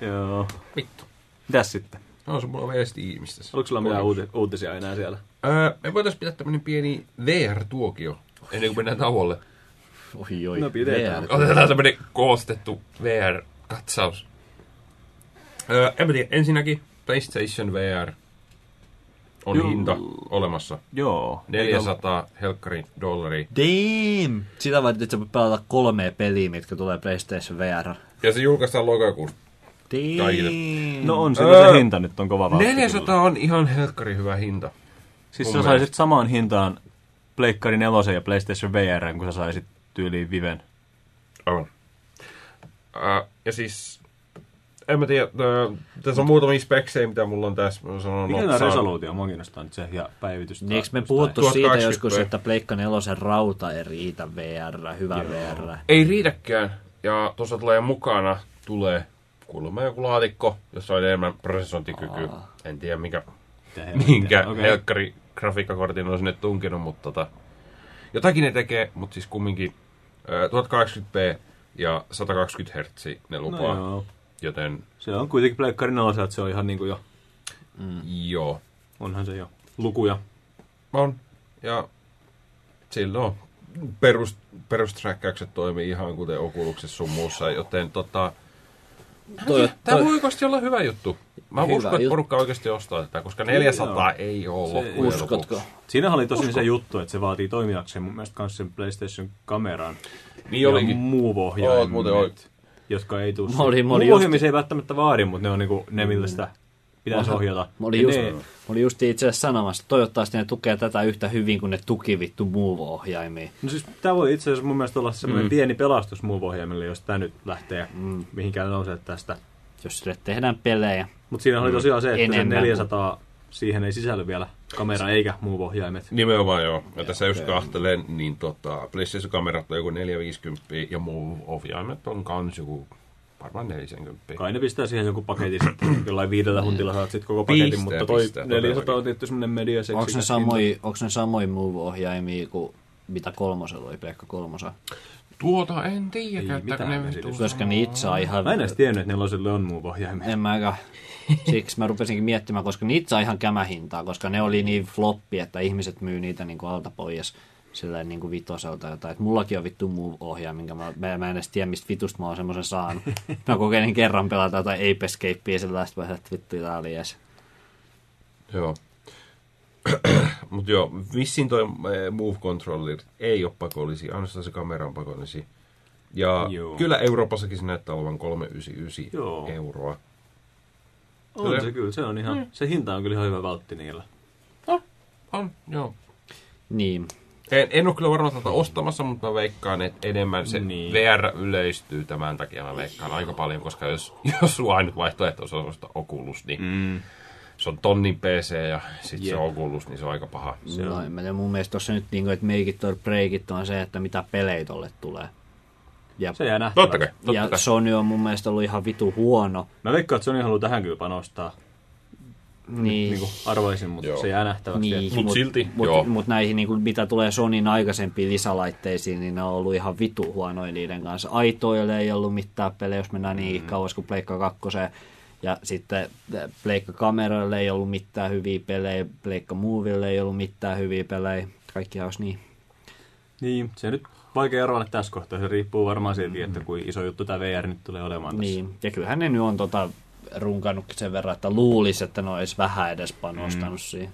Joo. Vittu. Mitäs sitten? No, se mulla on vielä Steamista. Oliko sulla mitään uuti- uutisia enää siellä? Öö, me voitais pitää tämmönen pieni VR-tuokio, ennen kuin mennään tauolle. Oi, oi. No pidetään. VR. Otetaan tämmönen koostettu VR-katsaus. Öö, en mä tiedä, ensinnäkin PlayStation VR on Joo. hinta olemassa. Joo. 400 helkkarin dollaria. Damn! Sitä varten, että sä voit pelata kolmea peliä, mitkä tulee PlayStation VR. Ja se julkaistaan. Kaikille. Damn! No on, sillä Öö, se hinta nyt on kova vauhti. 400 on ihan helkkari hyvä hinta. Siis sä saisit samaan hintaan Pleikkari 4 ja PlayStation VR, kun sä saisit tyyliin Viven. On. Uh, ja siis, en mä tiedä, uh, tässä on muutamia speksejä, mitä mulla on tässä. Mä sanon Mikä tämä resoluutio? Mua kiinnostaa nyt se ja päivitys. Niin, eikö me puhuttu siitä 1080p. joskus, että Pleikka 4 rauta ei riitä VR, hyvä VR? Ei riitäkään. Ja tuossa tulee mukana, tulee kuulemma joku laatikko, jossa on enemmän prosessointikyky. Aa. En tiedä mikä, minkä Okei. helkkari grafiikkakortin on sinne tunkinut, mutta tota, jotakin ne tekee, mutta siis kumminkin 1080p ja 120 Hz ne No lupaa. joo. Joten Se on kuitenkin Pleikkari 4, että se on ihan niinku jo, joo, onhan se jo lukuja. on. Ja silloin perus, perusträkkäykset toimii ihan kuten Oculuksessa sun muussa, joten tota, Toi, Tämä toi, voi oikeasti olla hyvä juttu. Mä Hyvä uskon, että porukka oikeasti ostaa tätä, koska 400 joo. ei ole Se- loppujen uskotko? lopuksi. Siinä oli tosin se juttu, että se vaatii toimijakseen mun mielestä myös sen PlayStation kameran. Niin ja olikin. muu Oot muuten oikein. jotka ei tule. Mä olin- mä olin Muu ohjaamisen ei välttämättä vaadi, mutta ne on niinku ne, millä sitä pitäisi Mä- ohjata. Mä olin just, ne- mä olin just itse asiassa sanomassa, että toivottavasti ne tukee tätä yhtä hyvin kuin ne tuki vittu Move-ohjaimia. No siis tämä voi itse asiassa mun mielestä olla semmoinen Mm. pieni pelastus Move-ohjaimelle, jos tämä nyt lähtee Mm. mihinkään nousee tästä. Jos sille tehdään pelejä. Mutta siinä oli tosiaan se, että se Enemmän 400, siihen ei sisälly vielä kamera eikä Move-ohjaimet. Nimenomaan joo. Ja tässä just kahtelen, niin tota, PlayStation-kamerat on joku 450 ja muu ohjaimet on kans joku varmaan 40. Kai ne pistää siihen joku paketin sitten. Jollain viidellä huntilla saat sitten koko paketin, Pistää, mutta toi pistää, 400 on tietty semmoinen media Onko ne samoja, onko ne samoja Move-ohjaimia kuin mitä kolmosella oli, Pleikka kolmosa? Tuota en tiedä, mitään ne vittu Koska niitä saa ihan... Mä en edes tiennyt, että neloselle on Move-ohjaimet. En mäkään. Siksi mä rupesinkin miettimään, koska niitä saa ihan kämähintaa, koska ne oli niin floppi, että ihmiset myy niitä niin kuin alta pois silleen niin kuin vitoselta jotain. Et mullakin on vittu muu ohjaa, minkä mä, mä, mä en edes tiedä, mistä vitusta mä oon semmoisen saanut. Mä kokeilin kerran pelata jotain Ape Escapea sillä sitten että vittu tää oli edes. Joo. Mutta joo, vissiin toi eh, Move Controller ei ole pakollisia, ainoastaan se kamera on pakollisia. Ja Joo. kyllä Euroopassakin se näyttää olevan 399 Joo. euroa. On se kyllä, se on ihan, se hinta on kyllä ihan hyvä valtti niillä. On, joo. Niin. En, en ole kyllä varmaan tätä ostamassa, mutta mä veikkaan, että enemmän se Niin. VR yleistyy tämän takia. Mä veikkaan aika paljon, koska jos, jos sun ainut vaihtoehto on ostaa Oculus, niin Mm. se on tonnin PC ja sitten se. Oculus, niin se on aika paha. Se no, en mä mun mielestä tossa nyt niin kuin, että make it or break it on se, että mitä pelejä tolle tulee. Ja, Se jää nähtäväksi. Totta kai, totta ja kai. Sony on mun mielestä ollut ihan vitu huono. Mä veikkaan, että Sony haluaa tähän kyllä panostaa. Niin. Niin arvoisin, mutta Joo. se jää nähtäväksi. Niin, Mut silti, mut, joo. mut näihin, niin kuin, mitä tulee Sonin aikaisempiin lisälaitteisiin, niin ne on ollut ihan vitu huonoja niiden kanssa. Aitoille ei ollut mitään pelejä, jos mennään niin Mm. kauas kuin Pleikka 2. Ja sitten Pleikka Kameroille ei ollut mitään hyviä pelejä, Pleikka Moville ei ollut mitään hyviä pelejä. Kaikki olisi niin. Niin, se nyt vaikea arvata tässä kohtaa. Se riippuu varmaan siitä, että kuin iso juttu tämä VR nyt tulee olemaan tässä. niin. Ja kyllähän ne nyt on tota runkannut sen verran, että luulisi, että ne olisi vähän edes panostanut mm. siihen.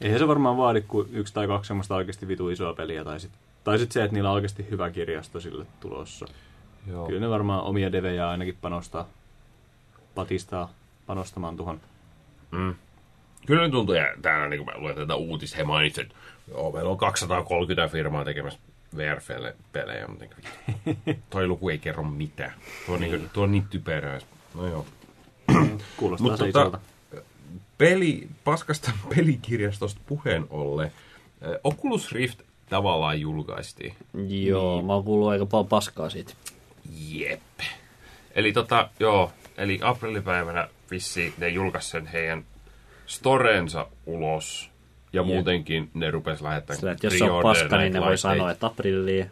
Eihän se varmaan vaadi kuin yksi tai kaksi semmoista oikeasti vitu isoa peliä. Tai sitten tai sit se, että niillä on oikeasti hyvä kirjasto sille tulossa. Joo. Kyllä ne varmaan omia devejä ainakin panostaa, patistaa panostamaan tuohon. Mm. Kyllä ne tuntuu, ja täällä niin kun mä luen tätä uutista, he mainitsivat, että joo, meillä on 230 firmaa tekemässä VR-pelejä, mutta niin, toi luku ei kerro mitään. Tuo on niin, tuo on niin typerää. No joo. Kuulostaa Mut se tota- isolta. Peli, paskasta pelikirjastosta puheen ollen, eh, Oculus Rift tavallaan julkaistiin. Joo, mä oon kuullut aika paljon paskaa siitä. Jep. Eli tota, joo, eli aprillipäivänä vissi ne julkaisi sen heidän storensa ulos. Ja Jep. muutenkin ne rupes lähettämään Sillä, että jos se on paska, niin ne voi sanoa, että aprillia.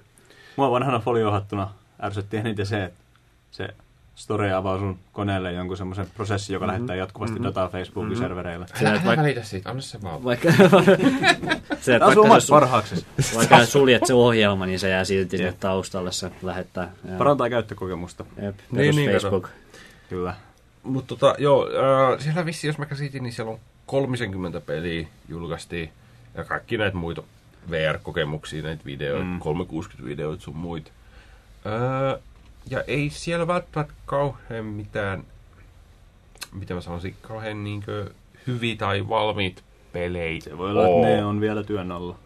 Mua vanhana foliohattuna ärsytti eniten se, että se Store avaa sun koneelle jonkun semmoisen prosessin, joka mm-hmm. lähettää jatkuvasti mm-hmm. dataa Facebookin mm-hmm. servereille. Että älä vaikka, välitä siitä, anna se vaan. vaikka, se, että Taas vaikka, omat sä, parhaaksesi. vaikka sä suljet se ohjelma, niin se jää silti sinne taustalle, se lähettää. Joo. Parantaa käyttökokemusta. Jep, Niin, niin, Facebook. Kyllä. Mutta tota, joo, äh, siellä vissi, jos mä käsitin, niin siellä on 30 peliä julkaistiin. Ja kaikki näitä muita VR-kokemuksia, näitä videoita, mm. 360-videoita sun muita. Äh, ja ei siellä välttämättä kauhean mitään, mitä mä sanoisin, kauhean niinkö hyviä tai valmiit pelejä. Se voi olla, että ne on vielä työn alla.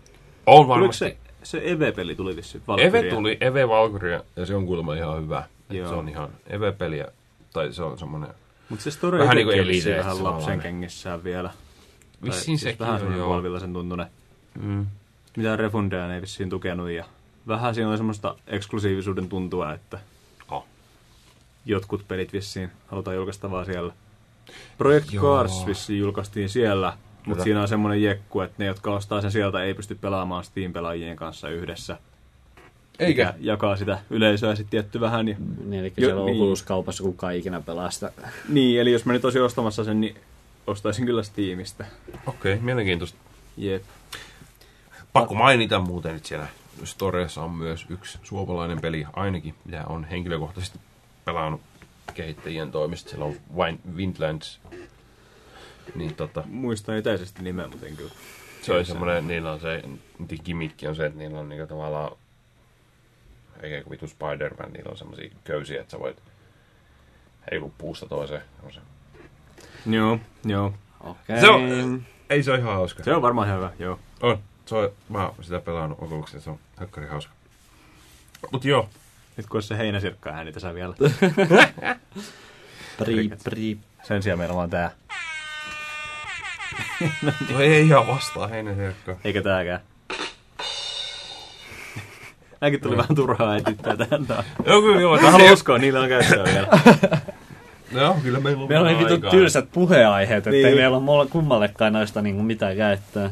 On Tuliko varmasti. se, se EV-peli tuli vissiin? Eve tuli, Eve Valkyria, ja se on kuulemma ihan hyvä. Joo. se on ihan Eve-peliä, tai se on semmoinen... Mutta se story Vähän vähän niin Elite, vissiin että vähän lapsen kengissään vielä. Vissiin siis sekin vähän on, joo. polvilla sen tuntunen. Mm. Mitään refundeja ne ei vissiin tukenut ja vähän siinä oli semmoista eksklusiivisuuden tuntua, että. Jotkut pelit vissiin halutaan julkaista vaan siellä. Project Joo. Cars vissiin julkaistiin siellä, mutta siinä on semmoinen jekku, että ne, jotka ostaa sen sieltä, ei pysty pelaamaan Steam-pelaajien kanssa yhdessä. Eikä? Mikä jakaa sitä yleisöä sitten tietty vähän. Niin, Niin, eli Jo, siellä on niin. Oculus-kaupassa kukaan ikinä pelaa sitä. niin, eli jos mä nyt olisin ostamassa sen, niin ostaisin kyllä Steamista. Okei, okay, mielenkiintoista. Jep. Pakko mainita muuten, että siellä Storessa on myös yksi suomalainen peli ainakin, mitä on henkilökohtaisesti pelannut kehittäjien toimesta. Siellä on Wine, Windlands. Niin tota, Muistan etäisesti nimeä, mutta en kyllä. se on semmoinen, niillä on se, niiden gimmickki on se, että niillä on niinku tavallaan, eikä kuin vitu Spider-Man, niillä on semmoisia köysiä, että sä voit heilu puusta toiseen. Se. Joo, joo. Okei. Se on, ei se ole ihan hauska. Se on varmaan hyvä, joo. On. Se on, mä oon sitä pelannut Oculuksessa, se on hakkari hauska. Mut joo, Nyt kun olisi se heinäsirkka ääni tässä vielä. Pri, pri. Sen sijaan meillä on vaan tää. no ei ihan vastaa heinäsirkkaa. Eikä tääkään. Nämäkin tuli vähän turhaa etyttää tähän taas. Joo, kyllä joo. Mä haluan uskoa, niillä on käyttöä vielä. Joo, kyllä meillä on Meillä on niin vittu tylsät puheenaiheet, ettei Niin. meillä ole kummallekaan noista niinku mitään käyttöä.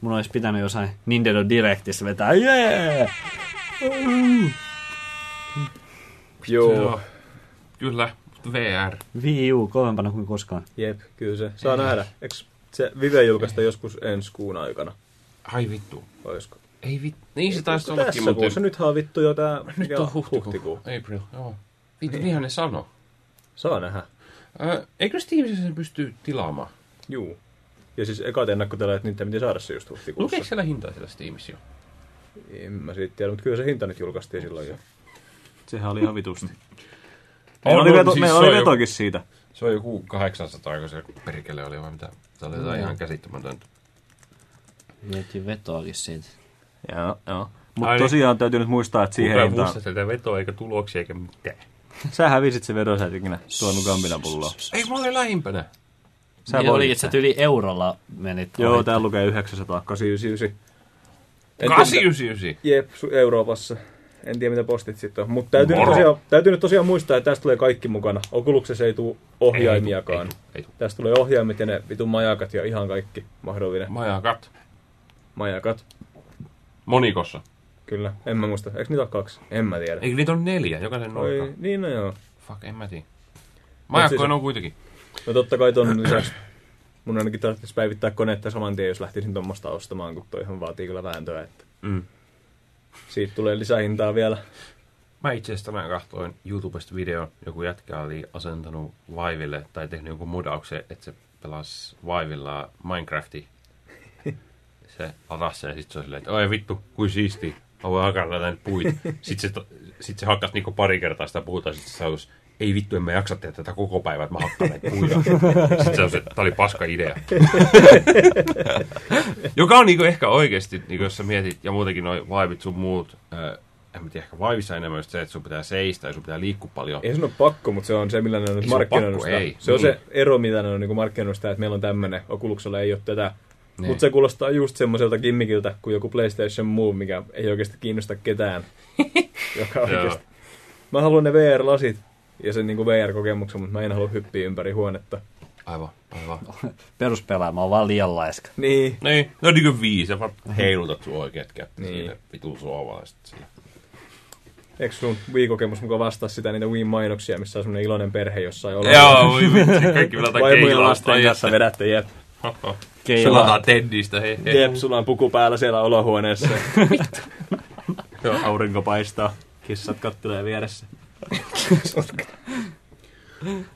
Mun olisi pitänyt jossain Nintendo Directissa vetää, jee! Joo. Kyllä, VR. Wii U, kovempana kuin koskaan. Jep, kyllä se. Saa nähdä. Eikö se Vive julkaista joskus ensi kuun aikana? Ai vittu. Oisko? Ei vittu. Niin se taisi Tässä ollakin, mutta... kuussa. Nythän on vittu jo tää... Nyt on huhtikuu. huhtikuu. April, joo. Vittu, niinhän ne sano. Saa nähdä. Äh, eikö Steamissa sen pysty tilaamaan? Juu. Ja siis ekat ennakkoteleet, niitä piti saada se just huhtikuussa. Lukeeko siellä hintaa siellä Steamissa jo? En mä siitä tiedä, mutta kyllä se hinta nyt julkaistiin silloin jo. Sehän oli ihan vitusti. Meillä oli, no, veto, siis meillä se oli vetokin siitä. Se on joku 800, kun se perkele oli vai mitä? Se oli jotain ihan käsittämätöntä. Vietiin vetoakin siitä. Joo, joo. Mutta niin. tosiaan täytyy nyt muistaa, että siihen Kukaan hintaan... muista tätä vetoa eikä tuloksia eikä mitään. Sä hävisit se vedon, sä et ikinä tuonut Gambina pulloa. Ei, mä olin lähimpänä. Sä niin oli, sä yli eurolla menit. Joo, tää lukee 999. En tiedä, 899. Jep, Euroopassa. En tiedä, mitä postit sitten on. Mutta täytyy, nyt tosiaan, täytyy nyt tosiaan muistaa, että tästä tulee kaikki mukana. Oculuksessa ei tule ohjaimiakaan. Ei, ei, tuu. Tästä tulee ohjaimet ja ne vitun majakat ja ihan kaikki mahdollinen. Majakat. Majakat. Monikossa. Kyllä, en mä muista. Eikö niitä ole kaksi? En mä tiedä. Eikö niitä on neljä, jokaisen Oi, nurkka? niin no joo. Fuck, en mä tiedä. Majakkoja siis- on kuitenkin. No totta kai ton lisäksi mun ainakin tarvitsisi päivittää konetta saman tien, jos lähtisin tuommoista ostamaan, kun toihan vaatii kyllä vääntöä. Että Mm. Siitä tulee lisähintaa vielä. Mä itse asiassa tänään kahtoin YouTubesta videon, joku jätkä oli asentanut Vivelle tai tehnyt jonkun modauksen, että se pelasi Vivella Minecraftia. se sen ja sitten se oli silleen, että oi vittu, kuin siisti. Mä voin hakata näitä puita. Sitten se, sit se hakkas niinku pari kertaa sitä puuta, sitten se ei vittu, en mä jaksa tehdä tätä koko päivää, että mä hakkaan näitä puita. Sitten se se, tää oli paska idea. Joka on niinku ehkä oikeasti, niinku jos sä mietit, ja muutenkin noi vaivit sun muut, ää, en mä tiedä, ehkä vaivissa enemmän just se, että sun pitää seistä ja sun pitää liikkua paljon. Ei sun ole pakko, mutta se on se, millä ne on se markkinoinut sitä. ei. Se on Niin. se ero, mitä ne on niin markkinoinut sitä, että meillä on tämmöinen, Oculuksella ei ole tätä. Niin. Mutta se kuulostaa just semmoiselta gimmikiltä kuin joku PlayStation Move, mikä ei oikeasti kiinnosta ketään. joka oikeasti. Mä haluan ne VR-lasit ja sen niin VR-kokemuksen, mutta mä en halua hyppiä ympäri huonetta. Aivan, aivan. Peruspelaaja, mä oon vaan liian laiska. Niin. Niin, no niin kuin viisi, vaan heilutat sun oikeat kättä Niin. siinä sohvalla sillä. Eikö sun Wii-kokemus mukaan vastaa sitä niitä Wii-mainoksia, missä on semmoinen iloinen perhe jossain olla? Joo, voi vitsi, kaikki muilla keilaa. lasten kanssa vedätte, jep. Selataan tendistä, hei hei. Jep, sulla on puku päällä siellä olohuoneessa. Joo, aurinko paistaa. Kissat kattelee vieressä.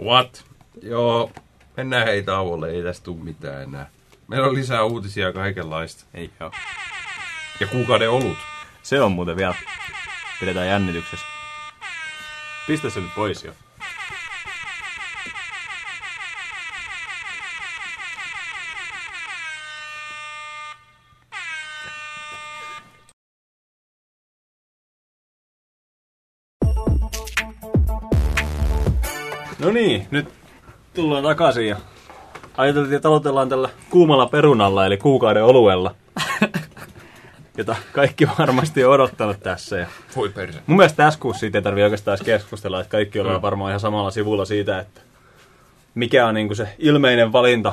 What? Joo, mennään hei tauolle, ei tästä tule mitään enää. Meillä on lisää uutisia kaikenlaista. Ei joo. Ja kuukauden olut. Se on muuten vielä. Pidetään jännityksessä. Pistä se nyt pois jo. No niin, nyt tullaan takaisin ja ajateltiin, että aloitellaan tällä kuumalla perunalla, eli kuukauden oluella. Jota kaikki varmasti on odottanut tässä. Ja Voi perse. Mun mielestä tässä kuussa siitä ei tarvitse oikeastaan edes keskustella, että kaikki ollaan varmaan ihan samalla sivulla siitä, että mikä on niinku se ilmeinen valinta.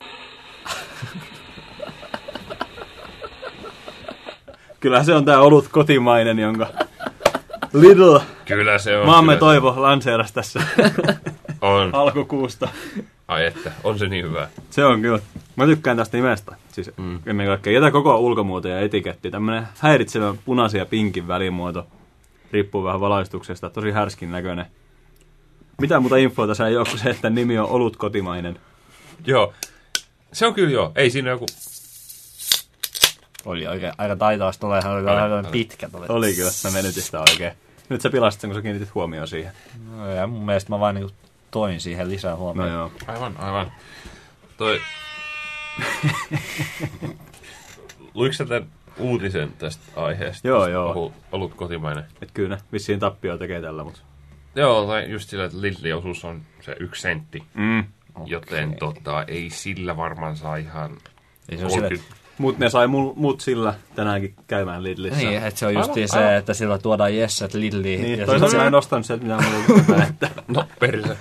Kyllä se on tää olut kotimainen, jonka Lidl, Kyllä se on. maamme kyllä toivo, lanseeras tässä On. alkukuusta. Ai että, on se niin hyvä. Se on kyllä. Mä tykkään tästä nimestä. Siis mm. ennen kaikkea. Jätä koko ulkomuoto ja etiketti. Tämmönen häiritsevä punaisen ja pinkin välimuoto. Riippuu vähän valaistuksesta. Tosi härskin näköinen. Mitä muuta infoa tässä ei ole kuin se, että nimi on Olut kotimainen. Joo. Se on kyllä joo. Ei siinä joku... Oli oikein aika taitavasti, tulee ihan Oli, aika oli. pitkä. Tuli. Oli kyllä, mä menetin sitä oikein. Nyt sä pilasit sen, kun sä kiinnitit huomioon siihen. No, ja mun mielestä mä vaan niinku toin siihen lisää No huomioon. joo. Aivan, aivan. Toi... Luitko sä tämän uutisen tästä aiheesta? Joo, Tästä joo. Ollut, ollut kotimainen. Et kyllä ne vissiin tappio tekee tällä, mutta... Joo, tai just sillä, että Lidlin osuus on se yksi sentti. Mm. Joten tota, ei sillä varmaan saa ihan... Ei se ole sille, 30 Mut ne sai mul, mut sillä tänäänkin käymään Lidlissä. niin, että se on just Aivan, se, aivan. että sillä tuodaan Jesset Lidliin. Niin, ja toisaalta sit mä en ostanut sieltä mitään muuta. että No, perse.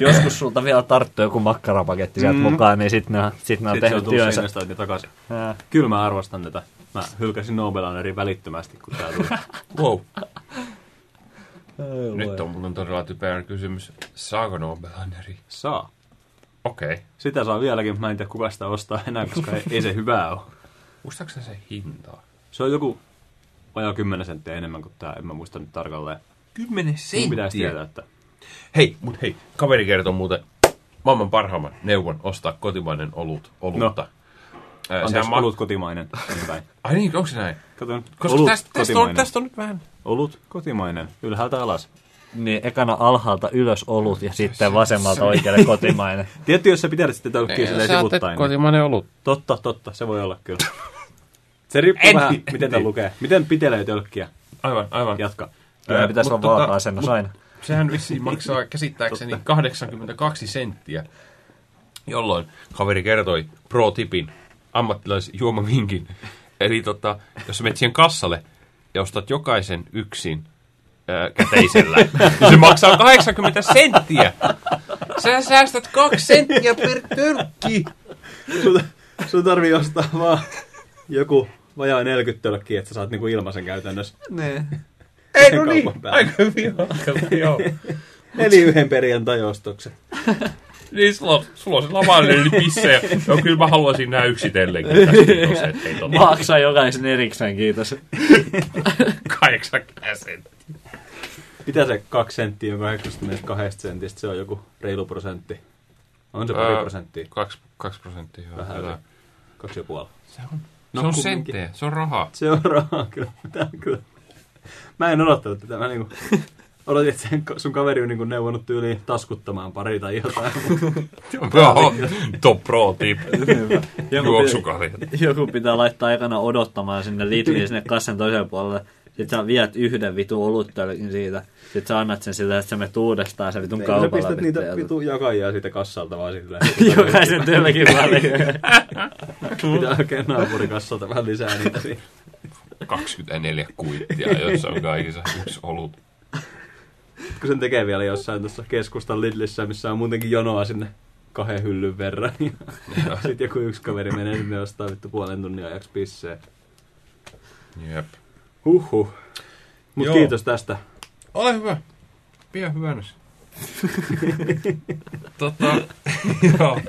joskus sulta vielä tarttuu joku makkarapaketti sieltä Mm. mukaan, niin sitten ne, sit ne on Sitten se on tehnyt tullut työnsä. investointi takaisin. Ää. Kyllä mä arvostan tätä. Mä hylkäsin Nobelanerin välittömästi, kun tää tuli. Wow. Nyt on muuten todella typerä kysymys. Saako Nobelanneri? Saa. Okei. Okay. Sitä saa vieläkin. Mä en tiedä, kuka sitä ostaa enää, koska ei, ei se hyvää ole. Muistaakseni se hintaa? Se on joku vajaa 10 senttiä enemmän kuin tää. En mä muista nyt tarkalleen. 10 Mun pitäisi tietää, että... Hei, mut hei, kaveri kertoo muuten maailman parhaimman neuvon ostaa kotimainen olut, olutta. No. Anteeksi, olut kotimainen. Ai niin, onko se näin? Kato, Koska olut tästä, tästä, on, tästä on nyt vähän... Olut kotimainen. Ylhäältä alas. Niin ekana alhaalta ylös olut ja sitten vasemmalta oikealle kotimainen. Tietty, jos sä pidät sitten tölkkiä silleen sivuttain. Niin. kotimainen olut. Totta, totta. Se voi olla kyllä. Se riippuu En- vähän, miten tämä en- lukee. Miten pitelee tölkkiä? Aivan, aivan. Jatka. Kyllä pitäisi olla tota, vaaka-asennus mut aina. Sehän vissiin maksaa käsittääkseni 82 senttiä, jolloin kaveri kertoi pro-tipin, ammattilaisjuomavinkin. Eli tota, jos menet siihen kassalle ja ostat jokaisen yksin käteisellä, se maksaa 80 senttiä. Sä säästät kaksi senttiä per tölkki. Sun, sun tarvii ostaa vaan joku vajaa 40 tölkkiä, että sä saat niinku ilmaisen käytännössä. Niin. Ei, no niin. Päälle. Aika hyvin, aika hyvin, joo. Eli yhden perjantai-ostoksen. Niin, sulla, on- sulla on se lavallinen pissejä. Joo, kyllä mä haluaisin nää yksitellenkin. Maksaa jokaisen erikseen, kiitos. 80 senttiä. Mitä se kaksi senttiä on 82 sentistä? Se on joku reilu prosentti. On se pari Öö, prosenttia. Kaksi, kaksi prosenttia. Joo, Vähän kyllä. yli. Kaksi ja puoli. Se on, No, se on senttejä, se on rahaa. Se on rahaa kyllä. Tää on kyllä. Mä en odottanut tätä. Mä niinku, odotin, että sun kaveri on niinku neuvonut tyyliin taskuttamaan pari tai jotain. Joo, top pro tip. Joku, Juoksukalja. joku pitää laittaa aikana odottamaan sinne Lidliin sinne kassan toiselle puolelle. Sitten sä viet yhden vitun oluttölkin siitä. Sitten sä annat sen sillä, että sä menet uudestaan sen vitun Niin, Sä kaupalla. pistät niitä pitää- vitu jakajia siitä kassalta vaan silleen. Jokaisen tölkin väliin. Pitää hakea naapurikassalta vähän lisää niitä siinä. 24 kuittia, jossa on kaikissa yksi olut. Kun sen tekee vielä jossain tuossa keskustan Lidlissä, missä on muutenkin jonoa sinne kahden hyllyn verran. Ja sitten joku yksi kaveri menee sinne ostaa vittu puolen tunnin ajaksi pisseen. Jep. Huhhuh. Mut Joo. kiitos tästä. Ole hyvä. Pidä hyvänäsi. tota, joo.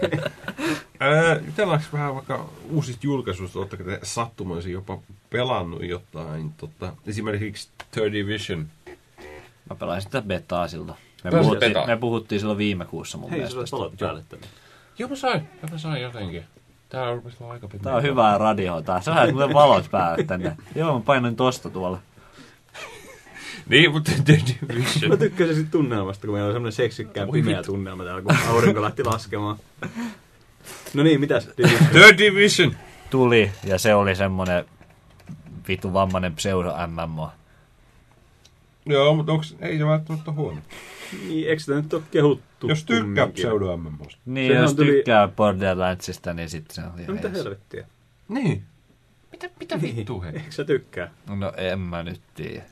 Jutellaanko vähän vaikka uusista julkaisuista, oletteko te sattumoisin jopa pelannut jotain, tota, esimerkiksi Third Division. Mä pelasin sitä betaa silloin. Me puhuttiin, me puhuttiin silloin viime kuussa mun Hei, mielestä. päälle tänne. Joo, mä sain. Mä sain jotenkin. Tää rupesi aika pitää. Tää on hyvää radioa tää. Sä saat mulle valot päälle tänne. Joo, mä painoin tosta tuolla. Niin, mutta Third Division. Mä tykkäsin siitä tunnelmasta, kun meillä on semmoinen seksikkään Voi pimeä tunnelma täällä, kun aurinko lähti laskemaan. No niin, mitäs? Third Division. Tuli ja se oli semmonen vitu vammainen pseudo MMO. Joo, mutta onks, ei se välttämättä huono. Niin, eikö sitä nyt ole kehuttu? Jos tykkää pseudo MMOsta. Niin, Sehän jos tuli- tykkää Borderlandsista, niin sitten se on No ihan mitä jees. helvettiä? Niin. Mitä, mitä Niin. vittu he? Eikö sä tykkää? No en mä nyt tiedä.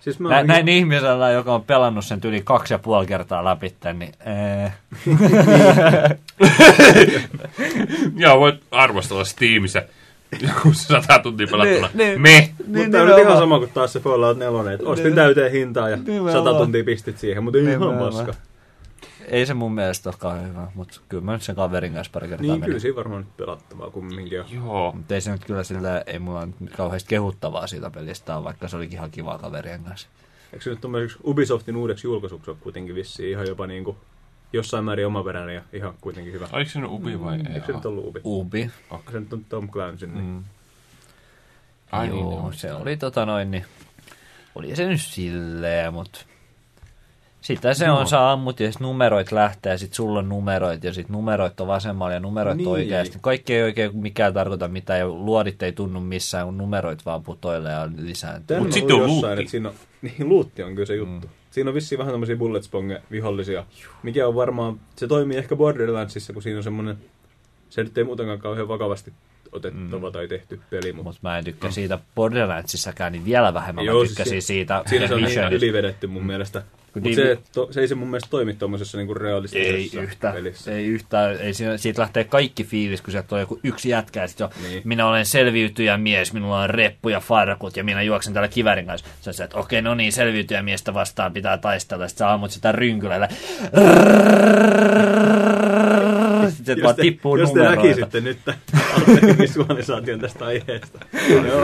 Siis mä Nä, oon- näin ihmisellä, joka on pelannut sen yli kaksi ja puoli kertaa läpi, niin ee. Joo, voit arvostella Steamissa. Joku sata tuntia pelattuna. Ne- ne- Me. Mutta tää on ihan sama kuin taas se Fallout 4, että ostin täyteen hintaa ja Nimenomaan. sata tuntia pistit siihen, mutta ei ihan Nimenomaan. paska. Ei se mun mielestä olekaan hyvä, mutta kyllä mä nyt sen kaverin kanssa pari kertaa Niin, menin. kyllä siinä varmaan nyt pelattavaa kumminkin on. Joo. Mutta ei se nyt kyllä sillä, ei mulla nyt kauheasti kehuttavaa siitä pelistä vaikka se olikin ihan kivaa kaverien kanssa. Eikö se nyt tommoseksi Ubisoftin uudeksi julkaisuksi ole kuitenkin vissiin ihan jopa niinku jossain määrin omaperäinen ja ihan kuitenkin hyvä. Oliko se nyt Ubi vai ei? Eikö se nyt ollut Ubi? Ubi. Se nyt on Tom Clancy, niin. Mm. Ai niin, Joo, joo. se oli tota noin, niin oli se nyt silleen, mutta sitä se on, sä ammut ja sit numeroit lähtee ja sit sulla on numeroit ja sit numeroit on vasemmalla ja numeroit Niin. niin. oikeasti. Kaikki ei oikein mikään tarkoita mitään ja luodit ei tunnu missään, kun numeroit vaan putoilee ja lisääntyy. Tän Mut on sitten on luutti. että siinä on, niin luutti on kyllä se juttu. Mm. Siinä on vissiin vähän tämmöisiä bullet sponge vihollisia, mikä on varmaan, se toimii ehkä Borderlandsissa, kun siinä on semmoinen, se nyt ei muutenkaan kauhean vakavasti otettava mm. tai tehty peli, mutta Mutta mä en tykkää siitä Borderlandsissäkään, niin vielä vähemmän Joo, mä siis tykkäsin si- siitä siinä se on niin ylivedetty mun mielestä. Kun Mutta niin- se, to, se ei se mun mielestä toimi tuommoisessa niinku Ei realistisessa yhtään, pelissä. ei yhtään. Ei siinä, siitä lähtee kaikki fiilis, kun sieltä on joku yksi jätkä ja sit jo, Niin. minä olen selviytyjä mies, minulla on reppu ja farkut ja minä juoksen täällä kivärin kanssa. Se on se, että okei, no niin, selviytyjä miestä vastaan pitää taistella. Sitten sä ammut sitä rynkylällä. Sitten vaan tippuu jos te näkisitte nyt tämän visualisaation tästä aiheesta.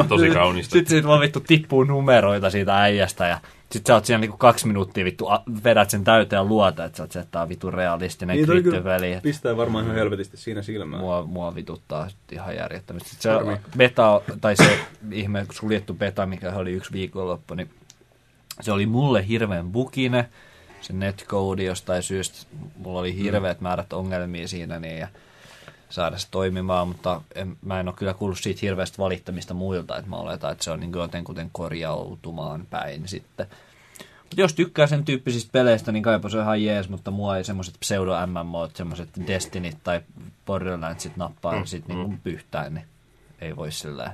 Tosi kaunista. Sitten siitä vaan vittu tippuu numeroita siitä äijästä ja sit sä oot siinä niinku kaksi minuuttia vittu, a- vedät sen täyteen ja luota, että sä oot on vittu realistinen Niin kryptoväli. pistää varmaan ihan helvetisti siinä silmään. Mua, mua vituttaa ihan järjettömästi. Sit se beta, tai se ihme suljettu beta, mikä oli yksi viikonloppu, niin se oli mulle hirveän bugine, se netcode jostain syystä. Mulla oli hirveät määrät ongelmia siinä niin, ja saada se toimimaan, mutta en, mä en ole kyllä kuullut siitä hirveästä valittamista muilta, että mä oletan, että se on niin jotenkuten korjautumaan päin sitten. Mut jos tykkää sen tyyppisistä peleistä, niin kaipa se on ihan jees, mutta mua ei semmoiset pseudo MMOt, semmoiset Destinit tai Borderlandsit nappaa mm, sit niinku pyhtään, niin ei voi sillä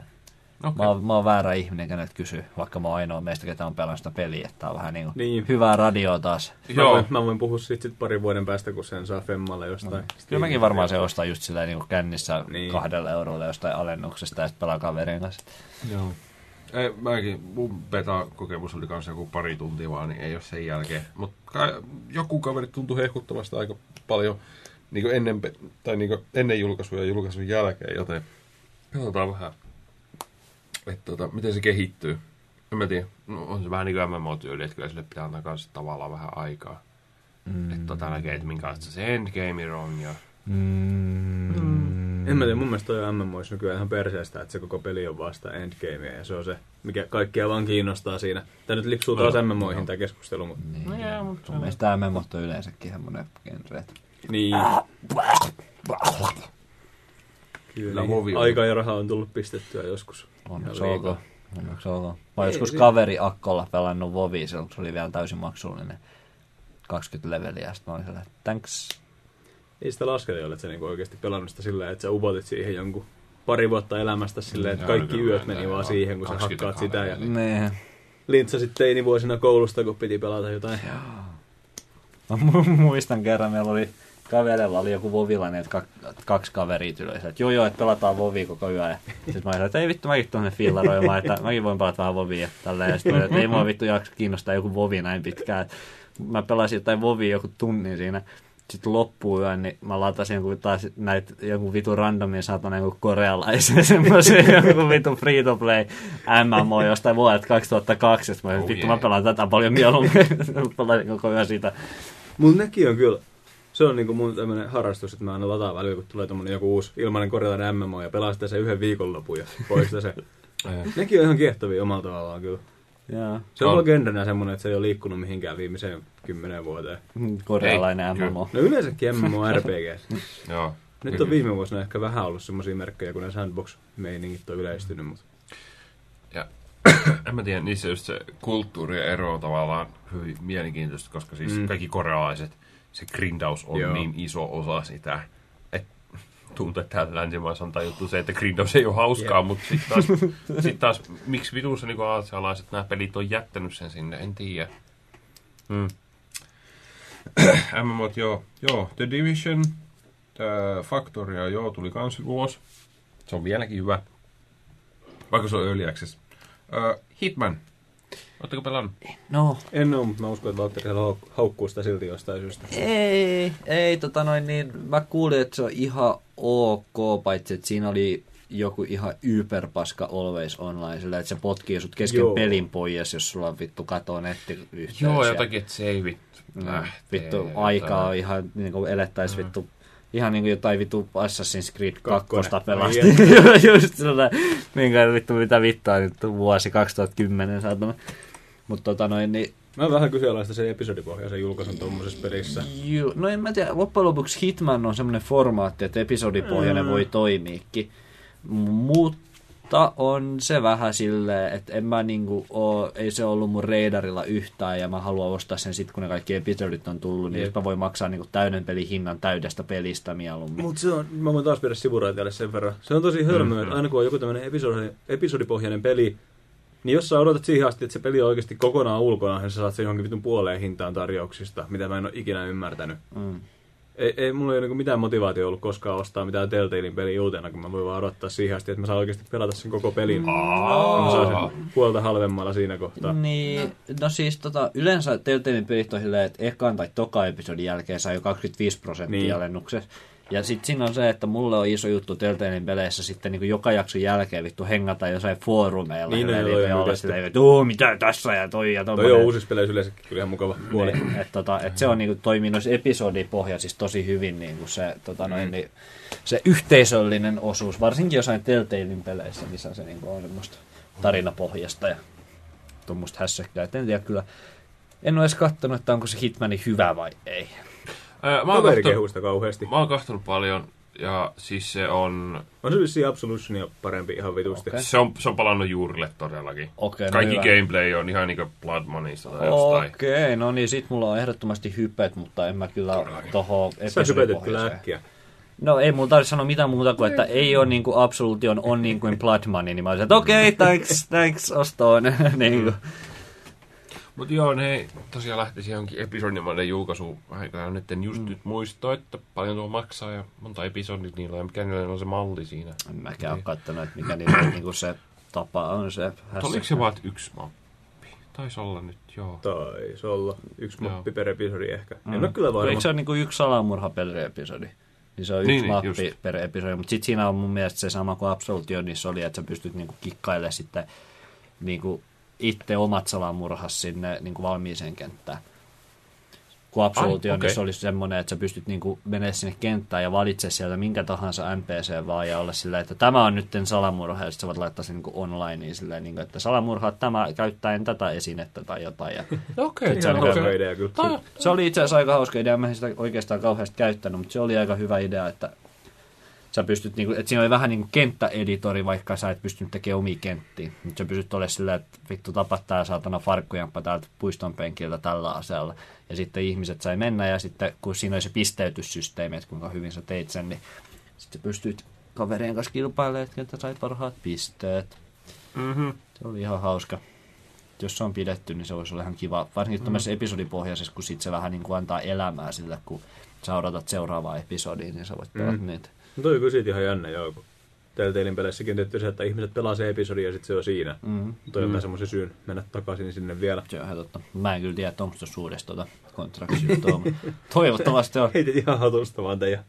Okei. Mä, oon, mä oon väärä ihminen, kenet kysyy, vaikka mä oon ainoa meistä, ketä on pelannut sitä peliä. Tää on vähän Niin. niin. hyvää radioa taas. Mä Joo. voin, mä voin puhua siitä sit parin vuoden päästä, kun sen saa Femmalle jostain. Kyllä mäkin varmaan se ostaa just sillä niinku kännissä Niin. niin. kahdella eurolla jostain alennuksesta ja sitten pelaa kaverin kanssa. Joo. Ei, mäkin, mun beta-kokemus oli kanssa joku pari tuntia vaan, niin ei ole sen jälkeen. Mutta joku kaveri tuntui hehkuttamasta aika paljon niin ennen, tai niin ennen julkaisua ja julkaisun jälkeen, joten katsotaan vähän, että tota, miten se kehittyy. En mä tiedä, no, on se vähän niin kuin MMO-tyyli, että kyllä sille pitää antaa kanssa tavallaan vähän aikaa. Mm. Että tota näkee, että minkälaista se endgame on ja Mm. En mä tiedä, mun mielestä toi MMOissa nykyään ihan perseestä, että se koko peli on vasta endgamea ja se on se, mikä kaikkia vaan kiinnostaa siinä. Tää nyt lipsuu taas Joo. MMOihin tää keskustelu, mutta Niin. No jaa, mut se Mun on- mielestä MMOt on yleensäkin semmonen genre. että niin. Kyllä, Kyllä, on- aika ja rahaa on tullut pistettyä joskus. Onneksi olkoon. Onneksi olkoon. Mä oon Ei, joskus si- kaveri Akkolla pelannut Vovi, se oli vielä täysin maksullinen. 20 leveliä, ja sit mä olin että thanks. Ei sitä lasketa, että sä niinku oikeasti pelannut sitä silleen, että sä upotit siihen jonkun pari vuotta elämästä silleen, että Joo, kaikki kyllä, yöt meni vaan siihen, kun sä 20 hakkaat sitä ja kaveria. Nee. lintsasit teinivuosina koulusta, kun piti pelata jotain. Mä mu- muistan kerran, meillä oli kaverilla oli joku vovilainen, että kak- kaksi kaveria tuli, että joo joo, että pelataan vovia koko yö. Ja sitten mä olin, että ei vittu, mäkin tuonne fillaroimaan, että mäkin voin pelata vähän vovia ja tälleen. Ja sitten että ei mua vittu jaksa kiinnostaa joku vovi näin pitkään. Mä pelasin jotain vovia joku tunnin siinä. Sitten loppuu yön, niin mä latasin jonkun taas näitä jonkun vitu randomin saatana jonkun korealaisen semmoisen jonkun vitu free to play MMO jostain vuodelta 2002. Sitten mä Oh vittu yeah. mä pelaan tätä paljon mieluummin. Pelasin koko yön sitä. Mun nekin on kyllä, se on niinku mun tämmönen harrastus, että mä aina lataan välillä, kun tulee tommonen joku uusi ilmainen korealainen MMO ja pelaa sitä sen yhden viikonlopun ja poistaa se. Nekin on ihan kiehtovia omalla tavallaan kyllä. Joo. Se on On. vaan genrenä semmonen, että se ei ole liikkunut mihinkään viimeiseen kymmeneen vuoteen. Korealainen Ei, MMO. No yleensäkin MMORPG. Joo. Nyt on viime vuosina ehkä vähän ollut semmosia merkkejä, kun ne sandbox-meiningit on yleistynyt, mutta Ja en mä tiedä, niissä just se kulttuuriero on tavallaan hyvin mielenkiintoista, koska siis Mm. mm. kaikki korealaiset, se grindaus on Joo. Niin iso osa sitä, että tuntuu, että täällä länsimaissa on tajuttu se, että grindaus ei ole hauskaa, Jep. mutta sitten taas, sit taas, miksi vitussa niin aasialaiset nämä pelit on jättänyt sen sinne, en tiedä. Mm. MMOt, joo. Joo, The Division, The Factoria, joo, tuli kans ulos. Se on vieläkin hyvä. Vaikka se on early access. Uh, Hitman. Oletteko pelannut? No, en oo, mutta mä uskon, että Valtteri haukkuu sitä silti jostain syystä. ei, ei, tota noin, niin mä kuulin, että se on ihan ok, paitsi että siinä oli joku ihan yperpaska Always Online, sillä että se potkii sut kesken Joo. pelin pois, jos sulla on vittu katoa nettiyhteys. Joo, jotakin, että saveit Mm, lähtee. vittu jotain. aikaa on ihan niin kuin elettäis Mm. vittu ihan niin kuin jotain vittu Assassin's Creed 2 Kakkonen. pelasti. Just sellainen, minkä vittu mitä vittua nyt vuosi 2010 saatana. Mutta tota noin, niin Mä vähän kyseenalaista sen episodipohjaisen julkaisun tuommoisessa pelissä. Juu, no en mä tiedä, loppujen lopuksi Hitman on semmoinen formaatti, että episodipohjainen Mm. voi toimiikin. Mutta on se vähän silleen, että en mä niinku oo, ei se ollut mun reidarilla yhtään ja mä haluan ostaa sen sit kun ne kaikki episodit on tullut, niin mä voin maksaa niinku täyden pelihinnan täydestä pelistä mieluummin. Mutta se on, mä voin taas viedä sivuraiteelle sen verran. Se on tosi hölmöä, Mm, että aina kun on joku tämmöinen episodi, episodipohjainen peli, niin jos sä odotat siihen asti, että se peli on oikeasti kokonaan ulkona, niin sä saat sen johonkin vitun puoleen hintaan tarjouksista, mitä mä en ole ikinä ymmärtänyt. Mm. Ei, ei mulla ei ole niinku mitään motivaatio ollut koskaan ostaa mitään Telltalein peli uutena, kun mä voin vaan odottaa siihen asti, että mä saan oikeasti pelata sen koko pelin. Aa. Mä saan sen puolta halvemmalla siinä kohtaa. Niin, no siis tota, yleensä Telltalein pelit on silleen, että ekan tai toka episodin jälkeen saa jo 25 prosenttia Niin. niin. Ja sitten siinä on se, että mulle on iso juttu Telltalein peleissä sitten niin joka jakson jälkeen vittu hengata jossain foorumeilla. Niin, ne on ja olla myydetty. silleen, että "Oo, mitä tässä ja toi ja Toi tommonen. on uusissa peleissä yleensäkin kyllä ihan mukava puoli. Niin, et, tota, et se on niinku, toimii noissa episodipohjaisissa tosi hyvin niinku se, tota, noin, niin, se yhteisöllinen osuus, varsinkin jossain Telltalein peleissä, missä se niinku, on semmoista tarinapohjasta ja tuommoista hässäkkää. Et en tiedä kyllä, en ole edes katsonut, että onko se Hitmani hyvä vai ei. Mä, oon Kaveri sitä kauheasti. mä oon kahtonut paljon, ja siis se on, On se vissiin Absolutionia parempi ihan vitusti. Okei. se on, se on palannut juurille todellakin. Okei, no Kaikki hyvä. gameplay on ihan niinku Blood Moneysta tai jostain. Okei, no niin sit mulla on ehdottomasti hypet, mutta en mä kyllä Todellakin. tohon Sä hypetit kyllä äkkiä. No ei mun tarvitse sanoa mitään muuta kuin, että ei ole niin kuin Absolution on niin kuin Blood Money, niin mä olisin, että okei, okay, thanks, thanks, ostoon. niin kuin. Mutta joo, ne tosiaan lähtisi johonkin episodimainen julkaisuun. Aikaan nyt en just mm. nyt muista, että paljon tuo maksaa ja monta episodit niillä on ja mikä niillä on se malli siinä. En mäkään ole katsonut, että mikä niillä niin kuin se tapa on se Oliko se vaan yksi mappi? Taisi olla nyt, joo. Taisi olla yksi Joo. mappi per episodi ehkä. Mm. En ole kyllä varma. Eikö se ole niin kuin yksi salamurha per episodi? Niin se on yksi Niin, niin, niin, mappi just. per episodi, mutta sitten siinä on mun mielestä se sama kuin Absolutionissa oli, että sä pystyt niin kuin kikkailemaan sitten niin kuin itse omat salamurhas sinne niin kuin valmiiseen kenttään. Kun Absolution, niin okei. se olisi semmoinen, että sä pystyt niinku menemään sinne kenttään ja valitse sieltä minkä tahansa NPC vaan ja olla silleen, että tämä on nyt salamurha ja sitten sä voit laittaa sen niinku onlineen silleen, niinku, että salamurha tämä käyttäen tätä esinettä tai jotain. Ja Okei, se on Ihan hauska idea kyllä. Se oli itse asiassa aika hauska idea, mä en sitä oikeastaan kauheasti käyttänyt, mutta se oli aika hyvä idea, että sä pystyt, niinku, että siinä oli vähän niin kuin kenttäeditori, vaikka sä et pystynyt tekemään omia kenttiä. Mutta sä pystyt olemaan silleen, että vittu tapat tää saatana farkkujamppa täältä puiston penkiltä tällä aseella. Ja sitten ihmiset sai mennä ja sitten kun siinä oli se pisteytyssysteemi, että kuinka hyvin sä teit sen, niin sitten pystyt kaverien kanssa kilpailemaan, että keneltä sai parhaat pisteet. Mhm. Se oli ihan hauska. Jos se on pidetty, niin se voisi olla ihan kiva. Varsinkin tuommoisessa episodipohjaisessa, kun sit se vähän niin kuin antaa elämää sille, kun sä odotat seuraavaa episodia, niin sä voit pelata Mm. niitä. No toi kyllä siitä ihan jännä joo, kun Telltalein peleissäkin on tehty se, että ihmiset pelaa se episodi ja sitten se on siinä. Mm. Toi on mm. semmoisen syyn mennä takaisin sinne vielä. Se on ihan totta. Mä en kyllä tiedä, että onko tuossa uudessa tuota kontraktiota, mutta toivottavasti on. Heitit ihan hatusta vaan teidän.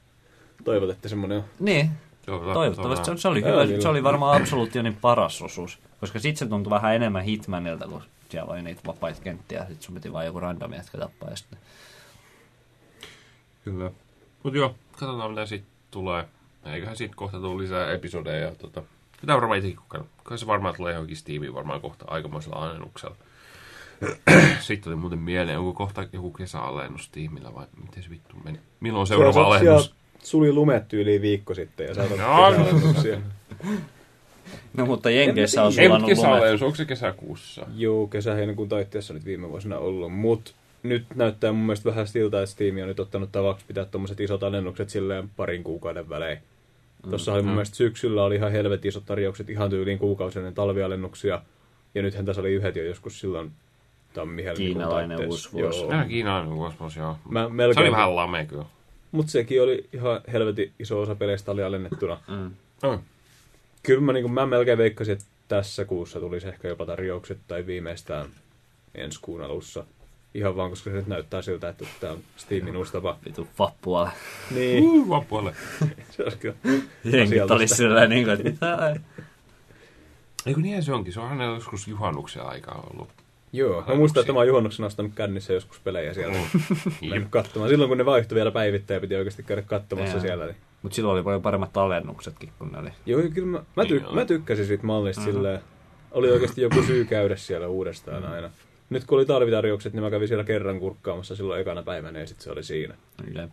Toivot, että semmonen on. Niin, Joo, toivottavasti. Se, on. se, oli hyvä. kyllä. Se oli varmaan Absolutionin paras osuus. Koska sit se tuntui vähän enemmän Hitmanilta, kun siellä oli niitä vapaita kenttiä. Sitten sun piti vaan joku random jätkä tappaa. Ja sitten... Kyllä. Mut joo, katsotaan mitä siitä tulee. Eiköhän siitä kohta tule lisää episodeja. Ja, tota, pitää varmaan itsekin kokeilla. Kai se varmaan tulee johonkin Steamiin varmaan kohta aikamoisella alennuksella. Sitten oli muuten mieleen, onko kohta joku kesäalennus Steamilla vai miten se vittu meni? Milloin on seuraava alennus? Suli lumet tyyliin viikko sitten ja saatat No. kesäalennuksia. No mutta Jenkeissä on Ei, sulannut mutta lumet. kesäalennus, onko se kesäkuussa? Joo, kesä-heinäkuun taitteessa nyt viime vuosina ollut, mutta nyt näyttää mun mielestä vähän siltä, että Steam on nyt ottanut tavaksi pitää tommoset isot alennukset silleen parin kuukauden välein. Tuossa oli mun Mm. mielestä syksyllä oli ihan helvetin isot tarjoukset ihan tyyliin kuukausinen talvialennuksia. Ja nythän tässä oli yhdet jo joskus silloin tammi-helmikuun Kiinalainen uusi vuosi. Joo. Ja Kiinalainen kosmos, joo. Mä Se oli melkein, vähän lame kyllä. Mutta sekin oli ihan helvetin iso osa peleistä oli alennettuna. Mm. Oh. Kyllä mä, niin mä melkein veikkasin, että tässä kuussa tulisi ehkä jopa tarjoukset tai viimeistään ensi kuun alussa. Ihan vaan, koska se nyt näyttää siltä, että tämä on Steamin uusi tapa. Vitu vappua. Niin, Uh, vappualle. se olisi kyllä. Jenkit Asiallista. oli silleen niin kuin, että mitä? Eikö niin se onkin? Se on hänellä joskus juhannuksen aikaa ollut. Joo, mä muistan, että mä oon juhannuksena ostanut kännissä joskus pelejä sieltä. Jep. Mennyt katsomaan. Silloin kun ne vaihtui vielä päivittäin ja piti oikeasti käydä katsomassa Joo. siellä. Niin. Mutta silloin oli paljon paremmat alennuksetkin, kun ne oli. Joo, kyllä mä, mä, Niin tyk- oli. mä tykkäsin siitä mallista Mhm. silleen. Oli oikeasti joku syy käydä siellä uudestaan aina. Nyt kun oli talvitarjoukset, niin mä kävin siellä kerran kurkkaamassa silloin ekana päivänä ja sitten se oli siinä. Jep.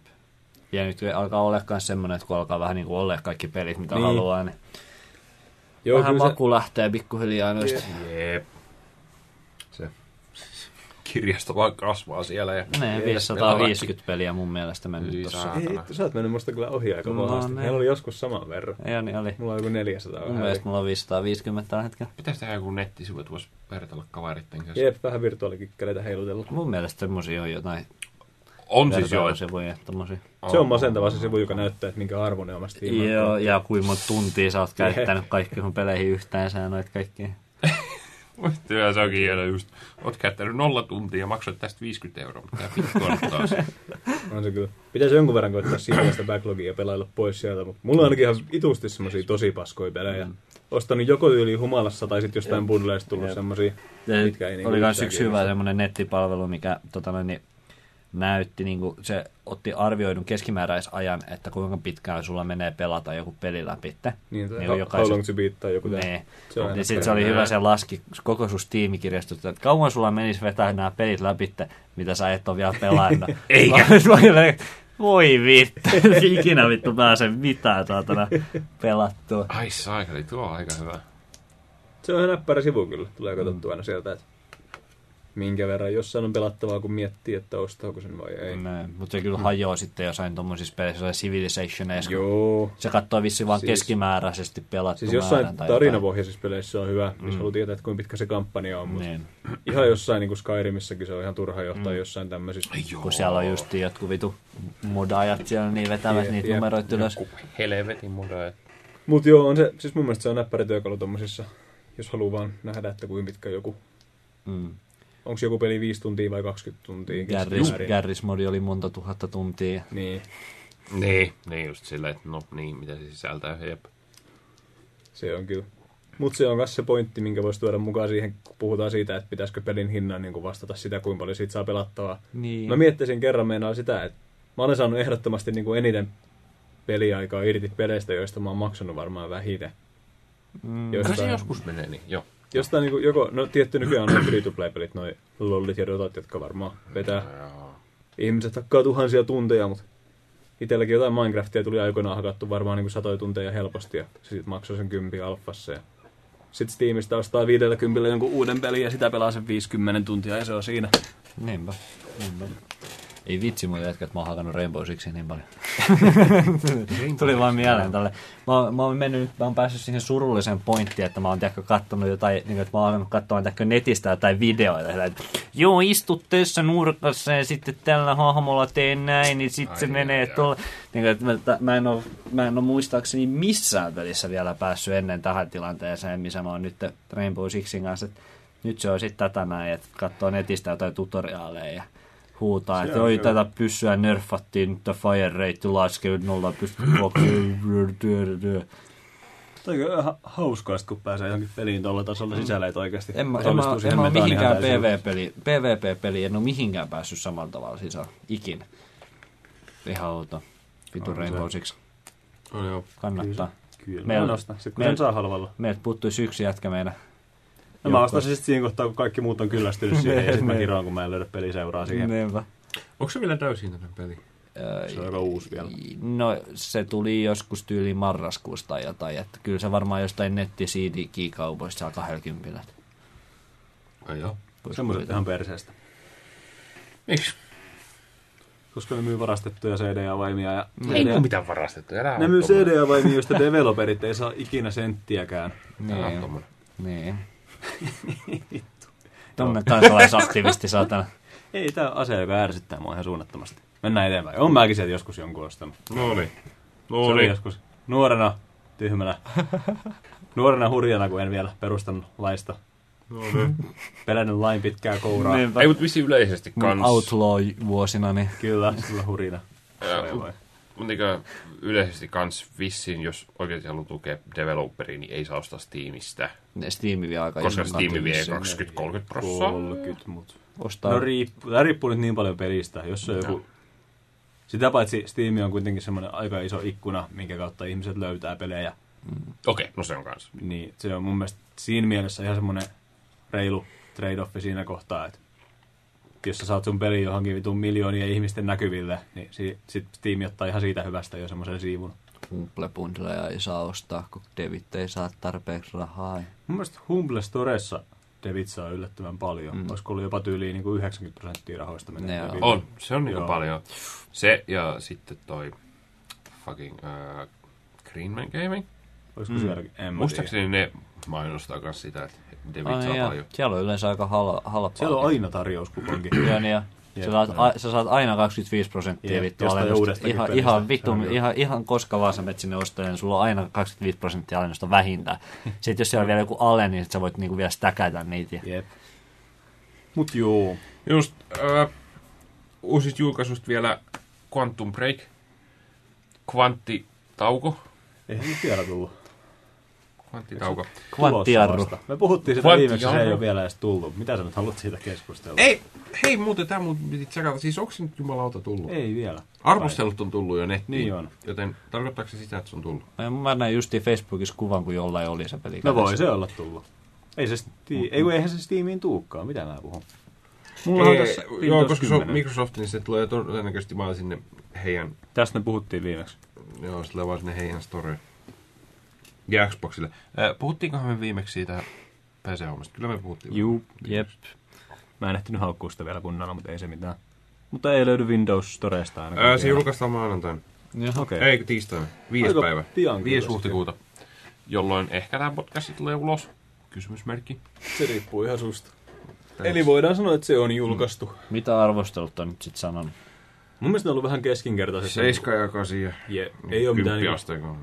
Ja nyt alkaa olla myös semmoinen, että kun alkaa vähän niin kuin olla kaikki pelit, mitä Niin. haluaa, niin Joo, vähän maku lähtee pikkuhiljaa noista. Jep. Se kirjasto vaan kasvaa siellä. Ja Ne 550 peliä mun mielestä mennyt saa. se... Ei, sä oot mennyt musta kyllä ohi aika No vahvasti. ne. Meillä oli joskus saman verran. Ei niin oli. Mulla on joku 400 Mun vähän. mielestä mulla on 550 tällä hetkellä. Pitäisi tehdä joku nettisivu, että voisi vertailla kaveritten kanssa. Jep, vähän virtuaalikikkeleitä heilutella. Mun mielestä semmosia on jotain On siis joo. vertailusivuja, tommosia. Se on masentava se sivu, joka näyttää, että minkä arvo ne omasta tiimaan. Joo, ja kuinka monta tuntia sä oot käyttänyt kaikki sun peleihin yhteensä ja noit kaikki. Työ, se onkin hieno just. Oot käyttänyt nolla tuntia ja maksoit tästä 50 euroa, mutta tää vittu on taas. On se kyllä. Pitäisi jonkun verran koittaa sitä backlogia ja pelailla pois sieltä, mutta mulla on ainakin ihan itusti semmosia tosi paskoja pelejä. Mm. Ostanut joko yli humalassa tai sitten jostain bundleista tullut semmosia, Ja mitkä ei niinku oli myös yksi hyvä semmoinen nettipalvelu, mikä tota, niin, näytti, niin kuin, se otti arvioidun keskimääräisajan, että kuinka pitkään sulla menee pelata joku peli läpi. Niin, Niin how, jokaisen- how long to beat tai joku. Nee. Se on Niin sitten se oli hyvä, se laski koko sun tiimikirjastosta, että kauan sulla menisi vetää nämä pelit läpi, mitä sä et ole vielä pelannut. Eikä. Voi vittu, ikinä vittu pääse mitään saatana pelattua. Ai saakeli, tuo on aika hyvä. Se on ihan näppärä sivu kyllä. Tulee katsottua aina sieltä, että minkä verran jossain on pelattavaa, kun miettii, että ostaako sen vai ei. Näin, mutta se kyllä hajoaa sitten jossain tuommoisissa peleissä, jossain Civilizationeissa. Joo. Se katsoo vissiin vaan Siis- keskimääräisesti pelattu Siis jossain tarinapohjaisissa peleissä on hyvä, Mm. haluaa tietää, että kuinka pitkä se kampanja on, mutta Niin, ihan jossain niin kuin Skyrimissäkin se on ihan turha johtaa Mm. jossain tämmöisissä. Ai joo. kun siellä on just jotkut vitu modaajat siellä, niin vetävät Jep, niitä numeroita ylös. Helvetin muda. Mutta joo, on se, siis mun mielestä se on näppärä työkalu tommosissa, jos haluaa vaan nähdä, että kuinka pitkä joku, Mm. Onko joku peli 5 tuntia vai 20 tuntia Garris, keskimäärin. Garris-modi oli monta tuhatta tuntia. Niin, Niin, niin just silleen, että no niin, mitä se sisältää, jep. se on kyllä. Mutta se on myös se pointti, minkä voisi tuoda mukaan siihen, kun puhutaan siitä, että pitäisikö pelin hinnan niin vastata sitä, kuinka paljon siitä saa pelattavaa. Niin. Mä miettisin kerran meinaa sitä, että mä olen saanut ehdottomasti niin kuin eniten peliaikaa irti peleistä, joista mä oon maksanut varmaan vähiten. Mm. Kyllä se joskus menee niin, joo. Jostain niin kuin, joko, no tietty nykyään on free-to-play-pelit, noin lollit ja dotat, jotka varmaan vetää. Ihmiset hakkaa tuhansia tunteja, mutta itselläkin jotain Minecraftia tuli aikoinaan hakattu varmaan niin kuin satoja tunteja helposti ja se sitten maksoi sen kympi alfassa. Ja sitten Steamista ostaa 50 jonkun uuden pelin ja sitä pelaa sen 50 tuntia ja se on siinä. Niinpä. Niinpä. Ei vitsi mun jätkä, että mä oon hakannut Rainbow Sixia niin paljon. Tuli vaan mieleen tälle. Mä, oon- mä oon mennyt, mä oon päässyt siihen surulliseen pointtiin, että mä oon tiedätkö kattonut jotain, niin että mä oon alkanut katsoa tiedätkö, netistä jotain videoita. Sillä, Että, Joo, istut tässä nurkassa ja sitten tällä hahmolla teen näin, niin sitten se menee tuolla. Niin että mä, mä, en oo, mä en oo muistaakseni missään pelissä vielä päässyt ennen tähän tilanteeseen, missä mä oon nyt Rainbow Sixin kanssa. Että nyt se on sitten tätä näin, että katsoo netistä jotain tutoriaaleja ja huutaa, että on oi kyllä. tätä pyssyä nerfattiin, nyt fire rate laskee 0,2. Toi on ihan hauskaa, kun pääsee johonkin peliin tuolla tasolla sisällä, että oikeasti En mä, en mä, en mä mihinkään. PvP-peli, PvP-peli, en oo mihinkään päässyt samalla tavalla sisään, ikinä. Ihan outo. Vitu On se. Rainbow Six. No, joo. Kannattaa. Kyllä, Meillä- ostan. Sitten kun meillä- saa halvalla. Meiltä puuttuisi yksi jätkä meidän. No mä ostan se sitten siinä kohtaa, kun kaikki muut on kyllästynyt siihen, ja sitten mä ne. kiroan, kun mä en löydä peliseuraa siihen. Niinpä. Onko se vielä täysin peli? Se on aika uusi vielä. No se tuli joskus tyyliin marraskuusta tai jotain, että kyllä se varmaan jostain netti CD kaupoista saa 20. Ai joo. Semmoiset ihan perseestä. Miksi? Koska ne myy varastettuja CD-avaimia ja... Ei CD ole mitään varastettu. Älä Ne myy. CD-avaimia, joista developerit ei saa ikinä senttiäkään. Niin, niin. Tommonen kansalaisaktivisti saatana. Ei, tää on ase, joka ärsyttää mua ihan suunnattomasti. Mennään eteenpäin. On mäkin sieltä joskus jonkun ostanut. No niin. Se No oli niin. joskus nuorena, tyhmänä. nuorena hurjana, kun en vielä perustanut laista. No niin. Pelännyt lain pitkää kouraa. Niinpä. Ei, mutta vissi yleisesti kans. outlaw-vuosina, niin Kyllä, kyllä hurina. Mutta yleisesti kans vissiin, jos oikeasti haluaa tukea developeria, niin ei saa ostaa Steamista. Steam vie aika Koska Steam vie vissiin. 20-30 prosenttia. 30, mut. Ostaa. No riippuu, tämä riippuu nyt niin paljon pelistä. Jos se on joku... Sitä paitsi Steam on kuitenkin semmoinen aika iso ikkuna, minkä kautta ihmiset löytää pelejä. Okei, okay, no se on kans. Niin se on mun mielestä siinä mielessä ihan semmoinen reilu trade-offi siinä kohtaa, että jos sä saat sun peli johonkin vitun miljoonien ihmisten näkyville, niin si- sit Steam ottaa ihan siitä hyvästä jo semmoisen siivun. Humble bundleja ei saa ostaa, kun Devit ei saa tarpeeksi rahaa. Mun mielestä Humble Storessa Devit saa yllättävän paljon. Mm. Olisiko ollut jopa tyyliin niin kuin 90 prosenttia rahoista menee Ne on. On, se on Joo. paljon. Se ja sitten toi fucking uh, Greenman Gaming. Olisiko mm. sielläkin? En mä tiedä. Muistaakseni ne mainostaa kans sitä, että David Ai, saa ja. paljon. Siellä on yleensä aika hal- halpaa. Siellä on aina tarjouskuponki. Joo, niin ja sä, saat, a, sä saat aina 25 prosenttia vittu alennusta. Ihan, ihan, vittu, ihan, ihan koska vaan sä menet sinne ostamaan, niin sulla on aina 25 prosenttia alennusta vähintään. Sitten jos siellä on vielä joku ale, niin sä voit niinku vielä stäkätä niitä. Jep. Mut joo. Just uh, uusista julkaisusta vielä Quantum Break. Kvanttitauko. Eihän nyt vielä tullut. Kvanttitauko. Vasta. Me puhuttiin sitä viimeksi, se ei ole vielä edes tullut. Mitä sä nyt haluat siitä keskustella? Ei, hei muuten tämä mun piti tsekata. Siis onko se nyt jumalauta tullut? Ei vielä. Arvostelut on tullut jo nettiin. Niin on. Joten tarkoittaako se sitä, että se on tullut? Mä näin justiin Facebookissa kuvan, kun jollain oli se peli. No voi se olla tullut. Ei se, Steam, ei, kun eihän se Steamiin tuukkaan. Mitä mä puhun? Mulla on Ei, tässä joo, koska se on 10. Microsoft, niin se tulee todennäköisesti vaan sinne heidän, Tästä me puhuttiin viimeksi. joo, se tulee vaan sinne heidän storeen. Ja Xboxille. Äh, puhuttiinkohan me viimeksi siitä PC-hommasta? Kyllä me puhuttiin. Juu. Jep. Mä en ehtinyt haukkua sitä vielä kunnolla, mutta ei se mitään. Mutta ei löydy Windows Storesta ainakaan. Äh, se vielä. julkaistaan maanantaina. Jaha. Okei. Ei, tiistaina. Viides Aika päivä. pian Viides kyllä huhtikuuta. Jolloin ehkä tämä podcast tulee ulos. Kysymysmerkki. Se riippuu ihan susta. Eli voidaan sanoa, että se on julkaistu. Mitä arvostelut on nyt sit sanonut? Mun mielestä ne on ollut vähän keskinkertaiset. 7 ja 8 ja Je, ei ole mitään niinku asteikon.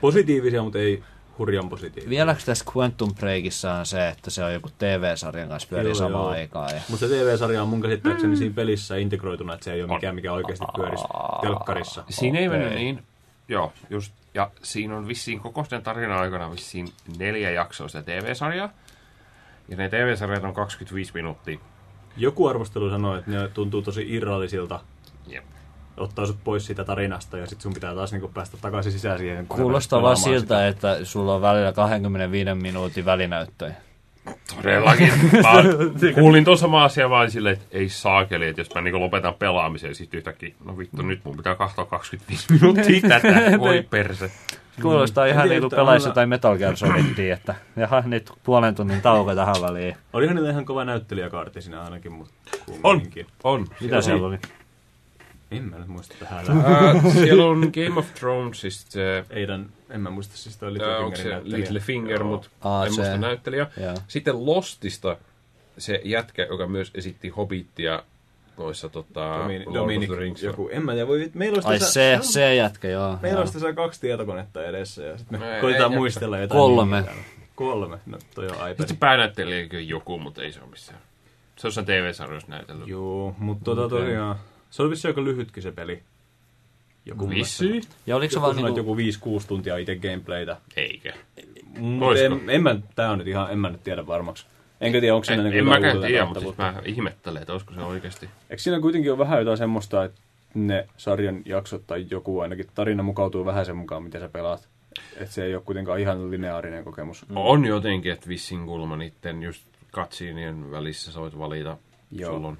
positiivisia, mutta ei hurjan positiivisia. Vieläkö tässä Quantum Breakissa on se, että se on joku TV-sarjan kanssa pyörii samaan joo. aikaan? Ja... Mutta se TV-sarja on mun käsittääkseni siinä pelissä integroituna, että se ei ole mikään, mikä oikeasti pyörisi telkkarissa. Siinä ei mennyt niin. Joo, just Ja siinä on vissiin koko sen tarinan aikana vissiin neljä jaksoa sitä TV-sarjaa. Ja ne TV-sarjat on 25 minuuttia. Joku arvostelu sanoi, että ne tuntuu tosi irrallisilta. Jep. Ottaa sut pois siitä tarinasta ja sitten sun pitää taas niinku päästä takaisin sisään siihen. Kuulostaa vaan siltä, että sulla on välillä 25 minuutin välinäyttöjä. Todellakin. Mä kuulin tuon sama asia vaan silleen, että ei saakeli, että jos mä niin lopetan pelaamisen sitten yhtäkkiä, no vittu, nyt mun pitää katsoa 25 minuuttia tätä, voi perse. Kuulostaa ihan niin kuin että pelaisi jotain Metal Gear Solidia, että jaha, nyt puolen tunnin tauko tähän väliin. Olihan niillä ihan kova näyttelijäkaarti siinä ainakin, mutta On, kumminkin. on. Mitä siellä oli? En mä nyt muista tähän. Äh, siellä on Game of Thronesista se, Eidan, en mä muista siis toi äh, Littlefingerin se näyttelijä. Little Finger, Joo. mutta en se. muista näyttelijä. Joo. Sitten Lostista se jätkä, joka myös esitti Hobbittia noissa tota, Domini, Lord Dominic, of the Rings. joku, en mä tiedä, voi, meillä olisi Ai tässä, se, se jätkä, joo. meillä olisi tässä kaksi tietokonetta edessä ja sitten No me ei- koitetaan ei muistella jotain. Kolme. nimiä. Kolme, no toi on Sitten iPad. se päänäyttelijäkin on joku, mutta ei se ole missään. Se on TV-sarjoissa näytellyt. Joo, mutta tota Okei. tosiaan, se oli vissiin aika lyhytkin se peli. Joku mielestä. Ja oliko se Joku vaan niinku, joku 5-6 tuntia itse gameplaytä. Eikä. Mut Oisko? en, en mä, tää on nyt ihan, en mä nyt tiedä varmaksi. Enkä tiedä, onko siinä En, niinku en mäkään tiedä, mutta siis mä ihmettelen, että olisiko se oikeasti. Eikö siinä kuitenkin ole vähän jotain semmoista, että ne sarjan jaksot tai joku ainakin tarina mukautuu vähän sen mukaan, mitä sä pelaat? Että se ei ole kuitenkaan ihan lineaarinen kokemus. Mm. On jotenkin, että vissin kulma niiden just katsiinien välissä sä voit valita. Joo. Sulla on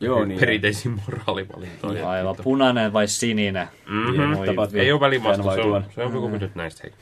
Joo, niin. perinteisin moraalivalintoja. aivan punainen vai sininen? Mm-hmm. Ei ole vai se on, se on joku nyt näistä. Hei.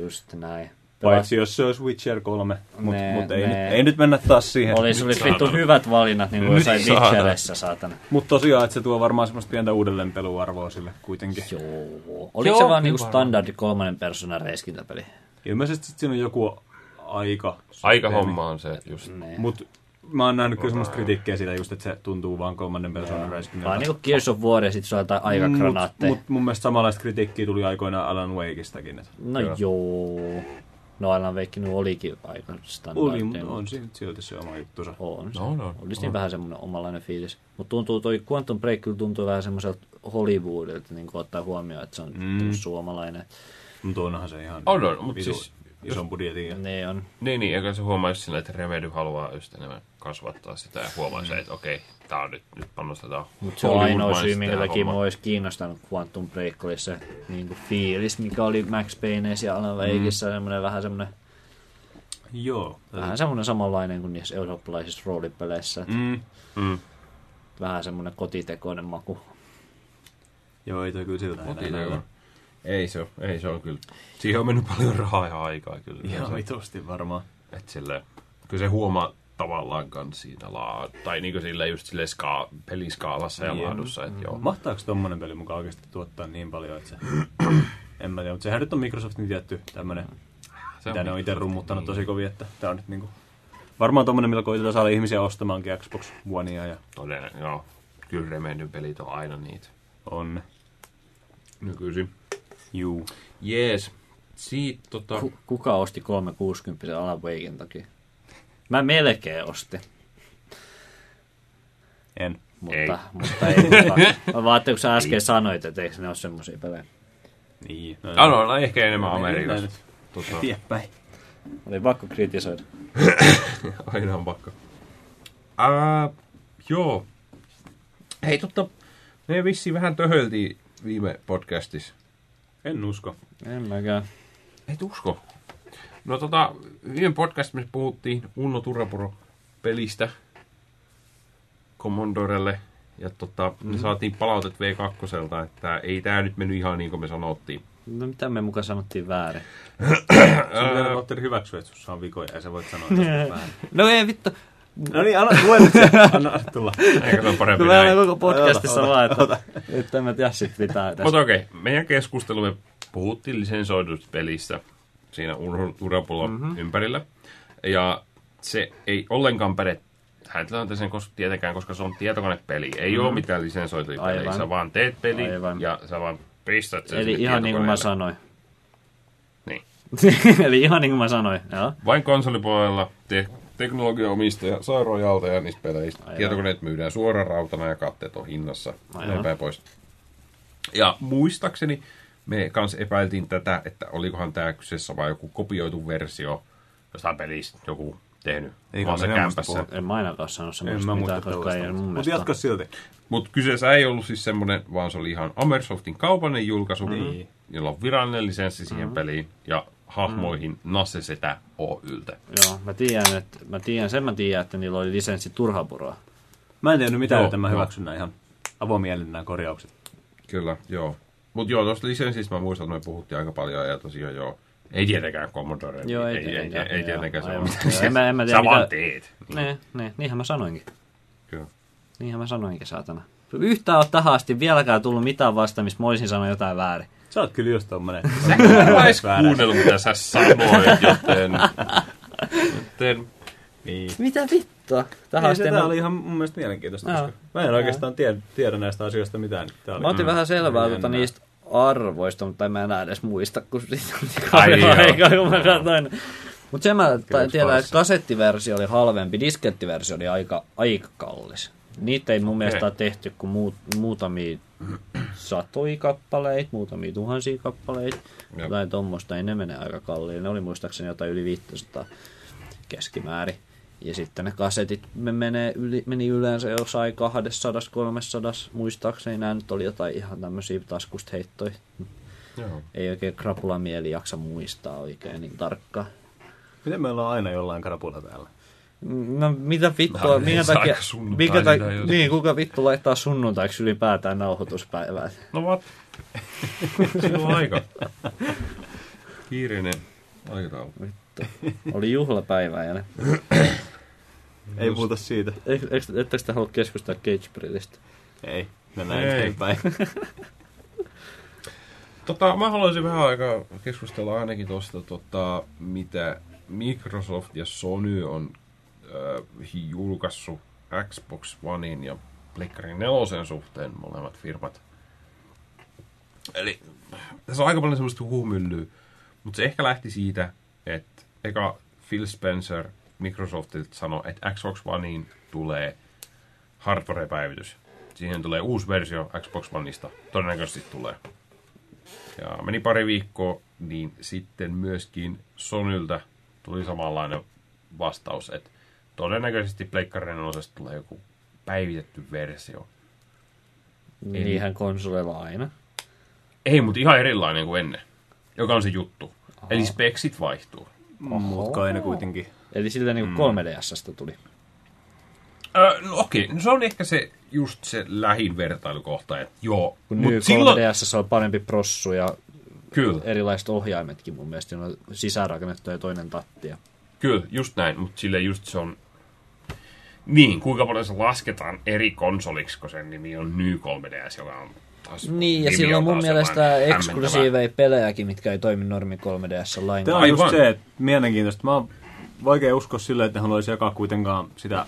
Just näin. Paitsi jos se olisi Witcher 3, mutta mut ei, ei nyt mennä taas siihen. Oli sulle vittu hyvät valinnat, niin kuin jossain saatana. Witcherissa, saatana. Mutta tosiaan, että se tuo varmaan semmoista pientä uudelleenpeluarvoa sille kuitenkin. Joo. Oliko Joo, se vaan niinku standardi kolmannen persoonan reiskintäpeli? Ilmeisesti siinä on joku aika. Aika homma on se just. Mutta mä oon nähnyt kyllä semmoista kritiikkiä siitä just, että se tuntuu vaan kolmannen persoonan Vaan räiskinnältä. niinku Gears of War ja sit sulla on jotain aikagranatteja. Mut, mut mun mielestä samanlaista kritiikkiä tuli aikoinaan Alan Wakeistakin. Et. No joo. No Alan Wake nu olikin aika standardi. Oli, mutta on siinä silti se oma juttusa. On. No, no, Olisi niin vähän semmoinen omanlainen fiilis. Mutta tuntuu, toi Quantum Break kyllä tuntuu vähän semmoiselta Hollywoodilta, niin ottaa huomioon, että se on Mm. mm. suomalainen. Mutta onhan se ihan On, on, mut visu- siis- ison budjetin. Ja... Ne on. Niin, niin, eikä se huomaa just sillä, että Remedy haluaa just enemmän kasvattaa sitä ja huomaa se, että okei, tää on nyt, nyt panostetaan Mutta se on ainoa syy, minkä takia hommaan. olisi kiinnostanut Quantum Break, oli se niin kuin fiilis, mikä oli Max Payneissa ja Alan Wakeissa, mm. semmoinen vähän semmoinen, Joo. vähän semmoinen samanlainen kuin niissä eurooppalaisissa roolipeleissä. Mm. Mm. Mm. Vähän semmoinen kotitekoinen maku. Joo, ei toi kyllä siltä enää Kotiteko. näytä. Ei se ole, ei se on kyllä. Siihen on mennyt paljon rahaa ja aikaa kyllä. Ihan Se- vitusti varmaan. Et sille, kyllä se huomaa tavallaan kans siinä laa, tai niinku sille just sille ska, peliskaalassa ja laadussa, että joo. Mahtaako tommonen peli mukaan oikeasti tuottaa niin paljon, että se... en mä tiedä, mutta sehän nyt on Microsoftin tietty tämmönen, Se mitä ne on itse rummuttanut niin. tosi kovin, että tää on nyt niinku... Varmaan tommonen, millä koitetaan saada ihmisiä ostamaankin Xbox Onea ja Todella, joo. Kyllä Remedyn pelit on aina niitä. on. Nykyisin. Juu. Jees. Siitä tota... Ku, kuka osti 360 Alan Waken takia? Mä melkein ostin, En. mutta Ei. ei, mutta ei kukaan. Mä vaan, kun sä äsken sanoit, että eikö ne ole semmosia pelejä. Niin. No, no, no ehkä enemmän Amerikassa. Tota, Eteenpäin. Oli pakko kritisoida. aina on pakko. Ää, joo. Hei, totta, me vissiin vähän töhöltiin viime podcastissa. En usko. En mäkään. Et usko. No tota, viime podcastissa me puhuttiin Unno Turapuro pelistä Commodorelle. Ja tota, mm. me saatiin palautet V2, että ei tää nyt mennyt ihan niin kuin me sanottiin. No mitä me mukaan sanottiin väärin? Sun verran hyväksyy, että sussa on vikoja ja sä voit sanoa tästä vähän. No ei vittu. No niin, anna, lue nyt se. Anna, tulla. Eikö ole parempi meillä näin? on koko podcastissa Ota, vaan, että nyt en mä tiedä sit mitään tästä. Mutta okei, meidän keskustelu, me puhuttiin lisensoidusta pelistä siinä Ur- Urapulon mm-hmm. ympärillä. Ja se ei ollenkaan päde tähän tilanteeseen koska, tietenkään, koska se on tietokonepeli. Ei mm-hmm. ole mitään lisensoituja pelejä. Aivan. Sä vaan teet peli Aivan. ja sä vaan pistät sen Eli ihan niin kuin mä sanoin. Niin. Eli ihan niin kuin mä sanoin, joo. Vain konsolipuolella te- teknologiaomistaja saa rojalteja niistä peleistä. Aivan. Tietokoneet myydään suoraan rautana ja katteet on hinnassa. Aivan. Näin päin pois. Ja muistaakseni me kans epäiltiin tätä, että olikohan tämä kyseessä vai joku kopioitu versio jostain pelistä joku tehnyt Ei semmoista kämpässä. En mä ainakaan sano En semmoista mä mitään, koska ei mun Mutta jatka silti. Mutta kyseessä ei ollut siis semmoinen, vaan se oli ihan Amersoftin kaupallinen julkaisu, Niin. jolla on virallinen lisenssi siihen peliin ja hahmoihin Nasse Setä Oylte. Joo, mä tiedän, että, mä tiedän, sen mä tiedän, että niillä oli lisenssi turhapuroa. Mä en tiennyt mitään, Joo, että mä joo. hyväksyn nämä ihan avomielin nämä korjaukset. Kyllä, joo. Mutta joo, tuosta lisenssistä mä muistan, että me puhuttiin aika paljon ja tosiaan joo. Ei tietenkään Commodore. Joo, ei ei, ei, tietenkään, ei, ei joo, tietenkään se on Joo, mitään. en mä- en mä tiedä, Sä vaan mitä- teet. Niin, Ne, ne, niinhän mä sanoinkin. Kyllä. Niinhän mä sanoinkin, saatana. Yhtään on tähän asti vieläkään tullut mitään vasta, missä mä olisin sanonut jotain väärin. Sä oot kyllä just tommonen. Mä edes kuunnellut, mitä sä sanoit, joten... joten Niin. Mitä vittua? Tähän Ei, asti se en tää mä- oli ihan mun mielestä mielenkiintoista, koska mä en oikeastaan tiedä, tiedä näistä asioista mitään. Tää oli, Mä otin vähän selvää tuota niistä arvoista, mutta en mä enää edes muista, kun siitä oli Ai kauan joo. aikaa, kun mä katsoin. Mutta sen mä tiedän, että kasettiversio oli halvempi, diskettiversio oli aika, aika kallis. Niitä ei mun mielestä ole tehty kuin muut, muutamia satoja kappaleita, muutamia tuhansia kappaleita. Jep. Jotain tuommoista, ei ne mene aika kalliin. Ne oli muistaakseni jotain yli 500 keskimäärin. Ja sitten ne kasetit me menee yli, meni yleensä jossain 200, 300, muistaakseni nämä nyt oli jotain ihan tämmöisiä taskusta heittoja. joo. Ei oikein krapula mieli jaksa muistaa oikein niin tarkkaan. Miten meillä on aina jollain krapula täällä? No mitä vittua, No, minkä takia, sunnuntai minkä takia, niin kuka vittu laittaa sunnuntaiksi ylipäätään nauhoituspäivää? No what? Siinä on aika. Kiireinen aikataulu. Vittu. Oli juhlapäivä ja ne. Ei puhuta siitä. Ettekö te halua keskustella Cage-brillistä? Ei, mennään Ei. eteenpäin. Tota, mä haluaisin vähän aikaa keskustella ainakin tuosta, tota, mitä Microsoft ja Sony on äh, julkaissut Xbox Onein ja Pleikkarin nelosen suhteen molemmat firmat. Eli tässä on aika paljon semmoista huumyllyä, mutta se ehkä lähti siitä, että eka Phil Spencer Microsoftilta sanoi, että Xbox Oneiin tulee hardware-päivitys. Siihen tulee uusi versio Xbox Oneista. Todennäköisesti tulee. Ja meni pari viikkoa, niin sitten myöskin Sonyltä tuli samanlainen vastaus, että todennäköisesti Pleikkarin osasta tulee joku päivitetty versio. Niinhän konsoleilla aina. Ei, mutta ihan erilainen kuin ennen, joka on se juttu. Eli speksit vaihtuu. Mut kai ne kuitenkin. Eli siltä Mm. niin 3DSstä tuli. Öö, no okei, no se on ehkä se just se lähin vertailukohta, että joo. Kun mut nyt silloin, 3DSssä on parempi prossu ja kyllä, erilaiset ohjaimetkin mun mielestä. Siinä on sisäänrakennettu ja toinen tatti. Ja... kyllä, just näin, mutta sille just se on... Niin, kuinka paljon se lasketaan eri konsoliksi, kun sen nimi on New 3DS, joka on taas... Niin, ja on mun mielestä eksklusiiveja pelejäkin, mitkä ei toimi normi 3DS Tämä lainkaan. on just Aivan. se, että mielenkiintoista. Mä oon vaikea uskoa sille, että ne haluaisi jakaa kuitenkaan sitä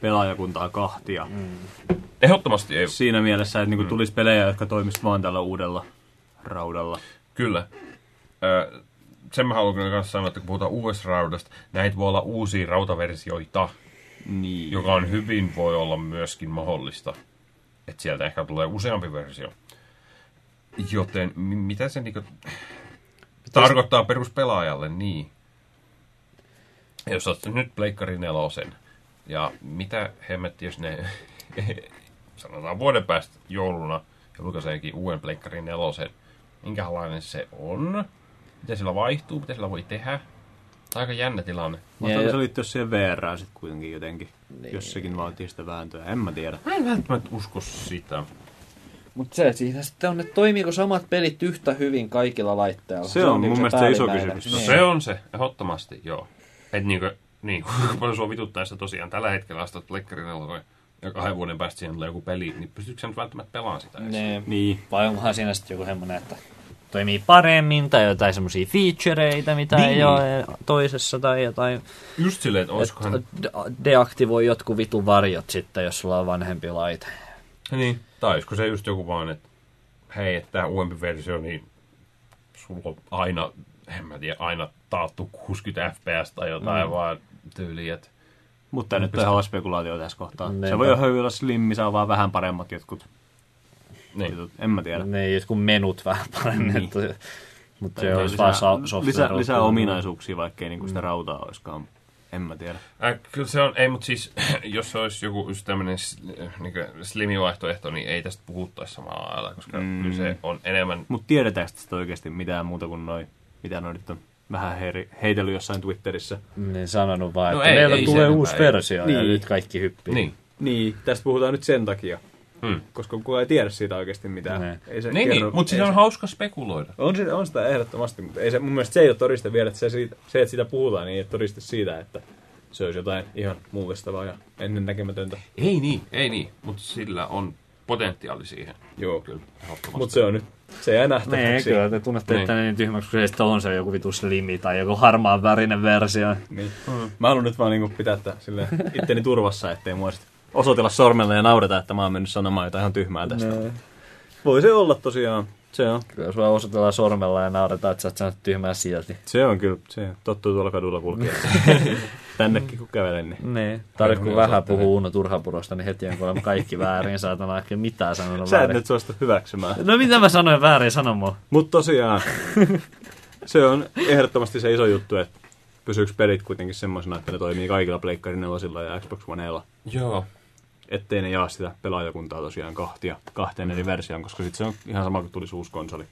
pelaajakuntaa kahtia. Mm. Ehdottomasti ei, Siinä mielessä, että niinku tulisi pelejä, jotka toimisivat vaan tällä uudella raudalla. kyllä. Öö, sen mä haluan kyllä kanssa sanoa, että kun puhutaan uudesta raudasta, näitä voi olla uusia rautaversioita, Niin. joka on hyvin voi olla myöskin mahdollista. Että sieltä ehkä tulee useampi versio. Joten mi- mitä se niinku tarkoittaa peruspelaajalle, niin. Jos olet nyt Pleikkari nelosen, ja mitä hemmetti, jos ne sanotaan vuoden päästä jouluna julkaiseekin uuden Pleikkari nelosen, minkälainen se on, mitä sillä vaihtuu, mitä sillä voi tehdä. Tämä on aika jännä tilanne. Ja- se liittyä siihen VR sitten kuitenkin jotenkin, Niin. jos sekin vaatii sitä vääntöä. En mä tiedä. Mä en välttämättä usko sitä. Mutta se siinä sitten on, että toimiiko samat pelit yhtä hyvin kaikilla laitteilla. Se on niinku mun mielestä se iso kysymys. No Niin. se on se, ehdottomasti, joo. Et niinkö, niin, paljon sua vituttaa sitä tosiaan tällä hetkellä astat nelosen ja kahden vuoden päästä siihen tulee joku peli, niin pystytkö sä nyt välttämättä pelaamaan sitä edes? Niin. Niin. Vai onkohan siinä sitten joku semmoinen, että toimii paremmin tai jotain semmoisia featureita, mitä Niin. ei ole toisessa tai jotain. Just silleen, että olisikohan... Et de- deaktivoi jotkut vitun varjot sitten, jos sulla on vanhempi laite. Niin. Tai olisiko se just joku vaan, että hei, että tämä uudempi versio, niin sulla on aina, en mä tiedä, aina taattu 60 fps tai jotain mm. vaan tyyliin, että Mutta nyt on ihan spekulaatio tässä kohtaa. Niinpä. Se voi olla hyvin olla slimmi, saa vaan vähän paremmat jotkut Niin. En mä tiedä. Niin, jotkut menut vähän parannettu. Mutta se olisi vaan so- software. lisää, lisää ominaisuuksia, vaikkei niinku sitä rautaa olisikaan. En mä tiedä. Äh, kyllä se on, ei, mutta siis jos se olisi joku just tämmöinen niin slimivaihtoehto, niin ei tästä puhuttaisi samalla lailla, koska Mm. mm. kyllä se on enemmän... Mutta tiedetäänkö tästä oikeasti mitään muuta kuin noin, mitä noin nyt on vähän heiri, heitellyt jossain Twitterissä? Niin sanonut vaan, No että ei- meillä ei tulee uusi enempää, ei. versio ja Niin. nyt kaikki hyppii. Niin. Niin, tästä puhutaan nyt sen takia, Hmm. koska kukaan ei tiedä siitä oikeasti mitään. Ne. Ei se Niin, kerro- niin mutta ei siinä on se- hauska spekuloida. On, sitä, on sitä ehdottomasti, mutta ei se, mun mielestä se ei ole todiste vielä, että se, siitä, se, että siitä puhutaan, niin ei todiste siitä, että se olisi jotain ihan mullistavaa ja ennennäkemätöntä. Ei niin, ei niin, mutta sillä on potentiaali siihen. Joo. Kyllä. Mutta se on nyt, se jää Niin, nähtäväksi. kyllä, te tunnette Niin. niin. niin tyhmäksi, kun se sitten on se joku vitu slimi tai joku harmaan värinen versio. Niin. Mä haluan nyt vaan niinku pitää tää silleen itteni turvassa, ettei mua sit osoitella sormella ja naureta, että mä oon mennyt sanomaan jotain ihan tyhmää tästä. Ne. Voi se olla tosiaan. Se on. Kyllä jos vaan osoitellaan sormella ja nauretaan, että sä oot sanonut tyhmää silti. Se on kyllä. Se tottuu tuolla kadulla kulkea. Tännekin kun kävelen, niin. Niin. Tarvitse kun Niin, vähän puhuu Uno Turhapurosta, niin heti on kuulemma kaikki väärin, saatana ehkä mitään sanonut Sä et väärin. nyt suostu hyväksymään. No mitä mä sanoin väärin, sano mua. Mutta tosiaan, se on ehdottomasti se iso juttu, että pysyykö pelit kuitenkin semmoisena, että ne toimii kaikilla Pleikkarin ja Xbox Oneilla. Joo. Ettei ne jaa sitä pelaajakuntaa tosiaan kahtia, kahteen eri versioon, koska sitten se on ihan sama kuin tulisi uusi konsoli.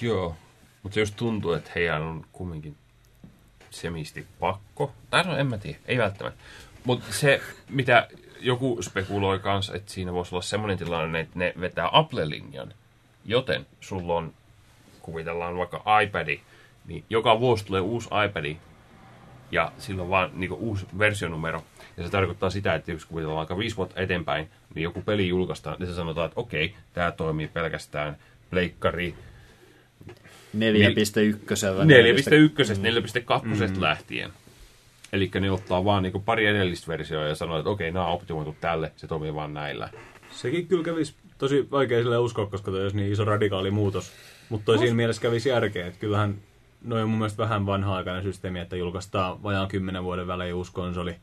Joo. Mutta se just tuntuu, että heidän on kumminkin semisti pakko. Tai no en mä tiedä, ei välttämättä. Mutta se, mitä joku spekuloi kanssa, että siinä voisi olla semmoinen tilanne, että ne vetää Apple-linjan. Joten sulla on, kuvitellaan vaikka iPadi, niin joka vuosi tulee uusi iPadi, ja sillä on vaan niin uusi versionumero. Ja se tarkoittaa sitä, että jos kuvitellaan vaikka viisi vuotta eteenpäin, niin joku peli julkaistaan, niin se sanotaan, että okei, tämä toimii pelkästään pleikkari 4.1. 4.1, 4.2 mm. lähtien. Eli ne ottaa vaan niin pari edellistä versioa ja sanoo, että okei, nämä on optimoitu tälle, se toimii vaan näillä. Sekin kyllä kävisi tosi vaikea sille uskoa, koska toi olisi niin iso radikaali muutos. Mutta toi siinä mielessä kävisi järkeä, että kyllähän noin on mun mielestä vähän vanha-aikainen systeemi, että julkaistaan vajaan 10 vuoden välein uusi konsoli,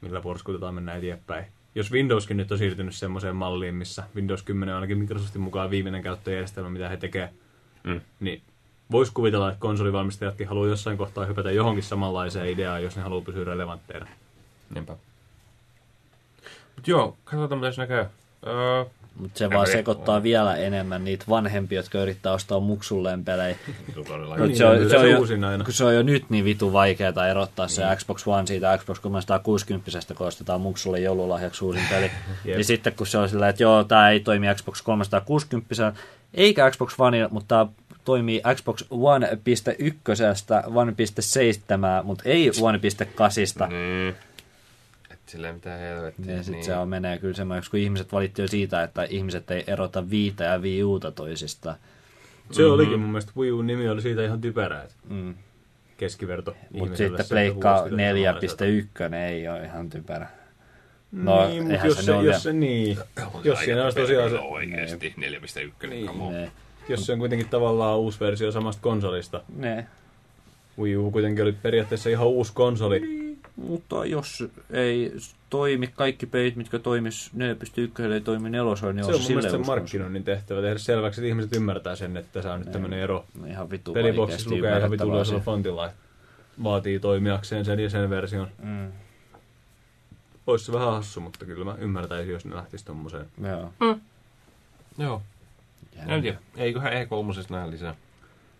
millä porskutetaan mennä eteenpäin. Jos Windowskin nyt on siirtynyt semmoiseen malliin, missä Windows 10 on ainakin Microsoftin mukaan viimeinen käyttöjärjestelmä, mitä he tekee, Mm. niin voisi kuvitella, että konsolivalmistajatkin haluaa jossain kohtaa hypätä johonkin samanlaiseen ideaan, jos ne haluaa pysyä relevantteina. Niinpä. Mut joo, katsotaan mitä se näkee. Öö, Mutta se vaan sekoittaa vielä enemmän niitä vanhempia, jotka yrittää ostaa muksulleen pelejä. Mut Niin, se, on, se, on jo, kun se on jo nyt niin vitu vaikeaa erottaa se Xbox One siitä Xbox 360, kun ostetaan muksulle joululahjaksi uusin peli. Jep. niin sitten kun se on sillä, että joo, tämä ei toimi Xbox 360, eikä Xbox One, mutta tämä toimii Xbox One.1, One.7, mutta ei One.8. niin. Silleen mitään helvettiä. Ja sitten niin. se on, menee kyllä semmoinen, kun ihmiset valitti jo siitä, että ihmiset ei erota viitä ja Wii Uta toisistaan. Se mm-hmm. olikin mun mielestä Wii nimi oli siitä ihan typerä, että Mm. keskiverto. Mutta sitten Pleikka että kuulosti 4.1 ei ole ihan typerä. No, niin, mutta jos se jos se niin, jos siinä olisi tosiaan se, Oikeesti, 4.1. Niin. Niin. Ne, jos se on kuitenkin tavallaan uusi versio samasta konsolista. ne. Wii U kuitenkin oli periaatteessa ihan uusi konsoli. Mutta jos ei toimi kaikki pelit, mitkä toimis 4.1 ei toimi nelosella, niin Se on sille uskon. markkinoinnin tehtävä tehdä selväksi, että ihmiset ymmärtää sen, että tässä on nyt tämmöinen ero. Ihan vitu Peliboksissa lukee ihan ymmärrettävä fontilla, että vaatii toimijakseen sen ja sen version. Mm. Olisi se vähän hassu, mutta kyllä mä ymmärtäisin, jos ne lähtisi tommoseen. Joo. Joo, en tiedä. Eiköhän E3 näe lisää.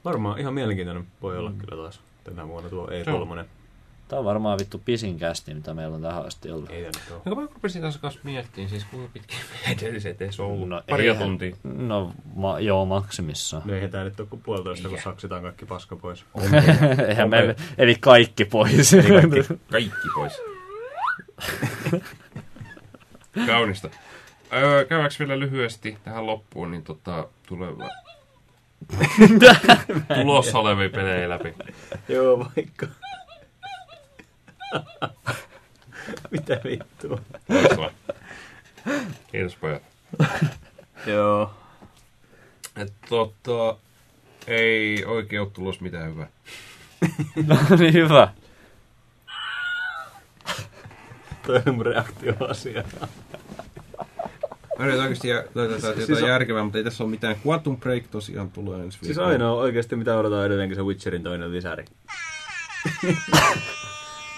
Varmaan ihan mielenkiintoinen voi olla kyllä taas tänä vuonna tuo E3. Tämä on varmaan vittu pisin kästi, mitä meillä on tähän asti ollut. Ei tämä nyt ole. No mä rupesin kanssa kanssa miettimään, siis kuinka pitkä edelliset edes on ollut. No, No, Paria eihän- tuntia. No, ma- joo, maksimissaan. No eihän tää nyt ole kuin puolitoista, kun saksitaan kaikki paska pois. Eihän me, eli kaikki pois. Eli kaikki, kaikki pois. Kaunista. Öö, käydäänkö vielä lyhyesti tähän loppuun, niin tota, tuleva... tulossa olevia pelejä läpi. Joo, vaikka. Mitä vittua? Loistavaa. Kiitos pojat. Joo. Et, tota, ei oikein ole tulos mitään hyvää. no niin, hyvä. Toi on mun reaktio asiaan. Mä nyt oikeasti jä- löytää täältä Siis jotain on- järkevää, mutta ei tässä ole mitään. Quantum Break tosiaan tulee ensi Siis viikolla. ainoa oikeasti mitä odotan edelleenkin se Witcherin toinen lisäri.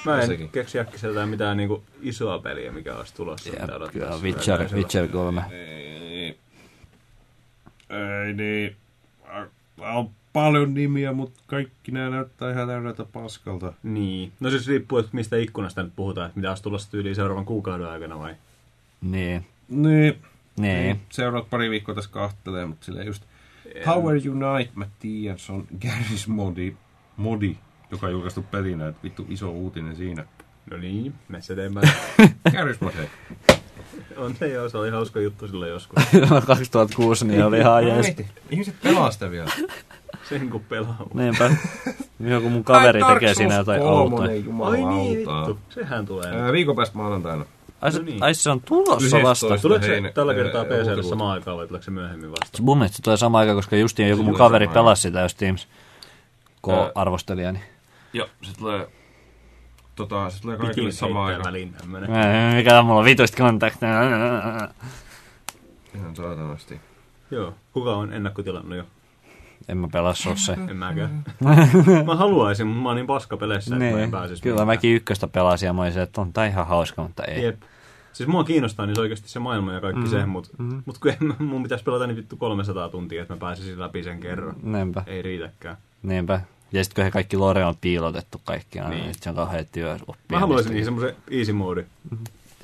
Mä en Sekin. keksi äkkiseltään mitään niinku isoa peliä, mikä olisi tulossa. Jep, kyllä, Witcher. Witcher 3. Ei, ei niin. On paljon nimiä, mutta kaikki nämä näyttää ihan täydeltä paskalta. Niin. No siis riippuu, että mistä ikkunasta nyt puhutaan, että mitä olisi tulossa tyyliin seuraavan kuukauden aikana vai? Niin. Niin. Niin. Seuraavat pari viikkoa tässä kahtelee, mutta silleen just Power Unite, mä tiedän, se on Garry's Modi, modi joka on julkaistu pelinä, että vittu iso uutinen siinä. No niin, eteenpäin. Garry's Mod, hei. on se joo, se oli hauska juttu silloin joskus. 2006 niin oli ihan jees. Oikeesti, Ihmiset pelaa sitä vielä. Sen kun pelaa. Niinpä. Joku mun kaveri Ai, tekee siinä jotain 3, outoa. Ai niin, vittu. Sehän tulee. Ää, viikon päästä maanantaina. Ai, se, No niin. ai se on tulossa 11. vasta. Tuleeko se heinä- tällä kertaa PClle samaan aikaan vai tuleeko se myöhemmin vasta? Mun mielestä se tulee sama aika, koska justiin joku Se mun kaveri samaan pelasi sitä just Teams Ää. K-arvostelijani. Joo, se tulee, tota, se tulee kaikille tämmönen. Ää, Mikä on mulla vituista kontaktia? Ihan saatanasti. Joo. Kuka on ennakkotilannut jo? En mä pelaa sosse. En mäkään. mä haluaisin, mutta mä oon niin paska peleissä, että mä en Niin. pääsis Kyllä mihinkään. mäkin ykköstä pelasin ja mä olisin, että on tää ihan hauska, mutta ei. Jep. Siis mua kiinnostaa niin se oikeasti se maailma ja kaikki mm. se, mutta mm. mut kun en, mä- mun pitäisi pelata niin vittu 300 tuntia, että mä pääsisin läpi sen kerran. Niinpä, Ei riitäkään. niinpä. Ja sitten kun he kaikki lore on piilotettu kaikkiaan, Niin. niin se on kauhean työ oppia. Mä haluaisin niistä. niin semmoisen easy mode.